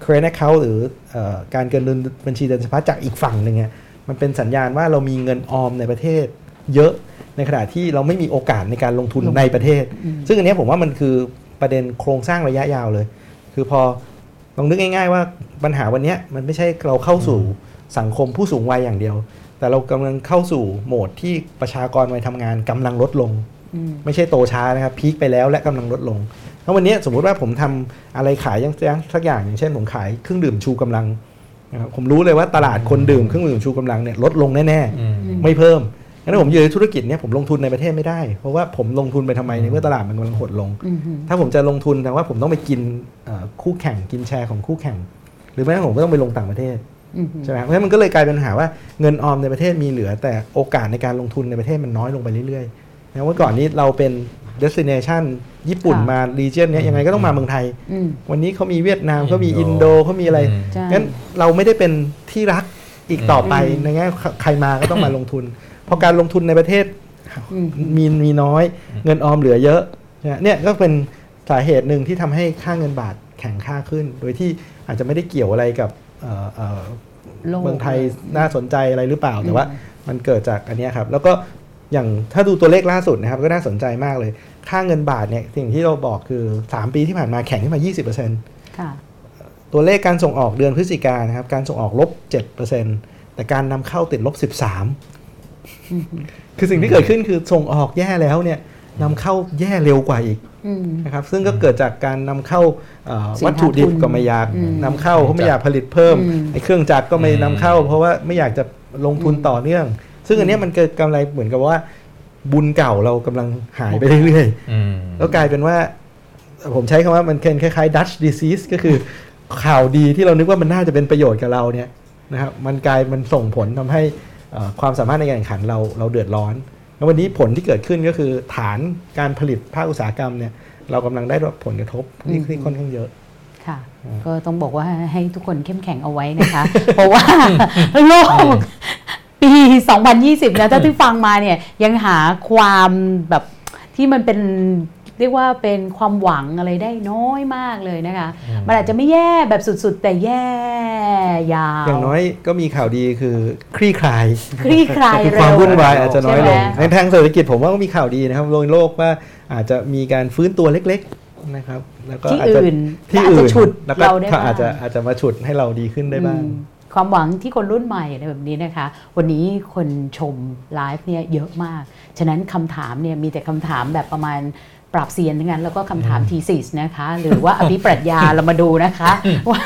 current account หรือเออการเกินดุลบัญชีเดินสะพัดจากอีกฝั่งหนึ่งอะมันเป็นสัญญาณว่าเรามีเงินออมในประเทศเยอะ ในขณะที่เราไม่มีโอกาสในการลงทุนลงในประเทศอืมซึ่งอันเนี้ยผมว่ามันคือประเด็นโครงสร้างระยะยาวเลย คือพอลองนึกง่าย ๆ ว่าปัญหาวันเนี้ยมันไม่ใช่เราเข้าสู่สังคมผู้สูงวัยอย่างเดียว แต่เรากำลังเข้าสู่โหมดที่ประชากรวัยทำงานกำลังลดลงอืมไม่ใช่โตช้านะครับพีคไปแล้วและกำลังลดลงถ้าวันนี้สมมุติว่าผมทำอะไรขายอย่างสักอย่างอย่างเช่นผมขายเครื่องดื่มชูกำลังนะครับผมรู้เลยว่าตลาดคนดื่มเครื่องดื่มชูกำลังเนี่ยลดลงแน่ๆอืมไม่เพิ่ม งั้นถ้าผมอยู่ในธุรกิจเนี้ยผมลงทุนในประเทศไม่ได้ เพราะว่าผมลงทุนไปทำไมในเมื่อตลาดมันกำลังหดลงอืมฮึถ้าผมจะลงทุนแต่ว่าผมต้องไปกินเอ่อคู่แข่งกินแชร์ของคู่แข่ง หรือไม่งั้นผมก็ต้องไปลงต่างประเทศอืมฮึใช่ไหมเพราะฉะนั้นมันก็เลยกลายเป็นปัญหาว่าเงินออมในประเทศมีเหลือ แต่โอกาสในการลงทุนในประเทศมันน้อยลงไปเรื่อยๆนะเมื่อก่อนนี้เราเป็น destination ญี่ปุ่นมา region เนี้ยยังไงก็ต้องมาเมืองไทยอืมวันนี้เขามีเวียดนามเขามีอินโดเขามีอะไรอืมใช่งั้นเราไม่ได้เป็นที่รักอีกต่อไปอืมในแง่ใครมาก็ต้องมาลงทุนเพราะการลงทุนในประเทศอืมมีมีน้อย เงินออมเหลือเยอะนะเนี่ยก็เป็นสาเหตุหนึ่งที่ทำให้ค่าเงินบาทแข็งค่าขึ้น โดยที่อาจจะไม่ได้เกี่ยวอะไรกับเอ่อเอ่อโลกเมืองไทยน่าสนใจอะไรหรือเปล่า แต่ว่ามันเกิดจากอันเนี้ยครับ แล้วก็อย่างถ้าดูตัวเลขล่าสุดนะครับ ก็น่าสนใจมากเลย ค่าเงินบาทเนี่ยสิ่งที่เราบอกคือ 3 ปีที่ผ่านมาแข็งขึ้นมา 20%ค่ะตัวเลขการส่งออกเดือนพฤศจิกายนนะครับ การส่งออกลบ 7%แต่การนำเข้าติดลบ 13 คือสิ่งที่เกิดขึ้นคือส่งออกแย่แล้วเนี่ยนำเข้าแย่เร็วกว่าอีกอืมนะครับซึ่งก็เกิดจากการนำเข้าเอ่อสินค้าวัตถุดิบทุนก็ไม่อยากอืมนำเข้าเพราะไม่อยากผลิตเพิ่มอืมไอ้เครื่องจักรก็ไม่อืมนำเข้า เพราะว่าไม่อยากจะลงทุนต่อเนื่อง ซึ่งอันเนี้ยมันเกิดกำไรเหมือนกับว่า บุญเก่าเรากำลังหายไปเรื่อยอืมๆแล้วกลายเป็นว่า ผมใช้คำว่ามันเป็นคล้ายๆ Dutch disease ก็คือข่าวดีที่เรานึกว่ามันน่าจะเป็นประโยชน์กับเราเนี่ยนะครับมันกลายมันส่งผลทำให้เอ่อ ความสามารถในการแข่งขันเราเราเดือดร้อนแล้ววันนี้ผลที่เกิดขึ้นก็คือฐานการผลิตภาคอุตสาหกรรมเนี่ยเรากำลังได้รับผลกระทบที่ที่ค่อนข้างเยอะค่ะ ก็ต้องบอกว่าให้ทุกคนเข้มแข็งเอาไว้นะคะ เพราะว่าโลกปี 2020นะถ้าที่ฟังมาเนี่ยยังหาความแบบที่มันเป็น เรียกว่าเป็นความหวังอะไรได้น้อยมากเลยนะคะ มันอาจจะไม่แย่แบบสุดๆ แต่แย่ยาว อย่างน้อยก็มีข่าวดีคือคลี่คลาย คลี่คลายคือเร็วความวุ่นวายอาจจะน้อยลงใช่ไหมในทางเศรษฐกิจผมว่าก็มีข่าวดีนะครับโดยโลกว่าอาจจะมีการฟื้นตัวเล็กๆนะครับ แล้วก็ที่อาจจะอื่นที่และอาจอื่จะนฉุดแล้วก็เราได้บ้างอาจจะอาจจะมาฉุดให้เราดีขึ้นได้บ้างอืมความหวังที่คนรุ่นใหม่อะไรแบบนี้นะคะ วันนี้คนชมไลฟ์เนี่ยเยอะมาก ฉะนั้นคำถามเนี่ยมีแต่คำถามแบบประมาณ ปรับเซียนทั้งนั้นแล้วก็คำถาม thesis นะคะ หรือว่าอภิปรัชญาเรามาดูนะคะ ว่า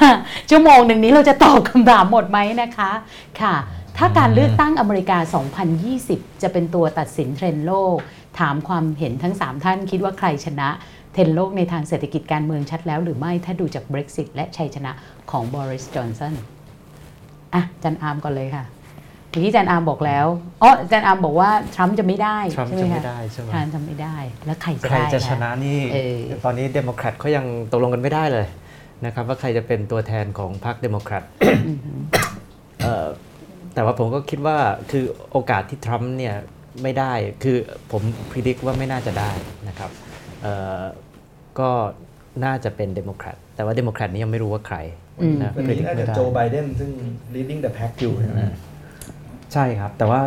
ชั่วโมงหนึ่งนี้เราจะตอบคำถามหมดไหมนะคะค่ะ ถ้าการเลือกตั้งอเมริกา 2020 จะเป็นตัวตัดสินเทรนด์โลก ถามความเห็นทั้ง 3 ท่านคิดว่าใครชนะเทรนด์โลกในทางเศรษฐกิจการเมืองชัดแล้วหรือไม่ถ้าดูจาก Brexit และชัยชนะของบอริสจอห์นสันอาจารย์อาร์มก่อนเลยค่ะ เมื่อกี้อาจารย์อาร์มบอกแล้วอาจารย์อาร์มบอกว่าทรัมป์จะไม่ได้ทรัมป์ใช่ไหมจะไม่คะได้ใช่ไหมทรัมป์จะไม่ได้ แล้วใครจะใครได้จะชนะนี่เออตอนนี้เดโมแครตเขายังตกลงกันไม่ได้เลยนะครับว่าใครจะเป็นตัวแทนของพรรคเดโมแครตเอ่อแต่ว่าผมก็คิดว่าคือโอกาสที่ทรัมป์เนี่ยไม่ได้คือผม predict ว่าไม่น่าจะได้นะครับเอ่อก็น่าจะเป็นเดโมแครตแต่ว่าเดโมแครตนี้ยังไม่รู้ว่าใครอืมนะวันนี้จิกน่าไม่จะได้โจไบเดนนซึ่ง leading the pack อยู่ใช่ไหม ใช่ครับ แต่ว่า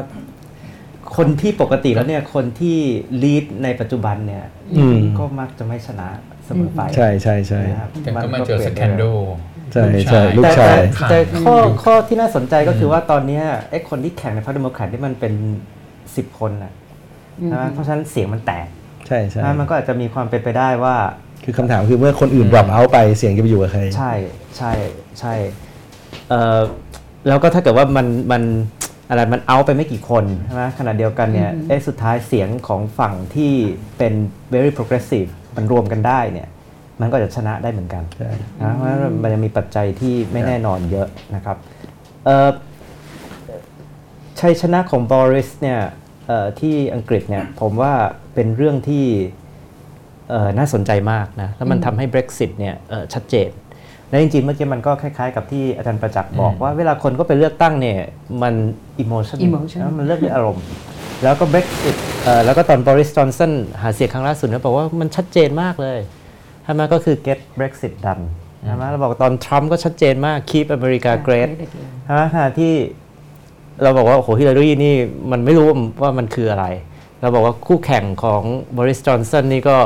คนที่ปกติแล้วเนี่ยคนที่ลีดในปัจจุบันเนี่ยอืมก็มักจะไม่ชนะเสมอไปใช่ใช่ใช่นะครับแต่ก็มาเจอปสลี่ยนแคได้นโดใช่ใช่ลูกแต่ชายแต่แต่ข้อลูกข้อที่น่าสนใจก็คือว่าตอนเนี้ยไอ้คนที่แข่งในพรรคเดโมแครตที่มันเป็นสิบคนนะอืมนะเพราะฉะนั้นเสียงมันแตกใช่ใช่นะมันก็อาจจะมีความเป็นไปได้ว่า คือคำถามคือเมื่อคนอื่น drop out ไปเสียงจะไปอยู่กับใคร ใช่ใช่ใช่เอ่อแล้วก็ถ้าเกิดว่ามันมัน อะไรมันเอาไปไม่กี่คนใช่ไหมขณะเดียวกันเนี่ยเอ้สุดท้ายเสียงของฝั่งที่เป็น very progressive มันรวมกันได้เนี่ยมันก็จะชนะได้เหมือนกันใช่นะเพราะฉะนั้นมันยังมีปัจจัยที่ไม่แน่นอนเยอะนะครับเอ่อชัยชนะของบอริสเนี่ยเอ่อที่อังกฤษเนี่ยผมว่าเป็นเรื่องที่เอ่อน่าสนใจมากนะแล้วมันทำให้ Brexit เนี่ยเอ่อชัดเจน และจริงๆเมื่อกี้มันก็คล้ายๆ กับที่อาจารย์ประจักษ์บอกว่าเวลาคนก็ไปเลือกตั้งเนี่ยมัน emotion Emotion นะมันเลือกด้วยอารมณ์ แล้วก็ Brexit เอ่อแล้วก็ตอนบริสจอนสันหาเสียงครั้งล่าสุดเนี่ยบอกว่ามันชัดเจนมากเลยใช่ไหมก็คือ get Brexit done ใช่ไหมเราบอกตอนทรัมป์ก็ชัดเจนมาก keep America great ใช่ไหมขณะที่เราบอกว่าโอ้โหฮิลลารีนี่มันไม่รู้ว่ามันคืออะไร เราบอกว่าคู่แข่งของบริสจอนสันนี่ก็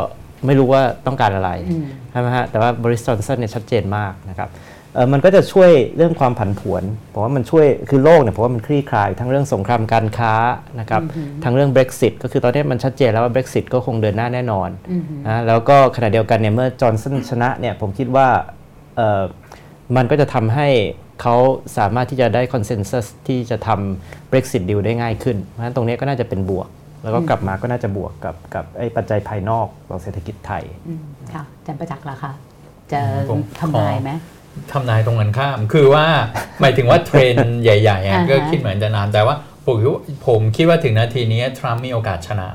ไม่รู้ว่าต้องการอะไรอืมใช่ไหมฮะแต่ว่าบริสจอนสันเนี่ยชัดเจนมากนะครับเอ่อมันก็จะช่วยเรื่องความผันผวนผมว่ามันช่วยคือโลกเนี่ยผมว่ามันคลี่คลาย ทั้งเรื่องสงครามการค้านะครับทั้งเรื่อง Brexit ก็คือตอนนี้มันชัดเจนแล้วว่า Brexit ก็คงเดินหน้าแน่นอนนะแล้วก็ขณะเดียวกันเนี่ยเมื่อจอห์นสันชนะเนี่ยผมคิดว่าเอ่อมันก็จะทำให้เขาสามารถที่จะได้คอนเซนแซสที่จะทำ Brexit deal ได้ง่ายขึ้นเพราะฉะนั้นตรงนี้ก็น่าจะเป็นบวก แล้วก็กลับมาก็น่าจะบวกกับกับไอ้ปัจจัยภายนอกของเศรษฐกิจไทยอืมค่ะอาจารย์ประจักษ์ล่ะคะจะผมทำนายไหมทำนายตรงกันข้าม คือว่าหมายถึงว่าเทรนด์ใหญ่ๆอะอ่าฮะก็คิดเหมือนจะนานแต่ว่าผมคิดว่าผมคิดว่าถึงนาทีนี้ทรัมป์มีโอกาสชนะ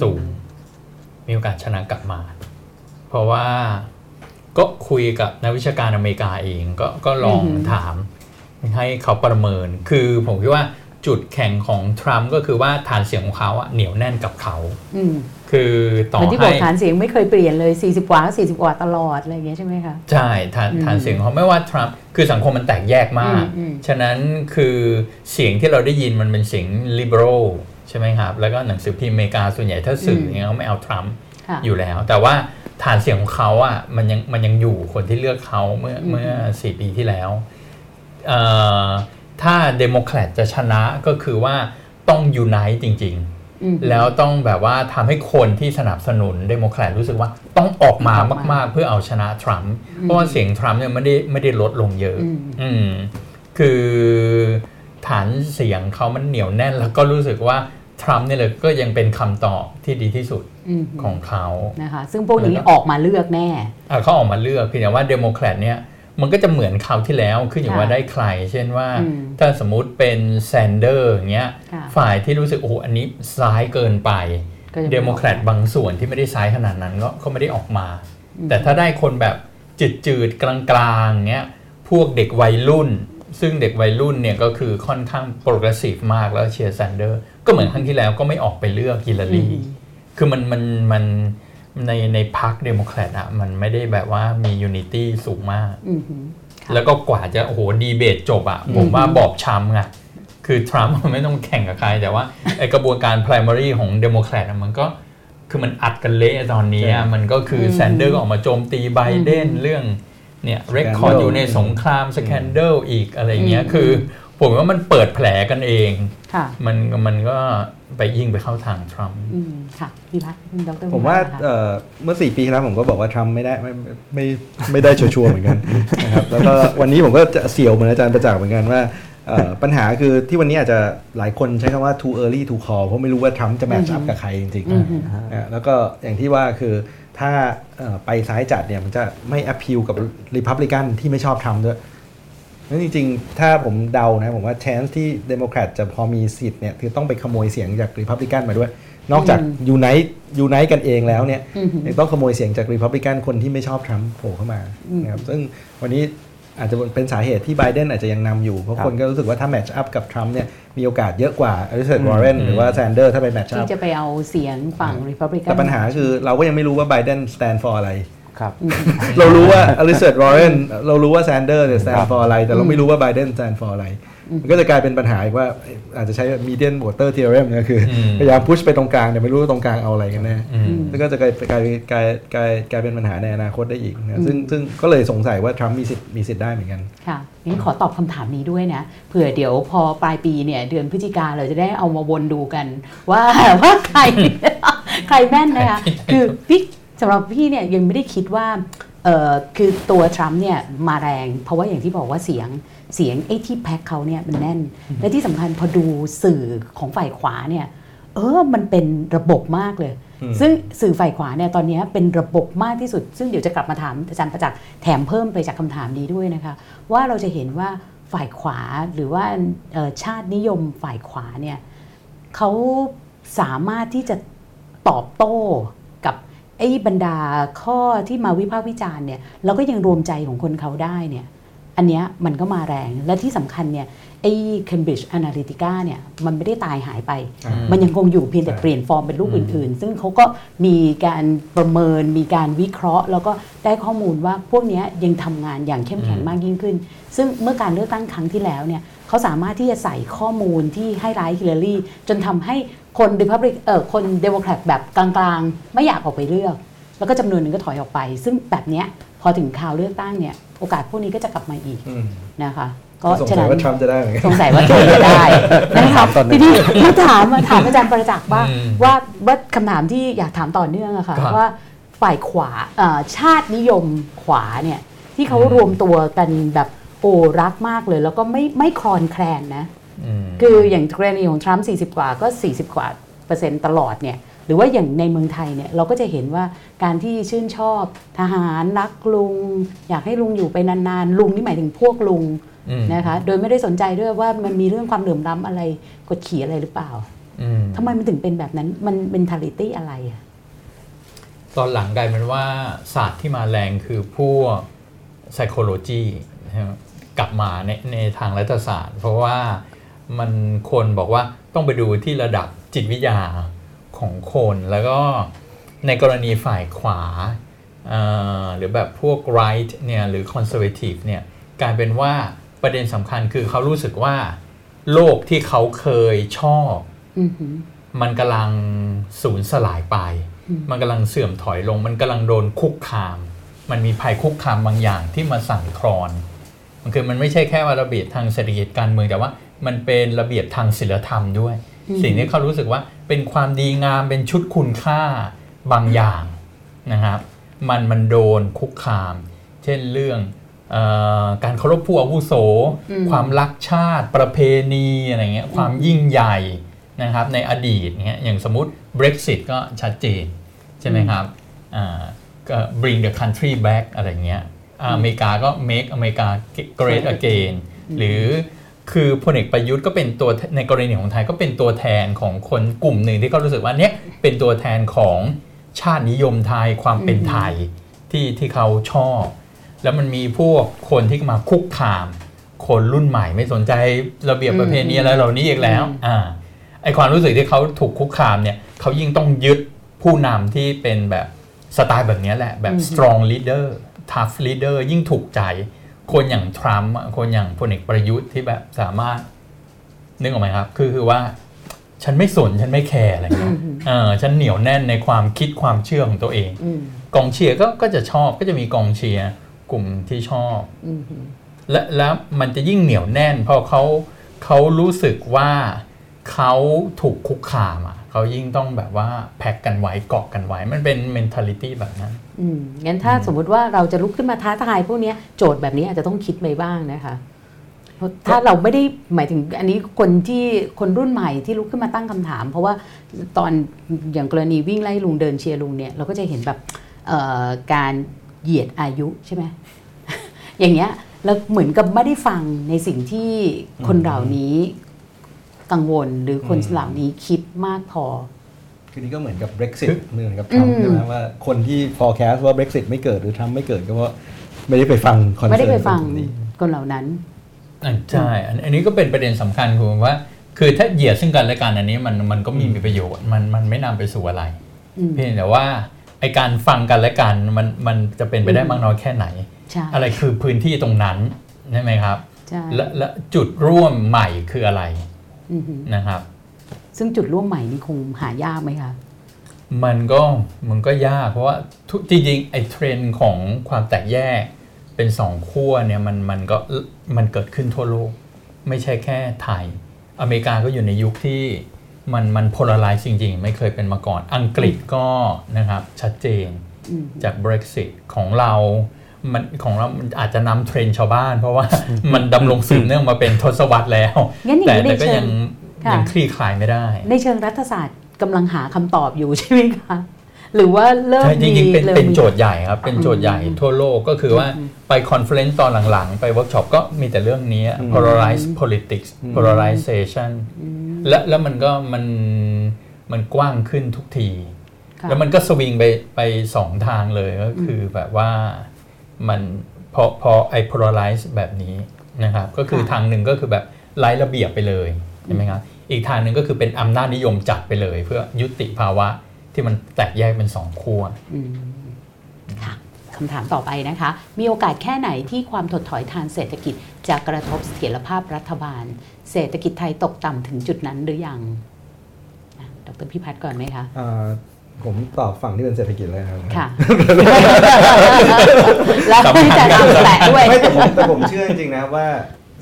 สูง มีโอกาสชนะกลับมา เพราะว่าก็คุยกับนักวิชาการอเมริกาเองก็ก็ลองอือหือถามให้เขาประเมิน คือผมคิดว่า จุดแข่งของทรัมป์ก็คือว่าฐานเสียงของเขาอะเหนียวแน่นกับเขาอืมคือต่อเหมือนที่บอให้กฐานเสียงไม่เคยเปลี่ยนเลย 40 กว่าก็40 กว่าตลอดอะไรอย่างเงี้ยใช่ไหมคะ ใช่ฐานอืมฐานเสียงของเขาไม่ว่าทรัมป์คือสังคมมันแตกแยกมากอืมอืมฉะนั้นคือเสียงที่เราได้ยินมันเป็นเสียง liberal ใช่ไหมครับ แล้วก็หนังสือพิมพ์อเมริกาส่วนใหญ่ถ้าสื่อเนี่ยเขาไม่เอาทรัมป์ค่ะอยู่แล้ว แต่ว่าฐานเสียงของเขาอะมันยังมันยังอยู่คนที่เลือกเขาเมื่ออืมเมื่อสี่ปีที่แล้วเอ่อ ถ้าเดโมแครตจะชนะก็คือว่าต้อง unite จริงๆอืมแล้วต้องแบบว่าทำให้คนที่สนับสนุนเดโมแครตรู้สึกว่าต้องออกมาออกมามากๆ เพื่อเอาชนะทรัมป์เพราะว่าเสียงทรัมป์เนี่ยไม่ได้ไม่ได้ลดลงเยอะอืมอืมคือฐานเสียงเขามันเหนียวแน่น แล้วก็รู้สึกว่าทรัมป์เนี่ยเลยก็ยังเป็นคำตอบที่ดีที่สุดอืมของเขานะคะซึ่งพวกนี้ออกมาเลือกแน่อะเขาออกมาเลือกเพียงแต่ว่าเดโมแครตเนี่ย มันก็จะเหมือนคราวที่แล้วขึ้นอยู่ค่ะว่าได้ใคร เช่นว่าอืมถ้าสมมุติเป็นแซนเดอร์อย่างเงี้ยค่ะฝ่ายที่รู้สึกโอ้โหอันนี้ซ้ายเกินไปก็จะไม่เดโมแครตออกมาบางส่วนที่ไม่ได้ซ้ายขนาดนั้นก็ก็ไม่ได้ออกมา แต่ถ้าได้คนแบบจืดๆกลางๆเงี้ยพวกเด็กวัยรุ่น ซึ่งเด็กวัยรุ่นเนี่ยก็คือค่อนข้าง progressive มากแล้วเชียร์แซนเดอร์ก็เหมือนครั้งที่แล้วก็ไม่ออกไปเลือกฮิลลารีอืมคือมันมันมัน ในในพรรคเดโมแครตอะมันไม่ได้แบบว่ามี unity สูงมากอืมหือค่ะแล้วก็กว่าจะโอ้โหดีเบตจบอะผมว่าบอบช้ำไงคือทรัมป์ไม่ต้องแข่งกับใคร แต่ว่าไอกระบวนการ primary ของเดโมแครตมันก็คือมันอัดกันเละตอนนี้อะมันก็คืออมแซนเดอร์ก็ออกมาโจมตีไบเดนเรื่องเนี่ย record scandal อยู่ในสงคราม scandal อีกอะไรเงี้ยอืมคือ ผมว่ามันเปิดแผลกันเองค่ะมันมันก็ไปยิ่งไปเข้าทางทรัมป์อืมค่ะพี่พัฒน์คุณดรผมว่าพิพัฒน์นะคะเอ่อเมื่อ4ปีที่แล้วผมก็บอกว่าทรัมป์ไม่ได้ไม่ไม่ไม่ได้ชัวร์ๆเหมือนกันนะครับแล้วก็วันนี้ผมก็จะเสี่ยงเหมือนอาจารย์ประจักษ์เหมือนกันว่าเอ่อปัญหาคือที่วันนี้อาจจะหลายคนใช้คำว่า too early to call เพราะไม่รู้ว่าทรัมป์จะ match up กับใครจริงอืมหือๆอะแล้วก็อย่างที่ว่าคือถ้าเอ่อไปซ้ายจัดเนี่ยมันจะไม่ appeal กับ Republican ที่ไม่ชอบทรัมป์ด้วย นั้นจริงๆ ถ้าผมเดานะผมว่า chance ที่ Democrat จะพอมีสิทธิ์เนี่ยคือต้องไปขโมยเสียงจาก Republican มาด้วย นอกจาก unite unite กันเองแล้วเนี่ยอืมหือยังต้องขโมยเสียงจาก Republican คนที่ไม่ชอบทรัมป์โผล่เข้ามาอืมนะครับซึ่งวันนี้อาจจะเป็นสาเหตุที่ไบเดนอาจจะยังนำอยู่ เพราะครับคนก็รู้สึกว่าถ้า match up กับทรัมป์เนี่ยมีโอกาสเยอะกว่าอลิซาเบธอืมวอร์เรนหรือว่าแซนเดอร์ถ้าไป match up ที่จะไปเอาเสียงฝั่ง Republican แต่ปัญหาคือเราก็ยังไม่รู้ว่าไบเดน stand for อะไร ครับ เรารู้ว่าอลิซาเบธวอร์เรนเรารู้ว่าแซนเดอร์เนี่ย stand for อะไร แต่เราไม่รู้ว่าไบเดน stand for อะไร มันก็จะกลายเป็นปัญหาอีกว่าอาจจะใช้ median voter theorem เนี่ยคืออมพยายาม push ไปตรงกลางแต่ไม่รู้ว่าตรงกลางเอาอะไรกันแน่อืมแล้วก็จะกลายกลายกลายกลายกลายเป็นปัญหาในอนาคตได้อีกนะซึ่งซึ่งก็เลยสงสัยว่าทรัมป์มีสิทธิ์มีสิทธิ์ได้เหมือนกันค่ะงั้นขอตอบคำถามนี้ด้วยนะเผื่อเดี๋ยวพอปลายปีเนี่ยเดือนพฤศจิกาเราจะได้เอามาวนดูกัน ว่าว่าใครใครแม่นนะคะคือพี่ สำหรับพี่เนี่ยยังไม่ได้คิดว่าเออคือตัวทรัมป์เนี่ยมาแรง เพราะว่าอย่างที่บอกว่าเสียงเสียงไอ้ที่แพ็คเขาเนี่ยมันแน่น และที่สำคัญพอดูสื่อของฝ่ายขวาเนี่ยเออมันเป็นระบบมากเลยอืมซึ่งสื่อฝ่ายขวาเนี่ยตอนนี้เป็นระบบมากที่สุด ซึ่งเดี๋ยวจะกลับมาถามอาจารย์ประจักษ์แถมเพิ่มไปจากคำถามนี้ด้วยนะคะว่าเราจะเห็นว่าฝ่ายขวาหรือว่าเอ่อชาตินิยมฝ่ายขวาเนี่ยเขาสามารถที่จะตอบโต้กับ ไอ้บรรดาข้อที่มาวิพากษ์วิจารณ์เนี่ยแล้วก็ยังรวมใจของคนเขาได้เนี่ยอันเนี้ยมันก็มาแรงและที่สำคัญเนี่ยไอ้ Cambridge Analytica เนี่ยมันไม่ได้ตายหายไปอืมมันยังคงอยู่เพียงแต่ใช่เปลี่ยนฟอร์มเป็นรูปอื่น ๆ ซึ่งเขาก็มีการประเมินมีการวิเคราะห์ แล้วก็ได้ข้อมูลว่าพวกเนี้ยยังทำงานอย่างเข้มแข็งมากยิ่งขึ้น ซึ่งเมื่อการเลือกตั้งครั้งที่แล้วเนี่ยเขาสามารถที่จะใส่ข้อมูลที่ให้ร้ายฮิลลารีจนทำให้ คน Republic เออคนเดโมแครตแบบกลางๆ ไม่อยากออกไปเลือก แล้วก็จำนวนหนึ่งก็ถอยออกไป ซึ่งแบบเนี้ยพอถึงคราวเลือกตั้งเนี่ยโออกาสพวกนี้ก็จะกลับมาอีกอืมนะคะก็ฉะสัยนั้นสงสัยว่าทรัมป์จะได้เหมือนกันสงสัยว่าทรัมป์จะได้นะคะตอนหนึ่ทีนี้มาถามมาถามอาจารย์ประจักษ์ว่าอืมว่าว่าคำถามที่อยากถามต่อเนื่องอะค่ะครับว่าฝ่ายขวาเอ่อชาตินิยมขวาเนี่ยที่เขาอืมรวมตัวกันแบบโอ้รักมากเลย แล้วก็ไม่ไม่คลอนแคลนนะม คืออย่างกรณีของทรัมป์40 กว่าก็ 40 กว่าเปอร์เซ็นต์ตลอดเนี่ยหรือว่าอย่างในเมืองไทยเนี่ยเราก็จะเห็นว่าการที่ชื่นชอบทหารรักลุง อยากให้ลุงอยู่ไปนานๆ ลุงนี่หมายถึงพวกลุงอืมนะคะโดยไม่ได้สนใจด้วยว่ามันมีเรื่องความเหลื่อมล้ำอะไรกดขี่อะไรหรือเปล่าอืมทำไมมันถึงเป็นแบบนั้นมันเป็นทาริตี้อะไรอะตอนหลังกลายเป็นว่าศาสตร์ที่มาแรงคือพวก psychology นะครับกลับมาในในทางรัฐศาสตร์ เพราะว่า มันคนบอกว่าต้องไปดูที่ระดับจิตวิทยาของคนแล้วก็ในกรณีฝ่ายขวาเอ่อหรือแบบพวก right เนี่ยหรือ conservative เนี่ยกลายเป็นว่าประเด็นสำคัญคือเขารู้สึกว่า โลกที่เขาเคยชอบอือหือมันกำลังสูญสลายไปอืมมันกำลังเสื่อมถอยลง มันกำลังโดนคุกคาม มันมีภัยคุกคามบางอย่างที่มาสั่นคลอน มันคือมันไม่ใช่แค่ว่าระเบียบทางเศรษฐกิจการเมืองแต่ว่า มันเป็นระเบียบทางศีลธรรมด้วย สิ่งที่เขารู้สึกว่าเป็นความดีงามเป็นชุดคุณค่าบางอย่างนะครับ มันมันโดนคุกคาม เช่นเรื่องเออการเคารพผู้อาวุโสอืมความรักชาติ ประเพณีอะไรเงี้ยความยิ่งใหญ่นะครับในอดีตเนี้ยอย่างสมมติ Brexit ก็ชัดเจน ใช่ไหมครับอ่าก็ bring the country back อะไรเงี้ยอ่าอเมริกาก็ make อเมริกา great again หรือ คือพลเอกประยุทธ์ก็เป็นตัวในกรณีของไทยก็เป็นตัวแทนของคนกลุ่มหนึ่งที่เขารู้สึกว่าเนี้ยเป็นตัวแทนของชาตินิยมไทยความเป็นไทยที่ที่เขาชอบ แล้วมันมีพวกคนที่มาคุกคาม คนรุ่นใหม่ไม่สนใจระเบียบประเพณีอะไรเหล่านี้อีกแล้วอ่าไอความรู้สึกที่เขาถูกคุกคามเนี่ยเขายิ่งต้องยึดผู้นำที่เป็นแบบสไตล์แบบนี้แหละแบบ strong leader tough leader ยิ่งถูกใจ คนอย่างทรัมป์อะคนอย่างพลเอกประยุทธ์ที่แบบสามารถนึกออกไหมครับ คือคือว่า ฉันไม่สนฉันไม่แคร์อะไรเงี้ยเออฉันเหนียวแน่นในความคิดความเชื่อของตัวเองอืมกองเชียร์ก็ก็จะชอบก็จะมีกองเชียร์กลุ่มที่ชอบอือหือและแล้วมันจะยิ่งเหนียวแน่น เพราะเขาเขารู้สึกว่าเขาถูกคุกคามอะเขายิ่งต้องแบบว่าแพ็กกันไว้เกาะกันไว้ มันเป็น mentality แบบนั้น อืมงั้นถ้าสมมุติว่าเราจะลุกขึ้นมาท้าทายพวกเนี้ยโจทย์แบบนี้อาจจะต้องคิดไว้บ้างนะคะเพราะถ้าเราไม่ได้หมายถึงอันนี้คนที่คนรุ่นใหม่ที่ลุกขึ้นมาตั้งคำถาม เพราะว่าตอนอย่างกรณีวิ่งไล่ลุงเดินเชียร์ลุงเนี่ยเราก็จะเห็นแบบเอ่อการเหยียดอายุใช่ไหมอย่างเงี้ยแล้วเหมือนกับไม่ได้ฟังในสิ่งที่คนเหล่านี้กังวลหรือคนอืมเหล่านี้คิดมากพอ คือนี่ก็เหมือนกับ Brexit คือเหมือนกับทรัมอืป์มใช่ไหมว่าคนที่ forecast ว่า Brexit ไม่เกิดหรือทรัมป์ไม่เกิดก็เพราะไม่ได้ไปฟังคอนเซิร์นไม่ได้ไปฟังกลุ่มนี้คนเหล่านั้นอะใช่อันอันนี้ก็เป็นประเด็นสำคัญคือว่า คือถ้าเหยียดซึ่งกันและกันอันนี้มันมันก็ไมมีประโยชน์มันมันไม่นำไปสู่อะไรอืมเพียงแต่ว่าไอการฟังกันและกันมันมันจะเป็นไปได้มากน้อยแค่ไหนใช่อะไรคือพื้นที่ตรงนั้นใช่ไหมครับใช่และและจุดร่วมใหม่คืออะไรอือหือนะครับ ซึ่งจุดร่วมใหม่นี่คงหายากไหมคะมันก็มันก็ยากเพราะว่าทุกจริงๆไอ้เทรนด์ของความแตกแยกเป็นสองขั้วเนี่ยมันมันก็มันเกิดขึ้นทั่วโลก ไม่ใช่แค่ไทย อเมริกาก็อยู่ในยุคที่มันมันโพลาไรซ์จริงๆ ไม่เคยเป็นมาก่อน อังกฤษก็นะครับชัดเจนอืมจาก Brexit ของเรามันของเรามันอาจจะนำเทรนด์ชาวบ้าน เพราะว่ามันดำรงสืบเนื่องมาเป็นทศวรรษแล้วงั้นอย่างแต่นี้ในแต่ก็เชิยังงค่ะ ยังคลี่คลายไม่ได้ ในเชิงรัฐศาสตร์กำลังหาคำตอบอยู่ใช่ไหมคะหรือว่าเริ่มมีใช่จริงๆเป็นริ่มเป็นมีโจทย์ใหญ่ครับ เป็นโจทย์ใหญ่ทั่วโลกก็คือว่าอืมไป conference ตอนหลังๆ ไปเวิร์กช็อปก็มีแต่เรื่องนี้อืม polarize politics อืม polarization และแล้วมันก็มันมันกว้างขึ้นทุกทีค่ะแล้วมันก็สวิงไปไปสองทางเลยก็คือแบบว่ามันพอพอไอ polarize แบบนี้นะครับ ก็คือค่ะทางหนึ่งก็คือแบบไร้ระเบียบไปเลยใช่ไหมครับ อีกทางหนึ่งก็คือเป็นอำนาจนิยมจัดไปเลย เพื่อยุติภาวะที่มันแตกแยกเป็นสองขั้วอืมค่ะคำถามต่อไปนะคะ มีโอกาสแค่ไหนที่ความถดถอยทางเศรษฐกิจจะกระทบเสถียรภาพรัฐบาล เศรษฐกิจไทยตกต่ำถึงจุดนั้นหรือยังอะดรพิพัฒน์ก่อนไหมคะอ่าผมตอบฝั่งที่เป็นเศรษฐกิจเลยนะครับค่ะแล้วที่จะนำแตะด้วยไม่แต่ผมแต่ผมเชื่อจริงๆนะครับว่า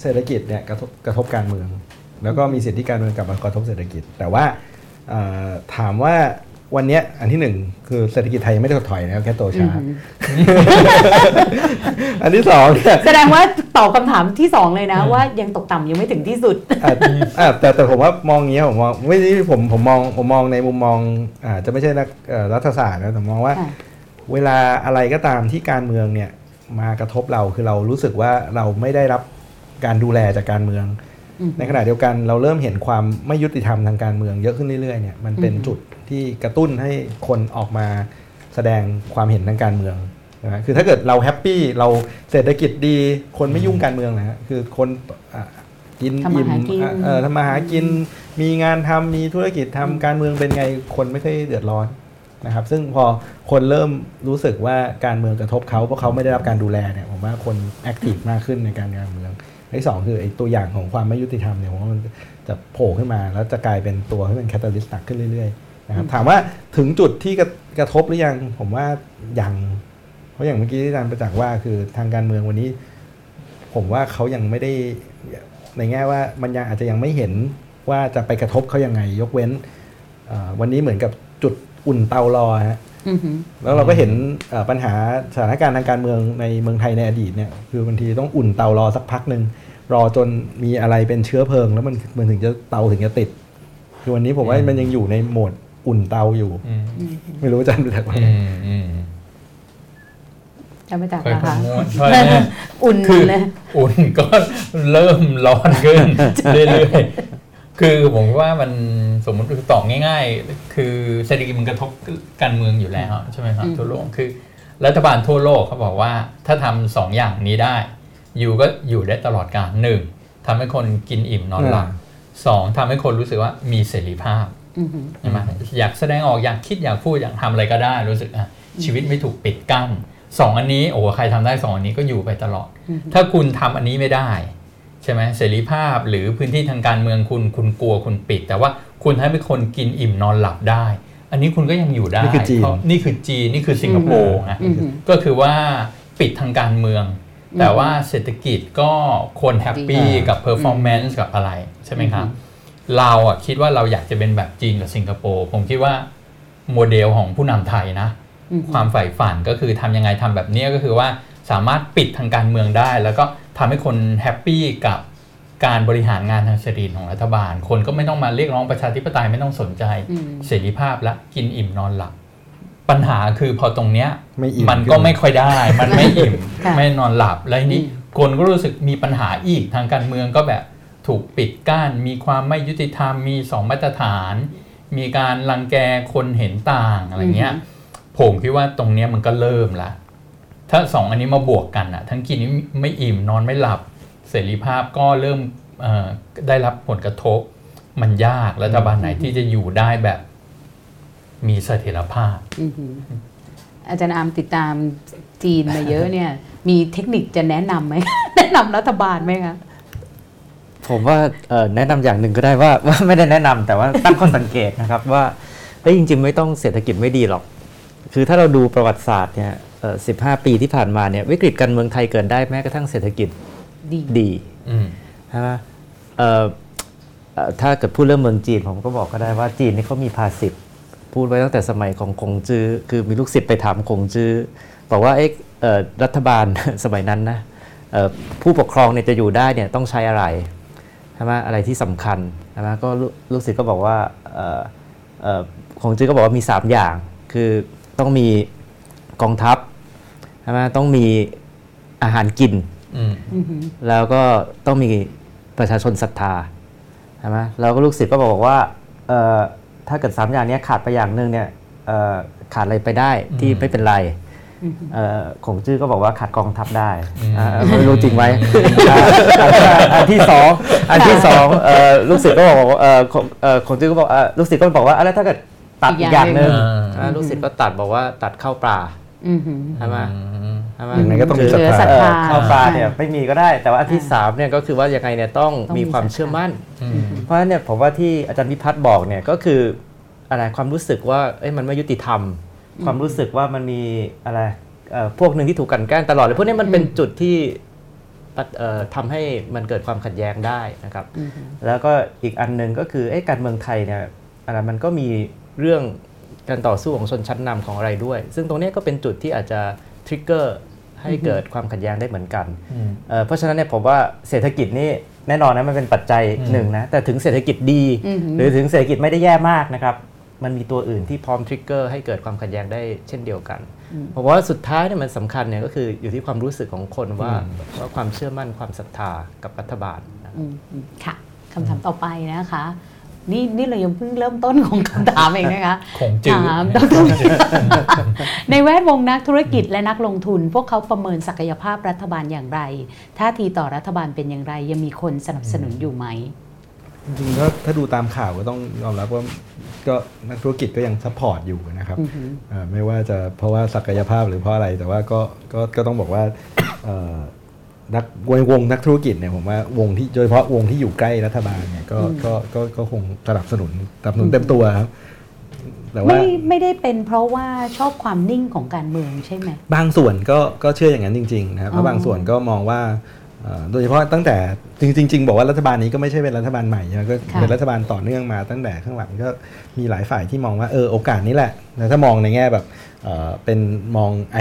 เศรษฐกิจเนี่ยกระทบกระทบการเมือง แล้วก็มีสิทธิการเมืองกลับมากระทบเศรษฐกิจ แต่ว่าเอ่อถามว่าวันเนี้ยอันที่หนึ่งคือเศรษฐกิจไทยยังไม่ได้ถดถอยนะครับแค่โตช้า อันที่สองเนี่ยแสดงว่าตอบคำถามที่สองเลยนะ ว่ายังตกต่ำยังไม่ถึงที่สุดอะอะแต่แต่ผมว่ามองอย่างเงี้ยผมมองไม่ใช่ผมผมมองผมมองในมุมมองอ่าจะไม่ใช่นักเอ่อรัฐศาสตร์นะแต่มองว่าค่ะเวลาอะไรก็ตามที่การเมืองเนี่ยมากระทบเราคือเรารู้สึกว่าเราไม่ได้รับการดูแลจากการเมืองอืม ในขณะเดียวกันเราเริ่มเห็นความไม่ยุติธรรมทางการเมืองเยอะขึ้นเรื่อยๆเนี่ยมันเป็นอืมจุดที่กระตุ้นให้คนออกมาแสดงความเห็นทางการเมืองนะคือถ้าเกิดเราแฮปปี้เราเศรษฐกิจดีคนไม่ยุ่งการเมืองนะฮะคือคนอะกินทำมาอิ่มหากินอะเออทำมาหากินมีงานทำมีธุรกิจทำการเมืองเป็นไงคนไม่ค่อยเดือดร้อนนะครับ ซึ่งพอคนเริ่มรู้สึกว่าการเมืองกระทบเขาเพราะเขาไม่ได้รับการดูแลเนี่ยผมว่าคน active มากขึ้นในการการเมือง อันที่สองคือไอ้ตัวอย่างของความไม่ยุติธรรมเนี่ยผมว่ามันจะโผล่ขึ้นมา แล้วจะกลายเป็นตัวที่เป็น catalyst หนักขึ้นเรื่อยๆนะครับถามว่าถึงจุดที่กระกระทบหรือยังผมว่ายังเพราะอย่างเมื่อกี้ที่อาจารย์ประจักษ์ว่าคือทางการเมืองวันนี้ ผมว่าเขายังไม่ได้ในแง่ว่ามันยังอาจจะยังไม่เห็นว่าจะไปกระทบเขายังไง ยกเว้นวันนี้เหมือนกับจุดอุ่นเตารอฮะ แล้วเราก็เห็นเอ่อปัญหาสถานการณ์ทางการเมืองในเมืองไทยในอดีตเนี่ยคือบางทีต้องอุ่นเตารอสักพักหนึ่งรอจนมีอะไรเป็นเชื้อเพลิง แล้วมันมันถึงจะเตาถึงจะติด คือวันนี้ผมว่ามันยังอยู่ในโหมดอุ่นเตาอยู่อืมไม่รู้อาจารย์รู้จักไหมอืมอืมจะไม่จากค่อยนะคะๆม้วนค่อยๆม้วนอุ่นคือเลย อุ่นก็เริ่มร้อนขึ้นเรื่อยๆ คือผมว่ามันสมมติคือตอบง่าย ๆ คือเศรษฐกิจมันกระทบการเมืองอยู่แล้วใช่ไหมครับอืมทั่วโลกคือ รัฐบาลทั่วโลกเขาบอกว่าถ้าทำสองอย่างนี้ได้ อยู่ก็อยู่ได้ตลอดกาลหนึ่งทำให้คนกินอิ่มนอนหลับสองทำให้คนรู้สึกว่ามีเสรีภาพอือหือใช่ไหมอยากแสดงออกอยากคิดอยากพูดอยากทำอะไรก็ได้รู้สึกอะชีวิตไม่ถูกปิดกั้นสองอันนี้โอ้โหใครทำได้สองอันนี้ก็อยู่ไปตลอดอืมถ้าคุณทำอันนี้ไม่ได้ ใช่ไหมเสรีภาพหรือพื้นที่ทางการเมืองคุณคุณกลัวคุณปิด แต่ว่าคุณให้เป็นคนกินอิ่มนอนหลับได้ อันนี้คุณก็ยังอยู่ได้นี่คือจีนเพราะนี่คือจีนนี่คือสิงคโปร์ไงอือหือก็คือว่าปิดทางการเมือง แต่ว่าเศรษฐกิจก็คน happy กับ performance กับอะไรใช่ไหมครับเราอะคิดว่าเราอยากจะเป็นแบบจีนกับสิงคโปร์ผมคิดว่าโมเดลของผู้นำไทยนะอือหือความใฝ่ฝันก็คือทำยังไงทำแบบเนี้ยก็คือว่าสามารถปิดทางการเมืองได้ แล้วก็ ทำให้คนแฮปปี้กับการบริหารงานทางเศรษฐกิจของรัฐบาล คนก็ไม่ต้องมาเรียกร้องประชาธิปไตยไม่ต้องสนใจอืมเสรีภาพและกินอิ่มนอนหลับ ปัญหาคือพอตรงเนี้ยไม่อิ่มมันก็ไม่ค่อยได้ มันไม่อิ่มค่ะไม่นอนหลับแล้วทีนี้อืมคนก็รู้สึกมีปัญหาอีกทางการเมืองก็แบบถูกปิดกั้นมีความไม่ยุติธรรมมีสองมาตรฐาน มีการรังแกคนเห็นต่างอะไรเงี้ยผมคิดว่าตรงเนี้ยมันก็เริ่มละ ถ้าสองอันนี้มาบวกกันอะทั้งกินไม่อิ่มนอนไม่หลับ เสรีภาพก็เริ่มเอ่อได้รับผลกระทบ มันยากรัฐบาลไหนที่จะอยู่ได้แบบ มีเสถียรภาพอือหืออาจารย์อามติดตามจีนมาเยอะเนี่ย มีเทคนิคจะแนะนำไหมแนะนำรัฐบาลไหมคะผมว่าเอ่อแนะนำอย่างหนึ่งก็ได้ว่าว่าไม่ได้แนะนำแต่ว่าตั้งข้อสังเกตนะครับว่าเอ้ยจริง ๆ ไม่ต้องเศรษฐกิจไม่ดีหรอก คือถ้าเราดูประวัติศาสตร์เนี่ยเอ่อ 15 ปีที่ผ่านมาเนี่ยวิกฤตการเมืองไทยเกิดได้แม้กระทั่งเศรษฐกิจดีดีอืมใช่ไหมเอ่อเอ่อถ้าเกิดพูดเรื่องเมืองจีนผมก็บอกก็ได้ว่าจีนนี่เขามีภาษิตพูดไว้ตั้งแต่สมัยของคงจื้อคือมีลูกศิษย์ไปถามคงจื้อบอกว่าเอ๊ะเอ่อรัฐบาลสมัยนั้นนะเอ่อผู้ปกครองเนี่ยจะอยู่ได้เนี่ยต้องใช้อะไรใช่ไหมอะไรที่สำคัญใช่ไหมก็ลูลูกศิษย์ก็บอกว่าเอ่อเอ่อคงจื้อก็บอกว่ามี 3 อย่าง คือต้องมีกองทัพ ใช่ไหมต้องมีอาหารกินอืมอือหือแล้วก็ต้องมีประชาชนศรัทธาใช่ไหมแล้วก็ลูกศิษย์ก็บอกว่าเอ่อถ้าเกิดสามอย่างเนี้ยขาดไปอย่างหนึ่งเนี่ยเอ่อขาดอะไรไปได้ที่อืมไม่เป็นไรอืมเอ่อของจื้อก็บอกว่าขาดกองทัพได้อืมอ่าไม่รู้จริงไหมอ่าอันที่สองอันที่สองเอ่อลูกศิษย์ก็บอกว่าเอ่อของเอ่อของจื้อก็บอกเอ่อลูกศิษย์ก็บอกว่าอะแล้วถ้าเกิดตัดอีอีกกออย่างย่างหหนึ่นึ่งงอ่าลูกศิษย์ก็ตัดบอกว่าตัดข้าวปลาอือหือ ใช่ไหมอืมใช่ไหมยังไงก็ต้องมีคืศรัทธาศรัทธาเอ่อข้าวปลาเนี่ยไม่มีก็ได้ แต่ว่าอันที่อ่าสามเนี่ยก็คือว่ายังไงเนี่ยต้องต้องมีมีความศรัทธาเชื่อมั่นอืมเพราะฉะนั้นเนี่ยผมว่าที่อาจารย์พิพัฒน์บอกเนี่ยก็คืออะไรความรู้สึกว่าเอ้ยมันไม่ยุติธรรม ความรู้สึกว่ามันมีอะไรเอ่อพวกหนึ่งที่ถูกกลันแกล้งตลอดเลยพวกนี้มันเป็นจุดที่ตัดเอ่อทำให้มันเกิดความขัดแย้งได้นะครับอืมแล้วก็อีกอันหนึ่งก็คือเอ้การเมืองไทยเนี่ยอะไรมันก็มีเรื่อง การต่อสู้ของชนชั้นนำของอะไรด้วย ซึ่งตรงเนี้ยก็เป็นจุดที่อาจจะทริกเกอร์ให้เกิดความขัดแย้งได้เหมือนกันอืมเอ่อเพราะฉะนั้นเนี่ยผมว่าเศรษฐกิจนี่แน่นอนนะมันเป็นปัจจัยอืมหนึ่งนะแต่ถึงเศรษฐกิจดีอืมหรือถึงเศรษฐกิจไม่ได้แย่มากนะครับมันมีตัวอื่นที่พร้อมทริกเกอร์ให้เกิดความขัดแย้งได้เช่นเดียวกันผมว่าสุดท้ายเนี่ยมันสำคัญเนี่ยก็คืออยู่ที่ความรู้สึกของคนว่าว่าความเชื่อมั่นความศรัทธากับรัฐบาลนะครับอืมอืมค่ะคำถามต่อไปนะคะ นี่นี่เรายังเพิ่งเริ่มต้นของคำถามเองนะคะคงจืดถามดรในแวดวงนักธุรกิจและนักลงทุน พวกเขาประเมินศักยภาพรัฐบาลอย่างไรท่าทีต่อรัฐบาลเป็นอย่างไร ยังมีคนสนับสนุนอยู่ไหมจริงๆก็ถ้าดูตามข่าวก็ต้องยอมรับว่าก็นักธุรกิจก็ยัง support อยู่นะครับอือหืออ่าไม่ว่าจะเพราะว่าศักยภาพหรือเพราะอะไรแต่ว่าก็ก็ก็ต้องบอกว่าเอ่อ นักวงวงนักธุรกิจเนี่ยผมว่าวงที่โดยเฉพาะวงที่อยู่ใกล้รัฐบาลเนี่ยก็ก็ก็ก็คงสนับสนุนสนับสนุนเต็มตัวครับแต่ว่าไม่ไม่ได้เป็นเพราะว่าชอบความนิ่งของการเมืองใช่ไหมบางส่วนก็ก็เชื่ออย่างนั้นจริงๆนะครับอ๋อแล้วบางส่วนก็มองว่าเอ่อโดยเฉพาะตั้งแต่จริงๆจริงๆบอกว่ารัฐบาลนี้ก็ไม่ใช่เป็นรัฐบาลใหม่นะก็เป็นรัฐบาลต่อเนื่องมาตั้งแต่ข้างหลังก็มีหลายฝ่ายที่มองว่าเออโอกาสนี้แหละแต่ถ้ามองในแง่แบบเอ่อเป็นมองไอ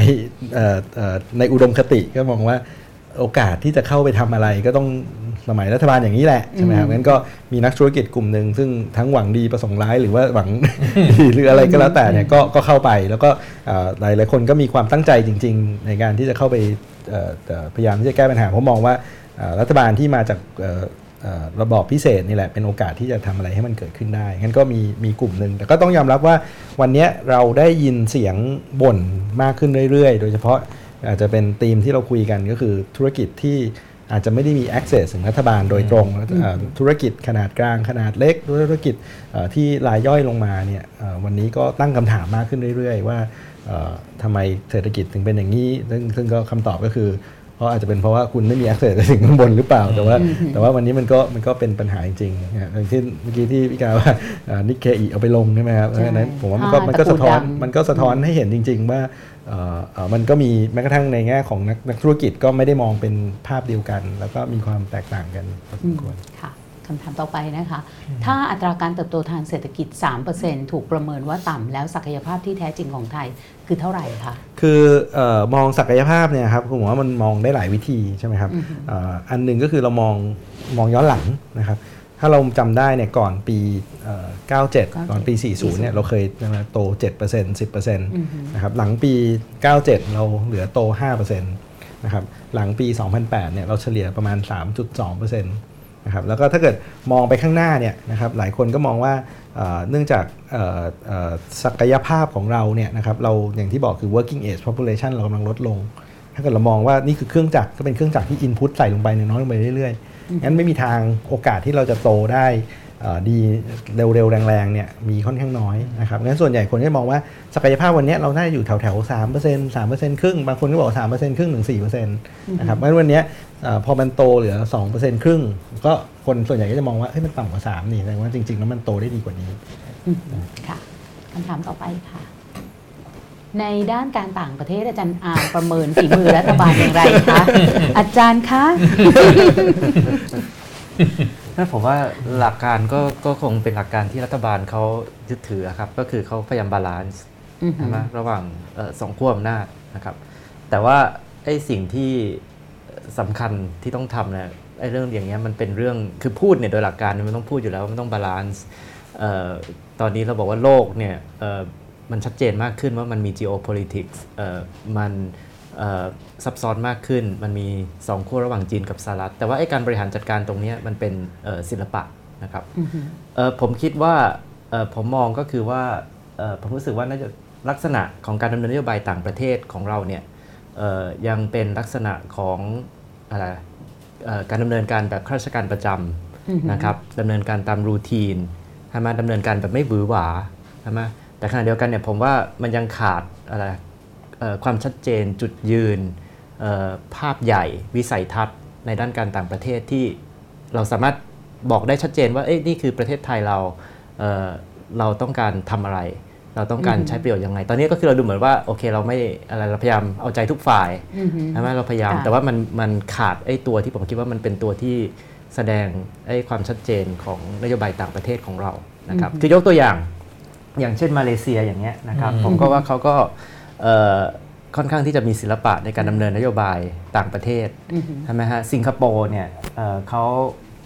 เอ่อเอ่อในอุดมคติก็มองว่า โอกาสที่จะเข้าไปทำอะไรก็ต้องสมัยรัฐบาลอย่างนี้แหละใช่ไหมครับงั้นก็มีนักธุรกิจกลุ่มหนึ่งซึ่งทั้งหวังดีประสงค์ร้ายหรือว่าหวังหรืออะไรก็แล้วแต่เนี่ยก็ก็เข้าไปแล้วก็เอ่อหลายหลายๆคนก็มีความตั้งใจจริง ๆ ในการที่จะเข้าไปเอ่อเอ่อพยายามที่จะแก้ปัญหาเพราะมองว่าเอ่อรัฐบาลที่มาจากเอ่อเอ่อระบอบพิเศษนี่แหละเป็นโอกาสที่จะทำอะไรให้มันเกิดขึ้นได้งั้นก็มีมีกลุ่มหนึ่งแต่ก็ต้องยอมรับว่าวันเนี้ยเราได้ยินเสียงบ่นมากขึ้นเรื่อยๆ โดยเฉพาะ อาจจะเป็นธีมที่เราคุยกันก็คือธุรกิจที่อาจจะไม่ได้มี access ถึงรัฐบาลโดยตรงเอ่อธุรกิจขนาดกลางขนาดเล็ก ธุรกิจเอ่อที่รายย่อยลงมาเนี่ยเอ่อวันนี้ก็ตั้งคำถามมากขึ้นเรื่อย ๆ ว่าเอ่อทำไมเศรษฐกิจถึงเป็นอย่างนี้ ซึ่งซึ่งก็คำตอบก็คือเพราะอาจจะเป็นเพราะว่าคุณไม่มี access ไปถึงข้างบนหรือเปล่า แต่ว่า แต่ว่าวันนี้มันก็มันก็เป็นปัญหาจริงๆนะอย่างที่เมื่อกี้ที่พี่กาว่านิกเคอีเอาไปลงใช่ไหมครับใช่อันนั้นผมว่ามันก็อ่ามันก็สะท้อนตระกูลดังมันก็สะท้อนให้เห็นจริง ๆ ว่าเอ่อเอ่อ มันก็มีแม้กระทั่งในแง่ของนักนักธุรกิจก็ไม่ได้มองเป็นภาพเดียวกัน แล้วก็มีความแตกต่างกันพอสมควรค่ะคำถามต่อไปนะคะ ถ้าอัตราการเติบโตทางเศรษฐกิจ 3%ถูกประเมินว่าต่ำแล้วศักยภาพที่แท้จริงของไทยคือเท่าไหร่คะ คือเออมองศักยภาพเนี่ยครับผมว่ามันมองได้หลายวิธีใช่ไหมครับเอ่ออันหนึ่งก็คือเรามองมองย้อนหลังนะครับ ถ้าเราจำได้เนี่ยก่อนปีเอ่อ97 ก่อนปี 40 เนี่ยเราเคยโต 7% 10%นะครับหลังปี 97 เราเหลือโต 5%นะครับหลังปี 2008 เนี่ยเราเฉลี่ยประมาณ 3.2%นะครับแล้วก็ถ้าเกิดมองไปข้างหน้าเนี่ยนะครับหลายคนก็มองว่าเอ่อเนื่องจากเอ่อเอ่อศักยภาพของเราเนี่ยนะครับเราอย่างที่บอกคือ working age population เรากำลังลดลง ถ้าเกิดเรามองว่านี่คือเครื่องจักรก็เป็นเครื่องจักรที่ input ใส่ลงไปเนี่ยน้อยลงไปเรื่อยๆ งั้นไม่มีทางโอกาสที่เราจะโตได้ดีเร็วๆ แรงๆเนี่ยมีค่อนข้างน้อยนะครับงั้นส่วนใหญ่คนก็จะมองว่าศักยภาพวันนี้เราน่าจะอยู่แถวๆ3% 3%ครึ่งบางคนก็บอกว่า3%ครึ่งถึง4%นต์นะครับงั้นวันนี้พอมันโตเหลือ2%ครึ่งก็คนส่วนใหญ่ก็จะมองว่าเฮ้ยมันต่ำกว่า3นี่แสดงว่าจริงๆแล้วมันโตได้ดีกว่านี้ค่ะคำถามต่อไปค่ะ ในด้านการต่างประเทศอาจารย์อาร์มประเมินฝีมือรัฐบาลอย่างไรคะ อาจารย์คะ ถ้าผมว่าหลักการก็ก็คงเป็นหลักการที่รัฐบาลเขายึดถือครับ ก็คือเขาพยายาม balanceอือฮึใช่ไหมระหว่างเอ่อสองขั้วอำนาจนะครับ แต่ว่าไอ้สิ่งที่สำคัญที่ต้องทำเนี่ยไอ้เรื่องอย่างเงี้ยมันเป็นเรื่องคือพูดเนี่ยโดยหลักการเนี่ยมันต้องพูดอยู่แล้วว่ามันต้อง balance เอ่อตอนนี้เราบอกว่าโลกเนี่ยเอ่อ มันชัดเจนมากขึ้นว่ามันมี geopolitics เอ่อมันเอ่อซับซ้อนมากขึ้น มันมีสองขั้วระหว่างจีนกับสหรัฐ แต่ว่าไอ้การบริหารจัดการตรงเนี้ยมันเป็นเอ่อศิลปะนะครับอือฮึเอ่อผมคิดว่าเอ่อผมมองก็คือว่าเอ่อผมรู้สึกว่าน่าจะลักษณะของการดำเนินนโยบายต่างประเทศของเราเนี่ยเอ่อยังเป็นลักษณะของอะไรเอ่อการดำเนินการแบบข้าราชการประจอือฮึำนะครับดำเนินการตามรูทีนใช่ไหมดำเนินการแบบไม่หวือหวาใช่ไหม แต่ขณะเดียวกันเนี่ยผมว่ามันยังขาดอะไรเอ่อความชัดเจนจุดยืนเอ่อภาพใหญ่วิสัยทัศน์ในด้านการต่างประเทศที่เราสามารถบอกได้ชัดเจนว่าเอ้ยนี่คือประเทศไทยเราเอ่อเราต้องการทำอะไร เราต้องการใช้ประโยชน์ยังไง ตอนนี้ก็คือเราดูเหมือนว่าโอเคเราไม่อะไรเราพยายามเอาใจทุกฝ่ายอือฮึใช่ไหมเราพยายามค่ะแต่ว่ามันมันขาดไอ้ตัวที่ผมคิดว่ามันเป็นตัวที่แสดงไอ้ความชัดเจนของนโยบายต่างประเทศของเรานะครับอือฮึคือยกตัวอย่าง อย่างเช่นมาเลเซียอย่างเงี้ยนะครับอืมผมก็ว่าเขาก็เอ่อค่อนข้างที่จะมีศิลปะในการดำเนินนโยบายต่างประเทศอือฮึใช่ไหมฮะสิงคโปร์เนี่ยเอ่อเขา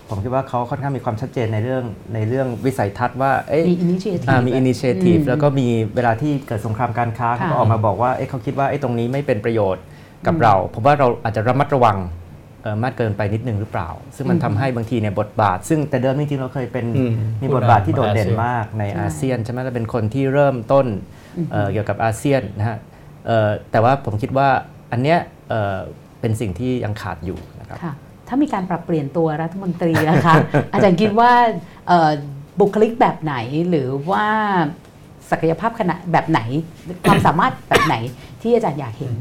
ผมคิดว่าเขาค่อนข้างมีความชัดเจนในเรื่องในเรื่องวิสัยทัศน์ว่าเอ๊ะมี initiative อ่ามีอินิเชทีฟอืมแล้วก็มีเวลาที่เกิดสงครามการค้าค่ะเขาก็ออกมาบอกว่าเอ๊ะเขาคิดว่าไอ้ตรงนี้ไม่เป็นประโยชน์กับเราผมว่าเราอาจจะระมัดระวังเอ่อ มากเกินไปนิดนึงหรือเปล่า ซึ่งมันทำให้บางทีเนี่ยบทบาท ซึ่งแต่เดิมจริงๆเราเคยเป็นอืมมีบทบาทที่โดดเด่นมากในใช่อาเซียนใช่ไหมเราเป็นคนที่เริ่มต้นเอ่อเกี่ยวกับอาเซียนนะฮะเอ่อแต่ว่าผมคิดว่าอันเนี้ยเอ่อเป็นสิ่งที่ยังขาดอยู่นะครับค่ะถ้ามีการปรับเปลี่ยนตัวรัฐมนตรีนะคะอาจารย์คิดว่าเอ่อบุคลิกแบบไหนหรือว่าศักยภาพขนาดแบบไหนความสามารถแบบไหนที่อาจารย์อยากเห็น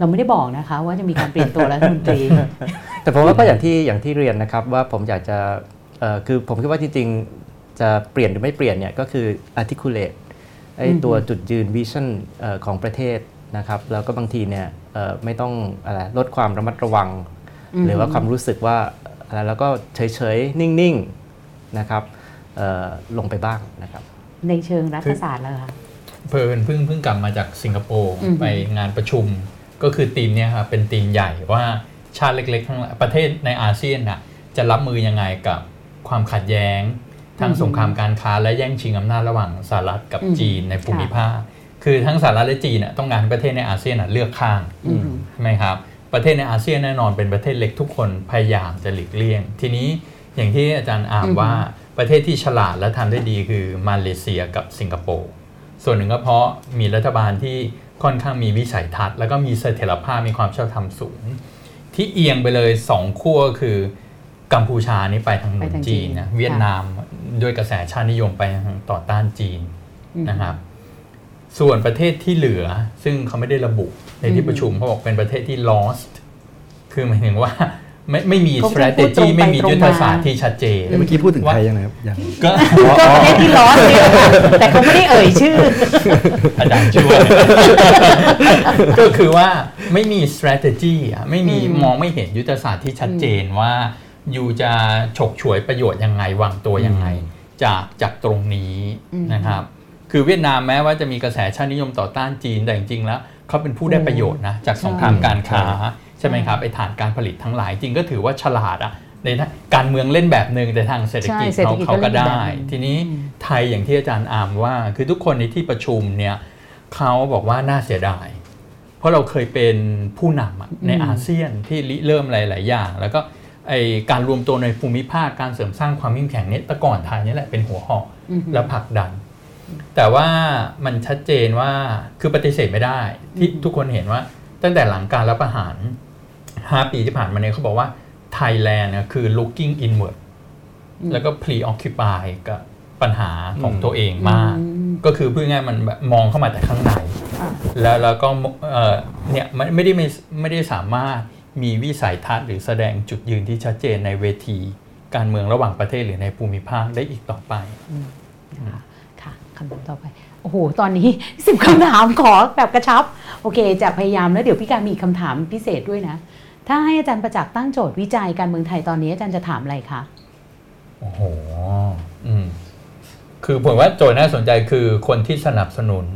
เราไม่ได้บอกนะคะ ว่าจะมีการเปลี่ยนตัวรัฐมนตรี แต่ผมว่าก็อย่างที่อย่างที่เรียนนะครับว่าผมอยากจะเอ่อคือผมคิดว่าจริงๆจะเปลี่ยนหรือไม่เปลี่ยนเนี่ยก็คือ articulate ไอ้อืมตัวจุดยืน vision เอ่อของประเทศนะครับแล้วก็บางทีเนี่ยเอ่อไม่ต้องอะไรลดความระมัดระวัง หรือว่าความรู้สึกว่าอะไรแล้วก็เฉยๆ นิ่งๆนะครับเอ่อลงไปบ้างนะครับ ในเชิงรัฐศาสตร์แล้วค่ะเพลินเพิ่งเพิ่งกลับมาจากสิงคโปร์อือฮึไปงานประชุม ก็คือทีมเนี่ยครับเป็นทีมใหญ่ว่าชาติเล็กๆทั้งหลายประเทศในอาเซียนน่ะจะรับมือยังไงกับความขัดแย้งทั้งอือฮึสงครามการค้าและแย่งชิงอำนาจระหว่างสหรัฐกับอือฮึจีนในภูมิภาค คือทั้งสหรัฐและจีนน่ะต้องการให้ประเทศในอาเซียนน่ะเลือกข้างอืมใช่ไหมครับประเทศในอาเซียนแน่นอนเป็นประเทศเล็กทุกคนพยายามจะหลีกเลี่ยง ทีนี้อย่างที่อาจารย์อามอือฮึว่าประเทศที่ฉลาดและทำได้ดีคือมาเลเซียกับสิงคโปร์ส่วนหนึ่งก็เพราะมีรัฐบาลที่ ค่อนข้างมีวิสัยทัศน์แล้วก็มีเสถียรภาพมีความชอบธรรมสูง ที่เอียงไปเลยสองขั้วคือกัมพูชานี่ไปทางหนุไปนทางจีจีนนนะเวียดนามด้วยกระแสชาตินิยมไปทางต่อต้านจีนอืมนะครับ ส่วนประเทศที่เหลือ ซึ่งเขาไม่ได้ระบุในที่ประชุมเขาบอกเป็นประเทศที่ lost คือหมายถึงว่า ไม่ไม่มีเขาพูดตรง strategy ไปไม่มีตรงยุทธศาสตมาร์ที่ชัดเจนเมื่อกี้พูดถึงไทยยังไงครับยังก็ก็ประเทศที่ร้อนเนี่ยค่ะแต่เขาไม่ได้เอ่ยชื่อ อาจารย์ช่วยก็คือว่าไม่มี strategy อะไม่มีอืมมองไม่เห็นยุทธศาสตร์ที่ชัดเจนว่าอยู่จะฉกฉวยประโยชน์ยังไงวางตัวยังไง จากจากตรงนี้อืมนะครับคือเวียดนามแม้ว่าจะมีกระแสชาตินิยมต่อต้านจีนแต่จริงๆแล้วเขาเป็นผู้ได้ประโยชน์นะจากสงครามการค้า ใช่ไหมครับไอ้ฐานการผลิตทั้งหลายจริงก็ถือว่าฉลาดอะในทางการเมืองเล่นแบบหนึ่งแต่ทางเศรษฐกิจใช่เศรษฐเขากิจเขาก็เล่ก็นแบบได้หนึ่งทีนี้ไทยอย่างที่อาจารย์อามว่า คือทุกคนในที่ประชุมเนี่ยเขาบอกว่าน่าเสียดาย เพราะเราเคยเป็นผู้นำอะในอาเซียนที่ริเริ่มหลาย ๆ อย่าง แล้วก็ไอการรวมตัวในภูมิภาคการเสริมสร้างความเข้มแข็งเนี่ยแต่ก่อนไทยนี่แหละเป็นหัวหอกอือฮึและผลักดัน แต่ว่ามันชัดเจนว่าคือปฏิเสธไม่ได้ ที่ทุกคนเห็นว่าตั้งแต่หลังการรับประหาร 5 ปีที่ผ่านมาเนี่ยเขาบอกว่าไทยแลนด์เนี่ยคือ looking inward แล้วก็ preoccupy กับปัญหาของตัวเองมากอืมก็คือพูดง่ายๆมันแบบมองเข้ามาแต่ข้างในอะแล้วแล้วก็เอ่อเนี่ยไม่ไม่ได้ไม่ไม่ได้สามารถมีวิสัยทัศน์หรือแสดงจุดยืนที่ชัดเจนในเวที การเมืองระหว่างประเทศหรือในภูมิภาคได้อีกต่อไปนะคะค่ะคำถามต่อไปโอ้โห ตอนนี้สิบคำถามขอแบบกระชับ โอเค จะพยายามแล้วเดี๋ยวพี่การมีอีกคำถามพิเศษด้วยนะ ถ้าให้อาจารย์ประจักษ์ตั้งโจทย์วิจัยการเมืองไทยตอนนี้อาจารย์จะถามอะไรคะโอ้โหอืมคือผมว่าโจทย์น่าสนใจคือคนที่สนับสนุน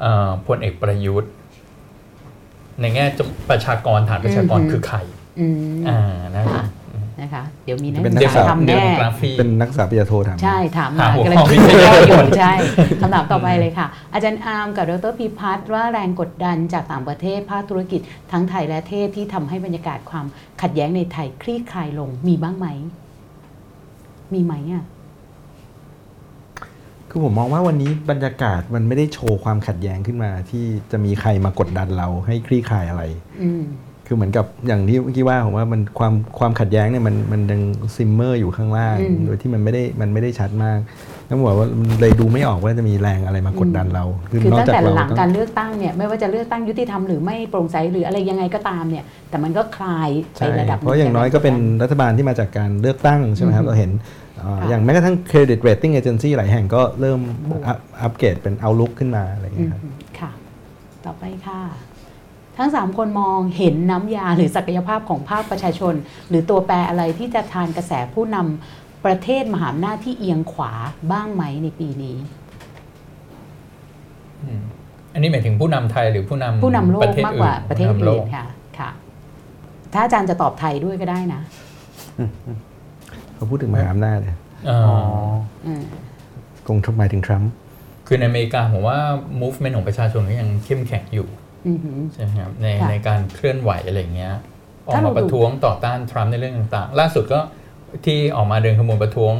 เอ่อพลเอกประยุทธ์ ในแง่จะประชากรฐานประชากรอือฮึคือใครอืมอ่านะค่ะ นะคะเดี๋ยวมีนักเป็นศึนักกษาศึกษาทำเดแน่โมกราฟีเป็นนักศึกษาปริญญาโทถามใช่ถามมาหาหัวกำลังข้อคิดวิจัยย่ออยู่ใช่คำถามต่อไปเลยค่ะ อาจารย์อาร์มกับดรพิพัฒน์ว่าแรงกดดันจากต่างประเทศภาคธุรกิจทั้งไทยและเทศที่ทำให้บรรยากาศความขัดแย้งในไทยคลี่คลายลงมีบ้างไหม มีไหมอะคือผมมองว่าวันนี้บรรยากาศมันไม่ได้โชว์ความขัดแย้งขึ้นมา ที่จะมีใครมากดดันเราให้คลี่คลายอะไรอืม คือเหมือนกับอย่างที่เมื่อกี้ว่าผมว่ามันความความขัดแย้งเนี่ยมันมันยัง simmer อยู่ข้างล่างอืมโดยที่มันไม่ได้มันไม่ได้ชัดมากต้องบอกว่ามันเลยดูไม่ออกว่าจะมีแรงอะไรมากดดันเราคือตั้งแต่หลังต้อการเลือกตั้งเนี่ยไม่ว่าจะเลือกตั้งยุติธรรมหรือไม่โปร่งใสหรืออะไรยังไงก็ตามเนี่ยแต่มันก็คลายไปใช่ระดับหเพราะอย่างน้อยก็เป็นรัฐบาลที่มาจากการเลือกตั้งใช่ไหมครับอือฮึเราเห็นอ่าค่ะอย่างแม้กระทั่ง credit rating agency หลายแห่งก็เริ่มอัพอัปเกรดเป็น outlook ขึ้นมาอะไรอย่างอืเงี้ยมครับค่ะ ต่อไปค่ะ ทั้ง 3 คนมองเห็นน้ำยาหรือศักยภาพของภาคประชาชน หรือตัวแปรอะไรที่จะทานกระแสผู้นำประเทศมหาอำนาจที่เอียงขวาบ้างไหมในปีนี้อืมอันนี้หมายถึงผู้นำไทยหรือผู้นำผู้นำโลปกระเทศมากกว่าอื่นประเทศผู้นำโลอื่กนค่ะค่ะ ถ้าอาจารย์จะตอบไทยด้วยก็ได้นะเขาพูดถึงมหาอำนาจเนี่ยอ่าอ๋ออืมคงหมายถึงทรัมป์คือในอเมริกาผมว่า movement ของประชาชนก็ยังเข้มแข็งอยู่อือหือ ใช่ไหมครับในค่ะในการเคลื่อนไหวอะไรอย่างเงี้ยออกถ้ามาเราดูประท้วงต่อต้านทรัมป์ในเรื่องต่างๆ ล่าสุดก็ที่ออกมาเดินขบวนประท้วง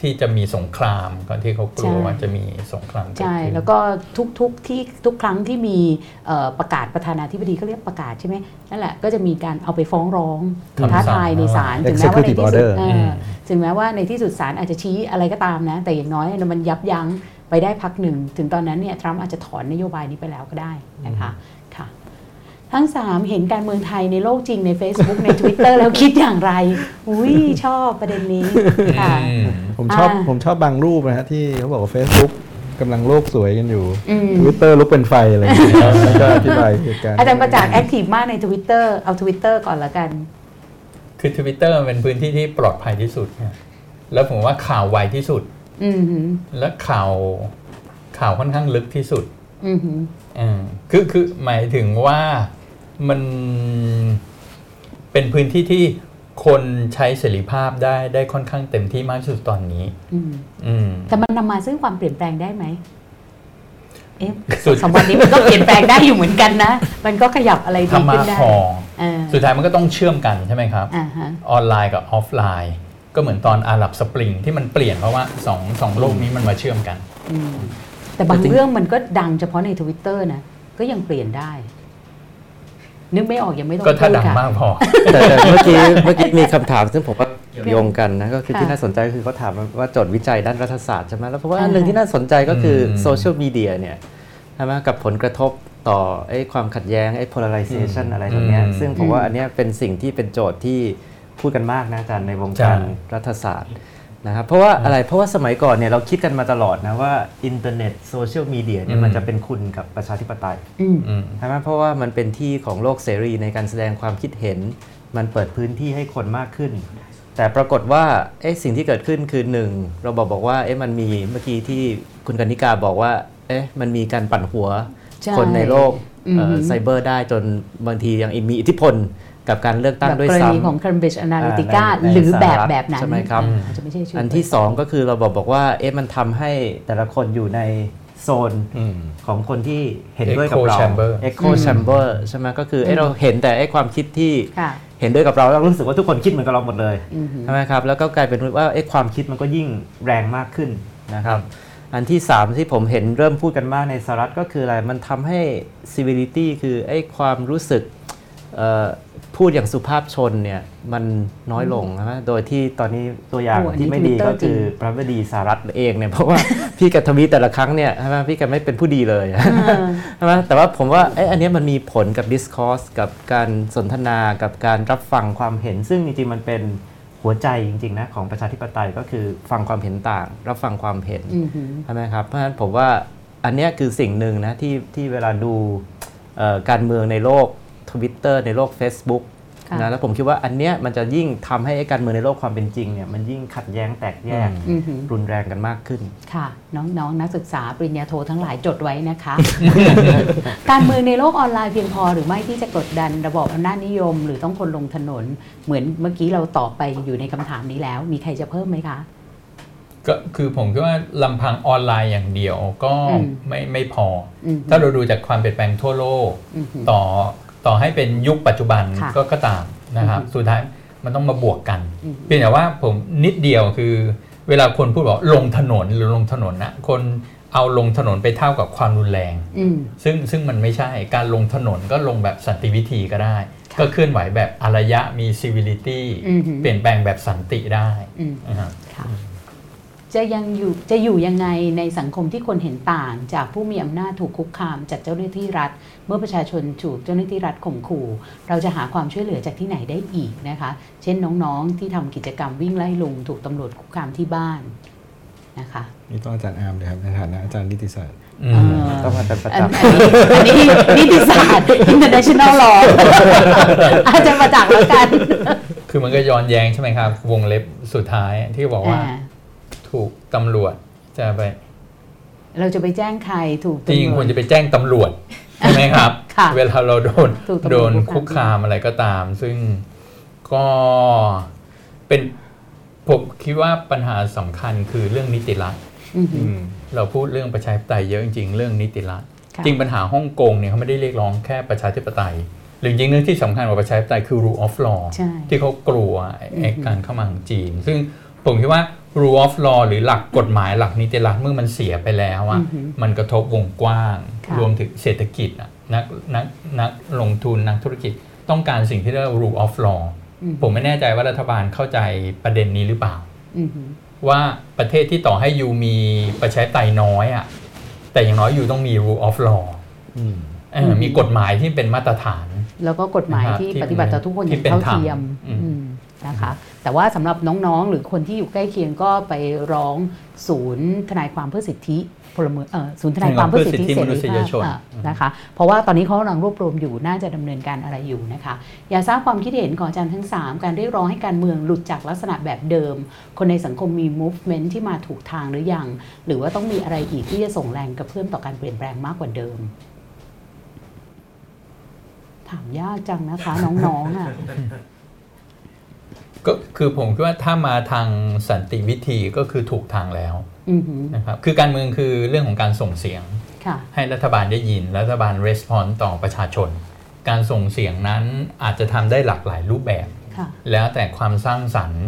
ที่จะมีสงครามก่อนที่เขากลัวว่าจะมีสงครามเกิดใช่ขึ้นแล้วก็ทุกๆที่ทุกครั้งที่มีเอ่อประกาศประธานาธิบดีเขาเรียกประกาศใช่ไหมนั่นแหละก็จะมีการเอาไปฟ้องร้องคำสั่งท้าทายในศาลถึงแม้ว่าใน Executive ที่สุด order เอออืมถึงแม้ว่าในที่สุดศาลอาจจะชี้อะไรก็ตามนะ แต่อย่างน้อยมันยับยั้งไปได้พักหนึ่ง ถึงตอนนั้นเนี่ยทรัมป์อาจจะถอนนโยบายนี้ไปแล้วก็ได้นะคะค่ะ ทั้ง 3 เห็นการเมืองไทยในโลกจริงใน Facebook ใน Twitter แล้วคิดอย่างไร อุ้ยชอบประเด็นนี้ค่ะอืมผมชอบอ่า ผมชอบบางรูปนะฮะที่เขาบอกว่า Facebook กำลังโลกสวยกันอยู่อืม Twitter ลุกเป็นไฟอะไรอย่างเงี้ยแล้วก็อธิบายเหตุการณ์ อาจารย์ประจักษ์แอคทีฟมากใน Twitter เอา Twitter ก่อนละกัน คือ Twitter มันเป็นพื้นที่ที่ปลอดภัยที่สุดเนี่ยแล้วผมว่าข่าวไวที่สุด อืมหือและข่าวข่าวค่อนข้างลึกที่สุดอืมหืออืมคือคือหมายถึงว่า มันเป็นพื้นที่ที่คนใช้เสรีภาพได้ได้ค่อนข้างเต็มที่มากที่สุดตอนนี้อืมอืมแต่มันนำมาซึ่งความเปลี่ยนแปลงได้ไหมเอ๊ะสุดสองวันนี้มันก็เปลี่ยนแปลงได้อยู่เหมือนกันนะ มันก็ขยับอะไรดีถ้ามาขึ้นได้พอเออสุดท้ายมันก็ต้องเชื่อมกันใช่ไหมครับอ่าฮะออนไลน์กับออฟไลน์ ก็เหมือนตอนอาหรับสปริงที่มันเปลี่ยนเพราะว่าสองสองโลกนี้มันมาเชื่อมกันอืมแต่บางแต่จริงเรื่องมันก็ดังเฉพาะในทวิตเตอร์นะ ก็ยังเปลี่ยนได้ นึกไม่ออกยังไม่ต้องก็ถ้าพูดังค่ะมากพอแต่แต่เมื่อกี้เมื่อกี้มีคำถามซึ่งผมว่าเกี่ยวโยงกันนะก็คือค่ะที่น่าสนใจก็คือเขาถามว่าโจทย์วิจัยด้านรัฐศาสตร์ใช่ไหมแล้วเพราะว่าอ่าอันหนึ่งที่น่าสนใจก็คืออมโซเชียลมีเดียเนี่ยใช่ไหมกับผลกระทบต่อไอ้ความขัดแย้งไอ้ polarization อืมอะไรตรงเนี้ยอืมซึ่งผมว่าอันเนี้ยเป็นสิ่งที่เป็นโจทย์ที่พูดกันมากนะอาจารย์ในวงการใช่รัฐศาสตร์ นะครับเพราะว่าอะไรเพราะว่าสมัยก่อนเนี่ยเราคิดกันมาตลอดนะว่าอินเทอร์เน็ตโซเชียลมีเดียเนี่ยมันจะเป็นคุณกับประชาธิปไตยอืมอืมใช่ไหมเพราะว่ามันเป็นที่ของโลกเสรีในการแสดงความคิดเห็น มันเปิดพื้นที่ให้คนมากขึ้น แต่ปรากฏว่าเอ๊ะสิ่งที่เกิดขึ้นคือหนึ่งเราบอกบอกว่าเอ๊ะมันมีเมื่อกี้ที่คุณกนิกาบอกว่าเอ๊ะมันมีการปั่นหัวใช่คนในโลกเอ่ออือหือไซเบอร์ได้จนบางทียังมีอิทธิพล กับการเลือกตั้งแบบด้วยกรณีซ้ำของ Cambridge Analytica อ่าในหรือแบบสหรัฐแบบนั้นใช่ไหมครับอ่าอาจจะไม่ใช่ชื่ออัอันที่สองก็คือเราบอกบอกว่าเอ๊ะมันทำให้แต่ละคนอยู่ในโซนอืมของคนที่เห็นด้วยกับ Echo เรา chamber Echo chamber ใช่ไหมก็คือเอ้เราเห็นแต่ไอ้ความคิดที่ค่ะเห็นด้วยกับเราแล้วรู้สึกว่าทุกคนคิดเหมือนกับเราหมดเลยอือหือใช่ไหมครับแล้วก็กลายเป็นว่าไอ้ความคิดมันก็ยิ่งแรงมากขึ้นนะครับอันที่ 3 ที่ผมเห็นเริ่มพูดกันมากในสหรัฐก็คืออะไรมันทำให้ civility คือไอ้ความรู้สึกเอ่อ พูดอย่างสุภาพชนเนี่ยมันน้อยลงนะโดยที่ตอนนี้ตัวอย่างโอ้อันนี้ที่ไม่ดี Twitter ก็คือจริงพระบดีสหรัฐเองเนี่ยเพราะว่าพี่กับทวีตแต่ละครั้งเนี่ยใช่ไหมพี่กับไม่เป็นผู้ดีเลยเออใช่ไหมแต่ว่าผมว่าเอ้ยอันเนี้ยมันมีผลกับ discourse กับการสนทนากับการรับฟังความเห็น ซึ่งจริงๆมันเป็นหัวใจจริงๆนะของประชาธิปไตยก็คือฟังความเห็นต่าง รับฟังความเห็นอือหือใช่ไหมครับเพราะฉะนั้นผมว่าอันเนี้ยคือสิ่งหนึ่งนะที่ที่เวลาดูเอ่อการเมืองในโลก Twitter ในโลก Facebook ค่ะนะแล้วผมคิดว่าอันเนี้ยมันจะยิ่งทำให้ไอ้การเมืองในโลกความเป็นจริงเนี่ยมันยิ่งขัดแย้งแตกแยกอือหือรุนแรงกันมากขึ้น ค่ะ น้องๆนนักศึกษาปริญญาโททั้งหลายจดไว้นะคะ การเมืองในโลกออนไลน์เพียงพอหรือไม่ที่จะกดดันระบอบอำนาจนิยม หรือต้องคนลงถนน เหมือนเมื่อกี้เราตอบไปอยู่ในคำถามนี้แล้ว มีใครจะเพิ่มไหมคะก็คือผมคิดว่าลำพังออนไลน์อย่างเดียวก็อืมไม่ไม่พออมถ้าเราดูจากความเปลี่ยนแปลงทั่วโลกอือหือต่อ ต่อให้เป็นยุคปัจจุบันค่ะก็ก็ตามนะครับอือฮึสุดท้ายมันต้องมาบวกกันอืมเพียงแต่ว่าผมนิดเดียวคือ เวลาคนพูดบอกลงถนนหรือลงถนนนะคนเอาลงถนนไปเท่ากับความรุนแรงอืมซึ่งซึ่งมันไม่ใช่การลงถนนก็ลงแบบสันติวิธีก็ได้ค่ะก็เคลื่อนไหวแบบอารยะมี civility อือฮึเปลี่ยนแปลงแบบสันติได้อืมนะครับค่ะจะยังอยู่จะอยู่ยังไงในสังคมที่คนเห็นต่างจากผู้มีอำนาจถูกคุกคามจากเจ้าหน้าที่รัฐ เมื่อประชาชนถูกเจ้าหน้าที่รัฐข่มขู่ เราจะหาความช่วยเหลือจากที่ไหนได้อีกนะคะ เช่นน้องๆที่ทำกิจกรรมวิ่งไล่ลุงถูกตำรวจคุกคามที่บ้านนะคะนี่ต้องอาจารย์อาร์มเลยครับในฐานะอาจารย์นิติศาสตร์อืเอมอต้องมาเป็นประอันจำอันนี้อันนี้นิติศาสตร์ international law อาจารย์ประจักษ์แล้วกัน คือมันก็ย้อนแย้งใช่ไหมครับ วงเล็บสุดท้ายที่บอกว่าอ่าถูกตำรวจจะไป เราจะไปแจ้งใครถูกจริงตำรคววรจจะไปแจ้งตำรวจใช่ไหมครับค่ะเวลาเราโดนถูกตำรวจโดนคุคุกกคาคามมอะไรก็ตาม ซึ่งก็เป็นผมคิดว่าปัญหาสำคัญคือเรื่องนิติรัฐอือหือเราพูดเรื่องประชาธิปไตยเยอะจริงๆ เรื่องนิติรัฐค่ะจริงปัญหาฮ่องกงเนี่ยเขาไม่ได้เรียกร้องแค่ประชาธิปไตยหรือจริงๆเรื่องที่สำคัญกว่าประชาธิปไตยคือ rule of law ใช่ที่เขากลัวไอ้อืมไอ้การเข้ามาของจีน ซึ่งผมคิดว่า rule of law หรือหลักกฎหมายหลักนิติรัฐเมื่อมันเสียไปแล้วอะอือหือมันกระทบวงกว้างค่ะรวมถึงเศรษฐกิจอะนักนักนักลงทุนนักธุรกิจต้องการสิ่งที่เรียกว่า rule of law อืมผมไม่แน่ใจว่ารัฐบาลเข้าใจประเด็นนี้หรือเปล่าอือหือว่าประเทศที่ต่อให้ยูมีประชาธิปไตยน้อยอะแต่อย่างน้อยอยู่ต้องมี rule of law อืมเออมีกฎหมายที่เป็นมาตรฐาน แล้วก็กฎหมายนะครับที่ที่ปฏิบัติต่อทุกคนอที่ย่างเป็นเท่าธรรมเทียมอืมอืมนะคะ แต่ว่าสำหรับน้องๆ หรือคนที่อยู่ใกล้เคียงก็ไปร้องศูนย์ทนายความเพื่อสิทธิพลเมืองเออศูนย์ทนายความเพื่อสิทธิเสรีมนุษยภาพชนอะนะคะ เพราะว่าตอนนี้เขากำลังรวบรวมอยู่น่าจะดำเนินการอะไรอยู่นะคะ อยากทราบความคิดเห็นของอาจารย์ทั้ง 3 การเรียกร้องให้การเมืองหลุดจากลักษณะแบบเดิม คนในสังคมมี movement ที่มาถูกทางหรือยัง หรือว่าต้องมีอะไรอีกที่จะส่งแรงกระเพื่อมต่อการเปลี่ยนแปลงมากกว่าเดิม ถามยากจังนะคะน้องๆอะ ก็คือผมคิดว่าถ้ามาทางสันติวิธีก็คือถูกทางแล้วอือหือนะครับคือการเมืองคือเรื่องของการส่งเสียงค่ะให้รัฐบาลได้ยิน รัฐบาลรีสปอนส์ต่อประชาชน การส่งเสียงนั้นอาจจะทำได้หลากหลายรูปแบบค่ะแล้วแต่ความสร้างสรรค์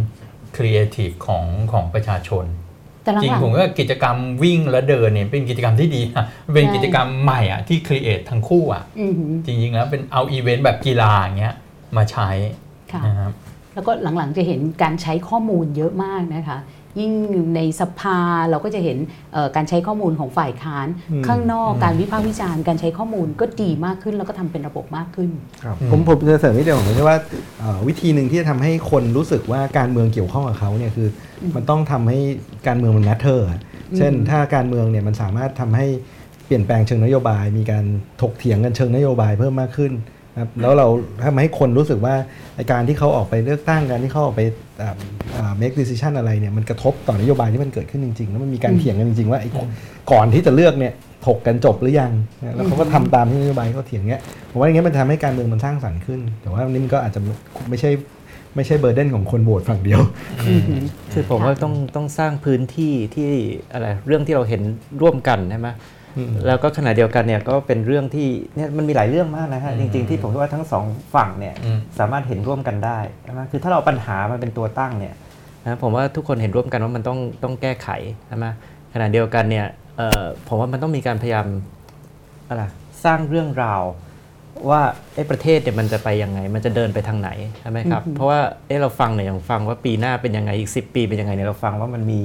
ครีเอทีฟของของประชาชนแต่หลัจริงงผมว่ากิจกรรมวิ่งและเดินเนี่ยเป็นกิจกรรมที่ดีนะเป็นกิจกรรมใหม่อะที่ create ทั้งคู่อะๆอือหือจริงๆแล้วเป็นเอาอีเวนต์แบบกีฬาอย่างเงี้ยมาใช้ค่ะนะครับ แล้วก็หลังๆจะเห็นการใช้ข้อมูลเยอะมากนะคะยิ่งในสภาเราก็จะเห็นเอ่อการใช้ข้อมูลของฝ่ายค้านอืมข้างนอกอืมการวิพากษ์วิจารณ์การใช้ข้อมูลก็ดีมากขึ้น แล้วก็ทำเป็นระบบมากขึ้นครับอืมผมผมจะเสริมนิดเดียวผมคิดว่าเอ่อวิธีหนึ่งที่จะทำให้คนรู้สึกว่าการเมืองเกี่ยวข้องกับเขาเนี่ยคืออมมันต้องทำให้การเมืองมัน matter เช่นอืมถ้าการเมืองเนี่ยมันสามารถทำให้เปลี่ยนแปลงเชิงนโยบาย มีการถกเถียงกันเชิงนโยบายเพิ่มมากขึ้นนะ ครับแล้วเราทำให้คนรู้สึกว่าไอ้การที่เขาออกไปเลือกตั้งการที่เขาออกไปอ่าอ่า make decision อะไรเนี่ยมันกระทบต่อนโยบายที่มันเกิดขึ้นจริงๆ แล้วมันมีการอืมเถียงกันจริงๆ ว่าไอ้ก่อนที่จะเลือกเนี่ยถกกันจบหรือยังนะแล้วเขาก็ทำตามที่นโยบายเขาเถียงเงี้ยผมว่าอย่างเงี้ยมันทำให้การเมืองมันสร้างสรรค์ขึ้น แต่ว่านี่มันก็อาจจะไม่ใช่ไม่ใช่เบอร์เดนของคนโหวตฝั่งเดียวอือหือคือผมว่าต้องต้องสร้างพื้นที่ที่อะไรเรื่องที่เราเห็นร่วมกันใช่ไหมอืม แล้วก็ขณะเดียวกันเนี่ยก็เป็นเรื่องที่เนี่ยมันมีหลายเรื่องมากนะฮะอืจมริง ๆที่ผมคิดว่าทั้งสองฝั่งเนี่ยอืมสามารถเห็นร่วมกันได้ใช่ไหมคือถ้าเราเอาปัญหามันเป็นตัวตั้งเนี่ยนะผมว่าทุกคนเห็นร่วมกันว่ามันต้องต้องแก้ไขใช่ไหมขณะเดียวกันเนี่ยเอ่อผมว่ามันต้องมีการพยายามอะไรสร้างเรื่องราวว่าไอ้ประเทศเนี่ยมันจะไปยังไง มันจะเดินไปทางไหนใช่ไหมครับอือฮึเพราะว่าเอ้เราฟังเนี่ยอย่างฟังว่าปีหน้าเป็นยังไงอีก 10 ปีเป็นยังไงเนี่ยเราฟังว่ามันมี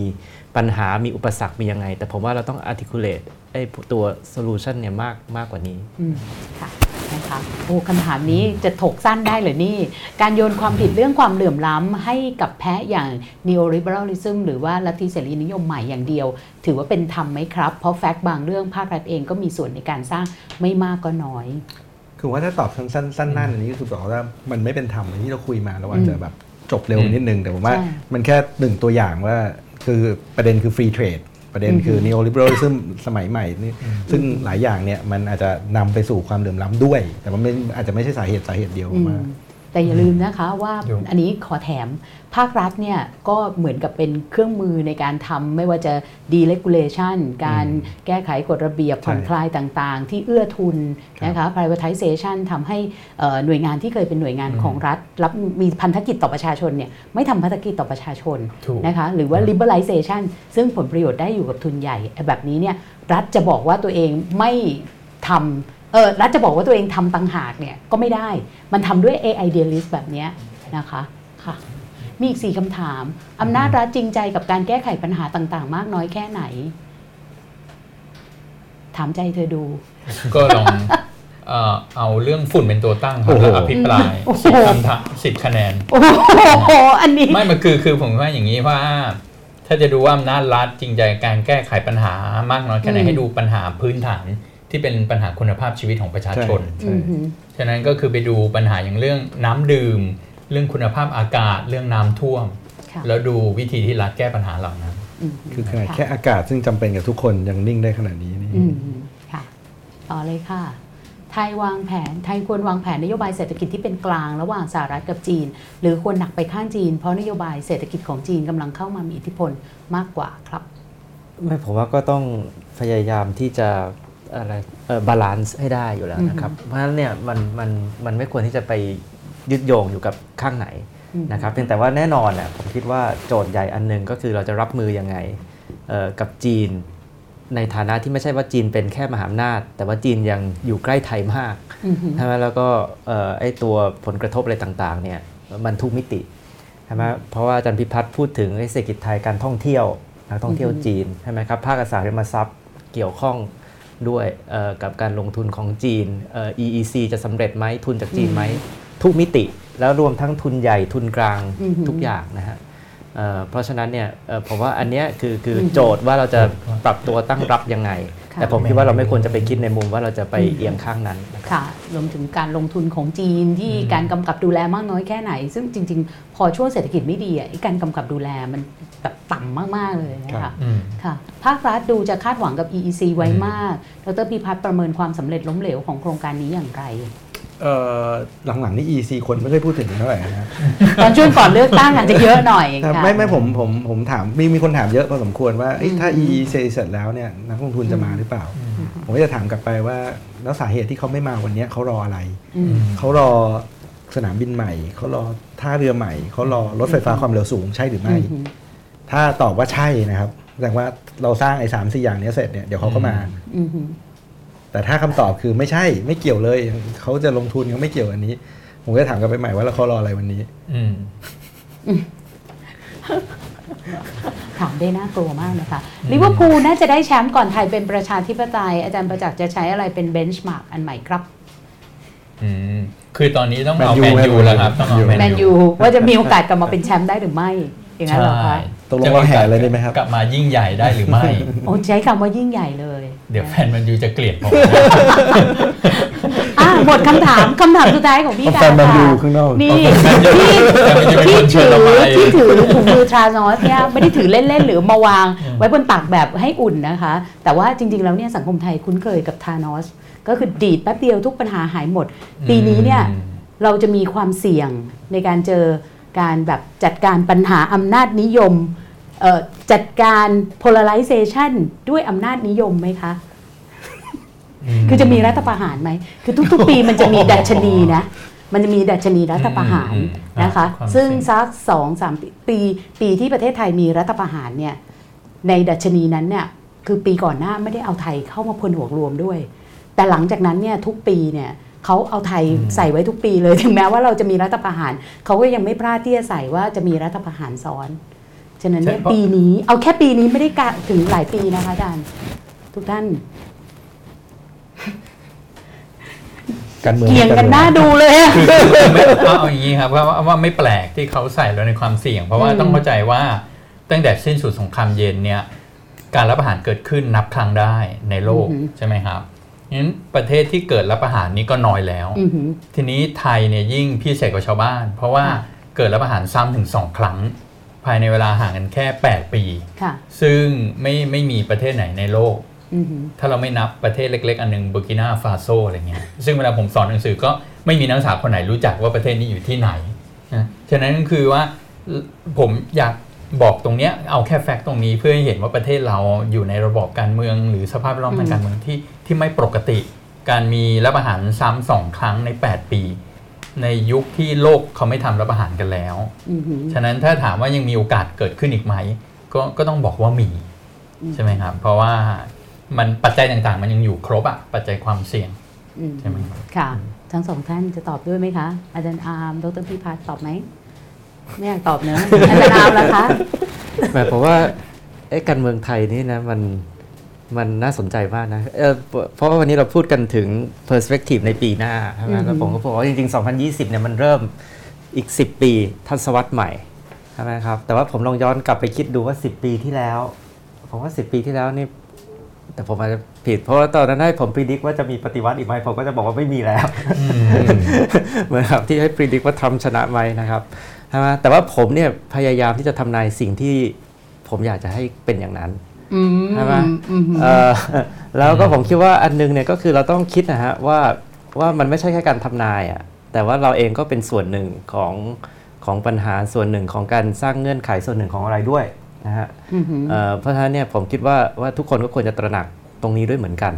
ปัญหามีอุปสรรคมียังไง แต่ผมว่าเราต้อง articulate ไอ้ตัว solution เนี่ยมากมากกว่านี้อืมค่ะนะคะโอ้คำถามนี้จะถกสั้นได้เหรือนี่ การโยนความผิดเรื่องความเหลื่อมล้ำให้กับแพ้อย่าง neoliberalism หรือว่าลัทธิเสรีนิยมใหม่อย่างเดียว ถือว่าเป็นธรรมไหมครับ เพราะแฟกต์บางเรื่องภาครัฐเองก็มีส่วนในการสร้างไม่มากก็น้อย คือว่าถ้าตอบสั้นๆสั้นๆนั่นอันนี้ก็คือบอกว่ามันไม่เป็นธรรมอย่างที่เราคุยมาเราอาจจะอืมแบบจบเร็วนิดนึงแต่ผมว่าใช่มันแค่หนึ่งตัวอย่างว่าคือประเด็นคือฟรีเทรด ประเด็นคืออือฮึ neoliberalism สมัยใหม่นี่ซึ่งหลายอย่างเนี่ยมันอาจจะนำไปสู่ความเหลื่อมล้ำด้วย แต่มันไม่อาจจะไม่ใช่สาเหตุสาเหตุเดียวอืมมา แต่อย่าลืมนะคะว่าอยู่อันนี้ขอแถมภาครัฐเนี่ยก็เหมือนกับเป็นเครื่องมือในการทำไม่ว่าจะ deregulation การแก้ไขกฎระเบียบใช่ผ่อนคลายต่างๆ ที่เอื้อทุนนะคะ privatization ทำให้เอ่อหน่วยงานที่เคยเป็นหน่วยงานอืมของรัฐ รับมีพันธกิจต่อประชาชนเนี่ยไม่ทำพันธกิจต่อประชาชนถูกนะคะหรือว่า liberalization ซึ่งผลประโยชน์ได้อยู่กับทุนใหญ่แบบนี้เนี่ยรัฐจะบอกว่าตัวเองไม่ทำ เออรัฐจะบอกว่าตัวเองทำตังหากเนี่ยก็ไม่ได้ มันทำด้วย AI idealist แบบเนี้ยนะคะค่ะมีอีกสี่คำถาม อำนาจรัฐจริงใจกับการแก้ไขปัญหาต่าง ๆ มากน้อยแค่ไหน ถามใจเธอดู ก็ลองเอ่อเอาเรื่องฝุ่นเป็นตัวตั้งครับโอ้โหแล้วอภิปรายโอ้โหสิบคำถามสิบคะแนน โอ้โหอันนี้ ไม่มันคือคือผมว่าอย่างนี้ว่า ถ้าจะดูว่าอำนาจรัฐจริงใจการแก้ไขปัญหามากน้อยแค่ไหนอืมให้ดูปัญหาพื้นฐาน ที่เป็นปัญหาคุณภาพชีวิตของประชาชนใช่อือหือฉะนั้นก็คือไปดูปัญหาอย่างเรื่องน้ำดื่ม เรื่องคุณภาพอากาศ เรื่องน้ำท่วมค่ะแล้วดูวิธีที่รัฐแก้ปัญหาเหล่านั้นอืมคือขนาดแค่อากาศซึ่งจำเป็นกับทุกคนยังนิ่งได้ขนาดนี้นี่อืมค่ะต่อเลยค่ะ ไทยวางแผน ไทยควรวางแผนนโยบายเศรษฐกิจที่เป็นกลางระหว่างสหรัฐกับจีน หรือควรหนักไปข้างจีน เพราะนโยบายเศรษฐกิจของจีนกำลังเข้ามามีอิทธิพลมากกว่าครับ ไม่ผมว่าก็ต้องพยายามที่จะ อะไร balance ให้ได้อยู่แล้วนะครับ เพราะฉะนั้นเนี่ยมันมันมันไม่ควรที่จะไปยึดโยงอยู่กับข้างไหนอืมนะครับเพียงแต่ว่าแน่นอนน่ะผมคิดว่าโจทย์ใหญ่อันหนึ่งก็คือเราจะรับมือยังไงเอ่อกับจีน ในฐานะที่ไม่ใช่ว่าจีนเป็นแค่มหาอำนาจ แต่ว่าจีนยังอยู่ใกล้ไทยมากอือหือใช่ไหมแล้วก็เอ่อไอ้ตัวผลกระทบอะไรต่างๆเนี่ยมันทุกมิติใช่ไหมเพราะว่าอาจารย์พิพัฒน์พูดถึงไอ้เศรษฐกิจไทยการท่องเที่ยวนักท่องเที่ยวอือฮึจีนใช่ไหมครับภาคอสังหาริมทรัพย์เกี่ยวข้อง ด้วยเอ่อกับการลงทุนของจีนเอ่อ EEC จะสำเร็จไหมทุนจากจีนไหมทุกมิติ แล้วรวมทั้งทุนใหญ่ทุนกลางอือฮึทุกอย่างนะฮะเอ่อเพราะฉะนั้นเนี่ยเอ่อผมว่าอันเนี้ยคือคือออฮึโจทย์ว่าเราจะปรับตัวตั้งรับยังไงค่ะแต่ผมคิดว่าเราไม่ควรจะไปคิดในมุมว่าเราจะไปเอียงข้างนั้นนะครับค่ะรวมถึงการลงทุนของจีนที่การกำกับดูแลมากน้อยแค่ไหน ซึ่งจริง ๆ พอช่วงเศรษฐกิจไม่ดีอะไอ้การกำกับดูแลมัน แบบต่ำมาก ๆ เลยนะครัคะบอืมค่ะภาครัฐดูจะคาดหวังกับ EEC ไว้มาก ดรพิพัฒน์ประเมินความสำเร็จล้มเหลวของโครงการนี้อย่างไรเอ่อหลังๆนี่ EC คนไม่ค่อยพูดถึงเท่าไหร่นะตอนช่วงก่อนเลือกตั้งอาจจะเยอะหน่อยครับค่ะไม่ไม่ผมผมผมถามมีมีคนถามเยอะพอสมควรว่าเอ้ยถ้า EEC เสร็จแล้วเนี่ยนักลงทุนจะมาหรือเปล่า ผมก็จะถามกลับไปว่า แล้วสาเหตุที่เขาไม่มาวันเนี้ยเขารออะไรอืมเขารอสนามบินใหม่ เขารอท่าเรือใหม่ เขารอรถไฟฟ้าความเร็วสูงใช่หรือไม่อืม ถ้าตอบว่าใช่นะครับแสดงว่าเราสร้างไอ้สามสี่อย่างเนี้ยเสร็จเนี่ยเดี๋ยวเขาก็มาอืมอืมแต่ถ้าคำตอบคือไม่ใช่ไม่เกี่ยวเลย เขาจะลงทุนเขาไม่เกี่ยวอันนี้ ผมก็จะถามกลับไปใหม่ว่าแล้วเขารออะไรวันนี้ อืมถามได้น่ากลัวมากนะคะลิเวอร์พูลน่าจะได้แชมป์ก่อนไทยเป็นประชาธิปไตย อาจารย์ประจักษ์จะใช้อะไรเป็นเบนช์มาร์กอันใหม่ครับอืมคือตอนนี้ต้องเอา Man แม U นยูแล้วครับต้องเอา Man U แมแมนนยูยูว่าจะมีโอกาสกลับมาเป็นแชมป์ได้หรือไม่ อย่างนั้นเหรอคะตกลงเราแห่เลยได้ไหมครับ กลับมายิ่งใหญ่ได้หรือไม่ โอ้ใช้คำว่ายิ่งใหญ่เลย เดี๋ยวแฟนแมนยูจะเกลียดผมอะหมดคำถามคำถามสุดท้ายของพี่เอากาแฟนแมนยูค่ะข้างนอกนี่แต่มันจะเป็นที่คนเชิถืญอเราไปที่ถือถุงมือทรานอสเนี่ยไม่ได้ถือเล่นๆ หรือมาวางไว้บนตักแบบให้อุ่นนะคะ แต่ว่าจริง ๆ แล้วเนี่ยสังคมไทยคุ้นเคยกับทานอสก็คือดีดแป๊บเดียวทุกปัญหาหายหมด ปีนี้เนี่ยอืมเราจะมีความเสี่ยงในการเจอ การแบบจัดการปัญหาอำนาจนิยมเอ่อจัดการ polarization ด้วยอำนาจนิยมไหมคะ คือจะมีรัฐประหารไหม คือทุกๆ ปีมันจะมีดัชนีนะ มันจะมีดัชนีรัฐประหารอืมอืมนะคะความซึ่งเสี่ยงสักสองสามปีปีที่ประเทศไทยมีรัฐประหารเนี่ย ในดัชนีนั้นเนี่ย คือปีก่อนหน้าไม่ได้เอาไทยเข้ามาพลหัวรวมด้วย แต่หลังจากนั้นเนี่ยทุกปีเนี่ย เขาเอาไทยใส่ไว้ทุกปีเลยถึงแม้ว่าเราจะมีรัฐประหารเขาก็ยังไม่พลาดที่จะใส่ว่าจะมีรัฐประหารซ้อนฉะนั้นเนี่ยใช่เพราะปีนี้เอาแค่ปีนี้ไม่ได้กะถึงหลายปีนะคะอาจารย์ทุกท่านการเมืองเกี่ยงกันหน้าดูเลยอะคือคือไม่เอาอย่างนี้ครับว่าว่าว่าไม่แปลกที่เขาใส่เราในความเสี่ยง เพราะว่าอืมต้องเข้าใจว่าตั้งแต่สิ้นสุดสงครามเย็นเนี่ยการรับประหารเกิดขึ้นนับครั้งได้ในโลกใช่ไหมครับ งั้นประเทศที่เกิดรับประหารนี้ก็น้อยแล้วอือหือทีนี้ไทยเนี่ยยิ่งพิเศษกว่าชาวบ้าน เพราะว่าค่ะเกิดรับประหารซ้ำถึงสองครั้ง ภายในเวลาห่างกันแค่ 8 ปีค่ะซึ่งไม่ไม่มีประเทศไหนในโลกอือหือถ้าเราไม่นับประเทศเล็ก ๆ อันหนึงบูกินาฟาโซอะไรเงี้ย ซึ่งเวลาผมสอนหนังสือก็ไม่มีนักศึกษาคนไหนรู้จักว่าประเทศนี้อยู่ที่ไหนนะฉะนั้นคือว่าผมอยากบอกตรงเนี้ยเอาแค่แฟกต์ตรงนี้เพื่อให้เห็นว่าประเทศเราอยู่ในระบอบการเมือง หรือสภาพแวดล้อมทางการเมืองที่ ที่ไม่ปกติ การมีรับประหารซ้ำสองครั้งใน 8 ปี ในยุคที่โลกเขาไม่ทำรับประหารกันแล้วอือหือฉะนั้นถ้าถามว่ายังมีโอกาสเกิดขึ้นอีกไหม ก็ก็ต้องบอกว่ามีอืมใช่ไหมครับ เพราะว่ามันปัจจัยต่างๆ มันยังอยู่ครบอะปัจจัยความเสี่ยงอืมใช่ไหมครับค่ะ ทั้งสองท่านจะตอบด้วยไหมคะ อาจารย์อาร์มดรพิพัฒน์ตอบไหมไม่อยากตอบเนอะอาจารย์น้ำแล้วคะหมายความว่าเอ๊ะการเมืองไทยนี่นะมัน มันน่าสนใจมากนะเออเพราะเพราะว่าวันนี้เราพูดกันถึง perspective ในปีหน้าใช่ไหมแล้วผมก็บอกว่าจริง ๆ 2020 เนี่ยมันเริ่มอีก 10 ปีทศวรรษใหม่ใช่ไหมครับ แต่ว่าผมลองย้อนกลับไปคิดดูว่า 10 ปีที่แล้ว ผมว่า 10 ปีที่แล้วนี่ แต่ผมอาจจะผิด เพราะว่าตอนนั้นให้ผมพิจิตว่าจะมีปฏิวัติอีกไหมผมก็จะบอกว่าไม่มีแล้วเหมือนครับที่ให้พิจิตว่าทรัมป์ชนะไหมนะครับใช่ไหมแต่ว่าผมเนี่ยพยายามที่จะทำนายสิ่งที่ผมอยากจะให้เป็นอย่างนั้นอืม ใช่ไหมอืมเอ่อแล้วก็ผมคิดว่าอันนึงเนี่ยก็คือเราต้องคิดนะฮะว่าว่ามันไม่ใช่แค่การทำนายอะแต่ว่าเราเองก็เป็นส่วนหนึ่งของของปัญหาส่วนหนึ่งของการสร้างเงื่อนไขส่วนหนึ่งของอะไรด้วยนะฮะอืมเอ่อเพราะฉะนั้นเนี่ยผมคิดว่าว่าทุกคนก็ควรจะตระหนักตรงนี้ด้วยเหมือนกัน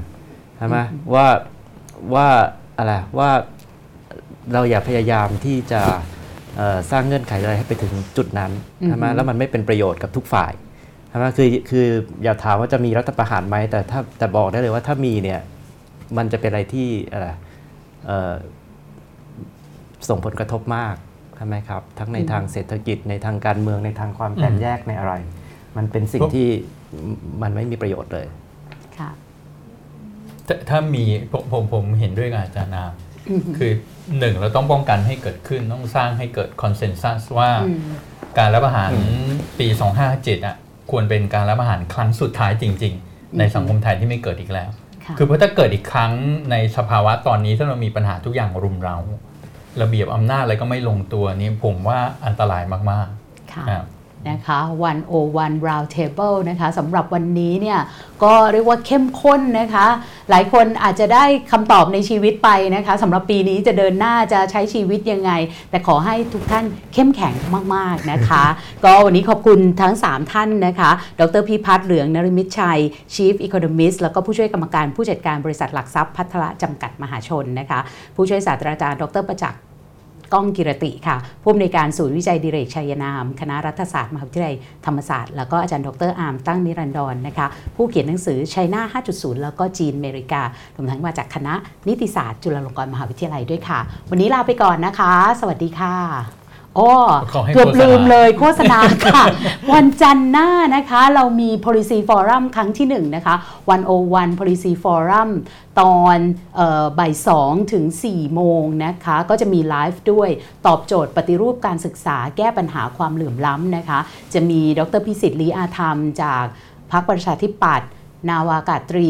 ใช่ไหมว่าว่าอะไรว่าเราอย่าพยายามที่จะเอ่อสร้างเงื่อนไขอะไรให้ไปถึงจุดนั้นใช่ไหมแล้วมันไม่เป็นประโยชน์กับทุกฝ่าย ใช่ไหมคือคืออย่าถามว่าจะมีรัฐประหารไหมแต่ถ้าแต่บอกได้เลยว่าถ้ามีเนี่ยมันจะเป็นอะไรที่อะไรเอ่อส่งผลกระทบมากใช่ไหมครับ ทั้งในทางเศรษฐกิจในทางการเมืองในทางความแตกแยกในอะไร มันเป็นสิ่งที่มันไม่มีประโยชน์เลยค่ะถ้าถ้ามีผมผมผมเห็นด้วยกับอาจารย์นามคือหนึ่งเราต้องป้องกันให้เกิดขึ้นต้องสร้างให้เกิดคอนเซนแซสว่าอืมการรัฐประหารปี 257อะ ควรเป็นการรัฐประหารครั้งสุดท้ายจริง ๆ ในสังคมไทยที่ไม่เกิดอีกแล้วค่ะคือเพราะถ้าเกิดอีกครั้งในสภาวะตอนนี้ถ้าเรามีปัญหาทุกอย่างรุมเรา ระเบียบอำนาจอะไรก็ไม่ลงตัวนี้ผมว่าอันตรายมากค่ะๆครับ นะคะ101 round table นะคะสำหรับวันนี้เนี่ยก็เรียกว่าเข้มข้นนะคะ หลายคนอาจจะได้คำตอบในชีวิตไปนะคะสำหรับปีนี้จะเดินหน้าจะใช้ชีวิตยังไง แต่ขอให้ทุกท่านเข้มแข็งมาก ๆ นะคะ ก็วันนี้ขอบคุณทั้ง 3 ท่านนะคะ ดรพิพัฒน์เหลืองนฤมิตชัย Chief Economist แล้วก็ผู้ช่วยกรรมการผู้จัดการบริษัทหลักทรัพย์ภัทรจำกัดมหาชนนะคะ ผู้ช่วยศาสตราจารย์ ดรประจักษ์ ก้องกิรติค่ะผู้อำนวยการศูนย์วิจัยดิเรกชัยนาม คณะรัฐศาสตร์มหาวิทยาลัยธรรมศาสตร์ แล้วก็อาจารย์ดรอาร์มตั้งนิรันดรนะคะผู้เขียนหนังสือไชน่า 5.0 แล้วก็จีนอเมริการวมทั้งมาจากคณะนิติศาสตร์ จุฬาลงกรณ์มหาวิทยาลัยด้วยค่ะ วันนี้ลาไปก่อนนะคะ สวัสดีค่ะ อ้อขอให้เกือบโฆษณาลืมเลยโฆษณาค่ะ วันจันทร์หน้านะคะ เรามี policy forum ครั้งที่ 1 นะคะ 101 policy forum ตอนเออบ่าย2ถึง4โมงนะคะ ก็จะมีไลฟ์ด้วยตอบโจทย์ปฏิรูปการศึกษาแก้ปัญหาความเหลื่อมล้ำนะคะ จะมีดรพิสิทธิ์ลีอาธรรม จากพรรคประชาธิปัตย์ นาวากาตรี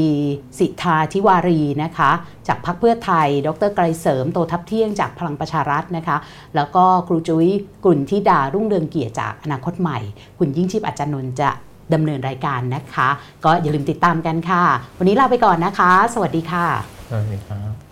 สิทธาธิวารีนะคะ จากพรรคเพื่อไทย ดรไกรเสริมโตทับเที่ยงจากพลังประชารัฐนะคะ แล้วก็ครูจุ้ยกลุ่นทิดารุ่งเรืองเกียรติจากอนาคตใหม่ คุณยิ่งชีพอาจารย์นนท์จะดำเนินรายการนะคะ ก็อย่าลืมติดตามกันค่ะ วันนี้ลาไปก่อนนะคะ สวัสดีค่ะ สวัสดีครับ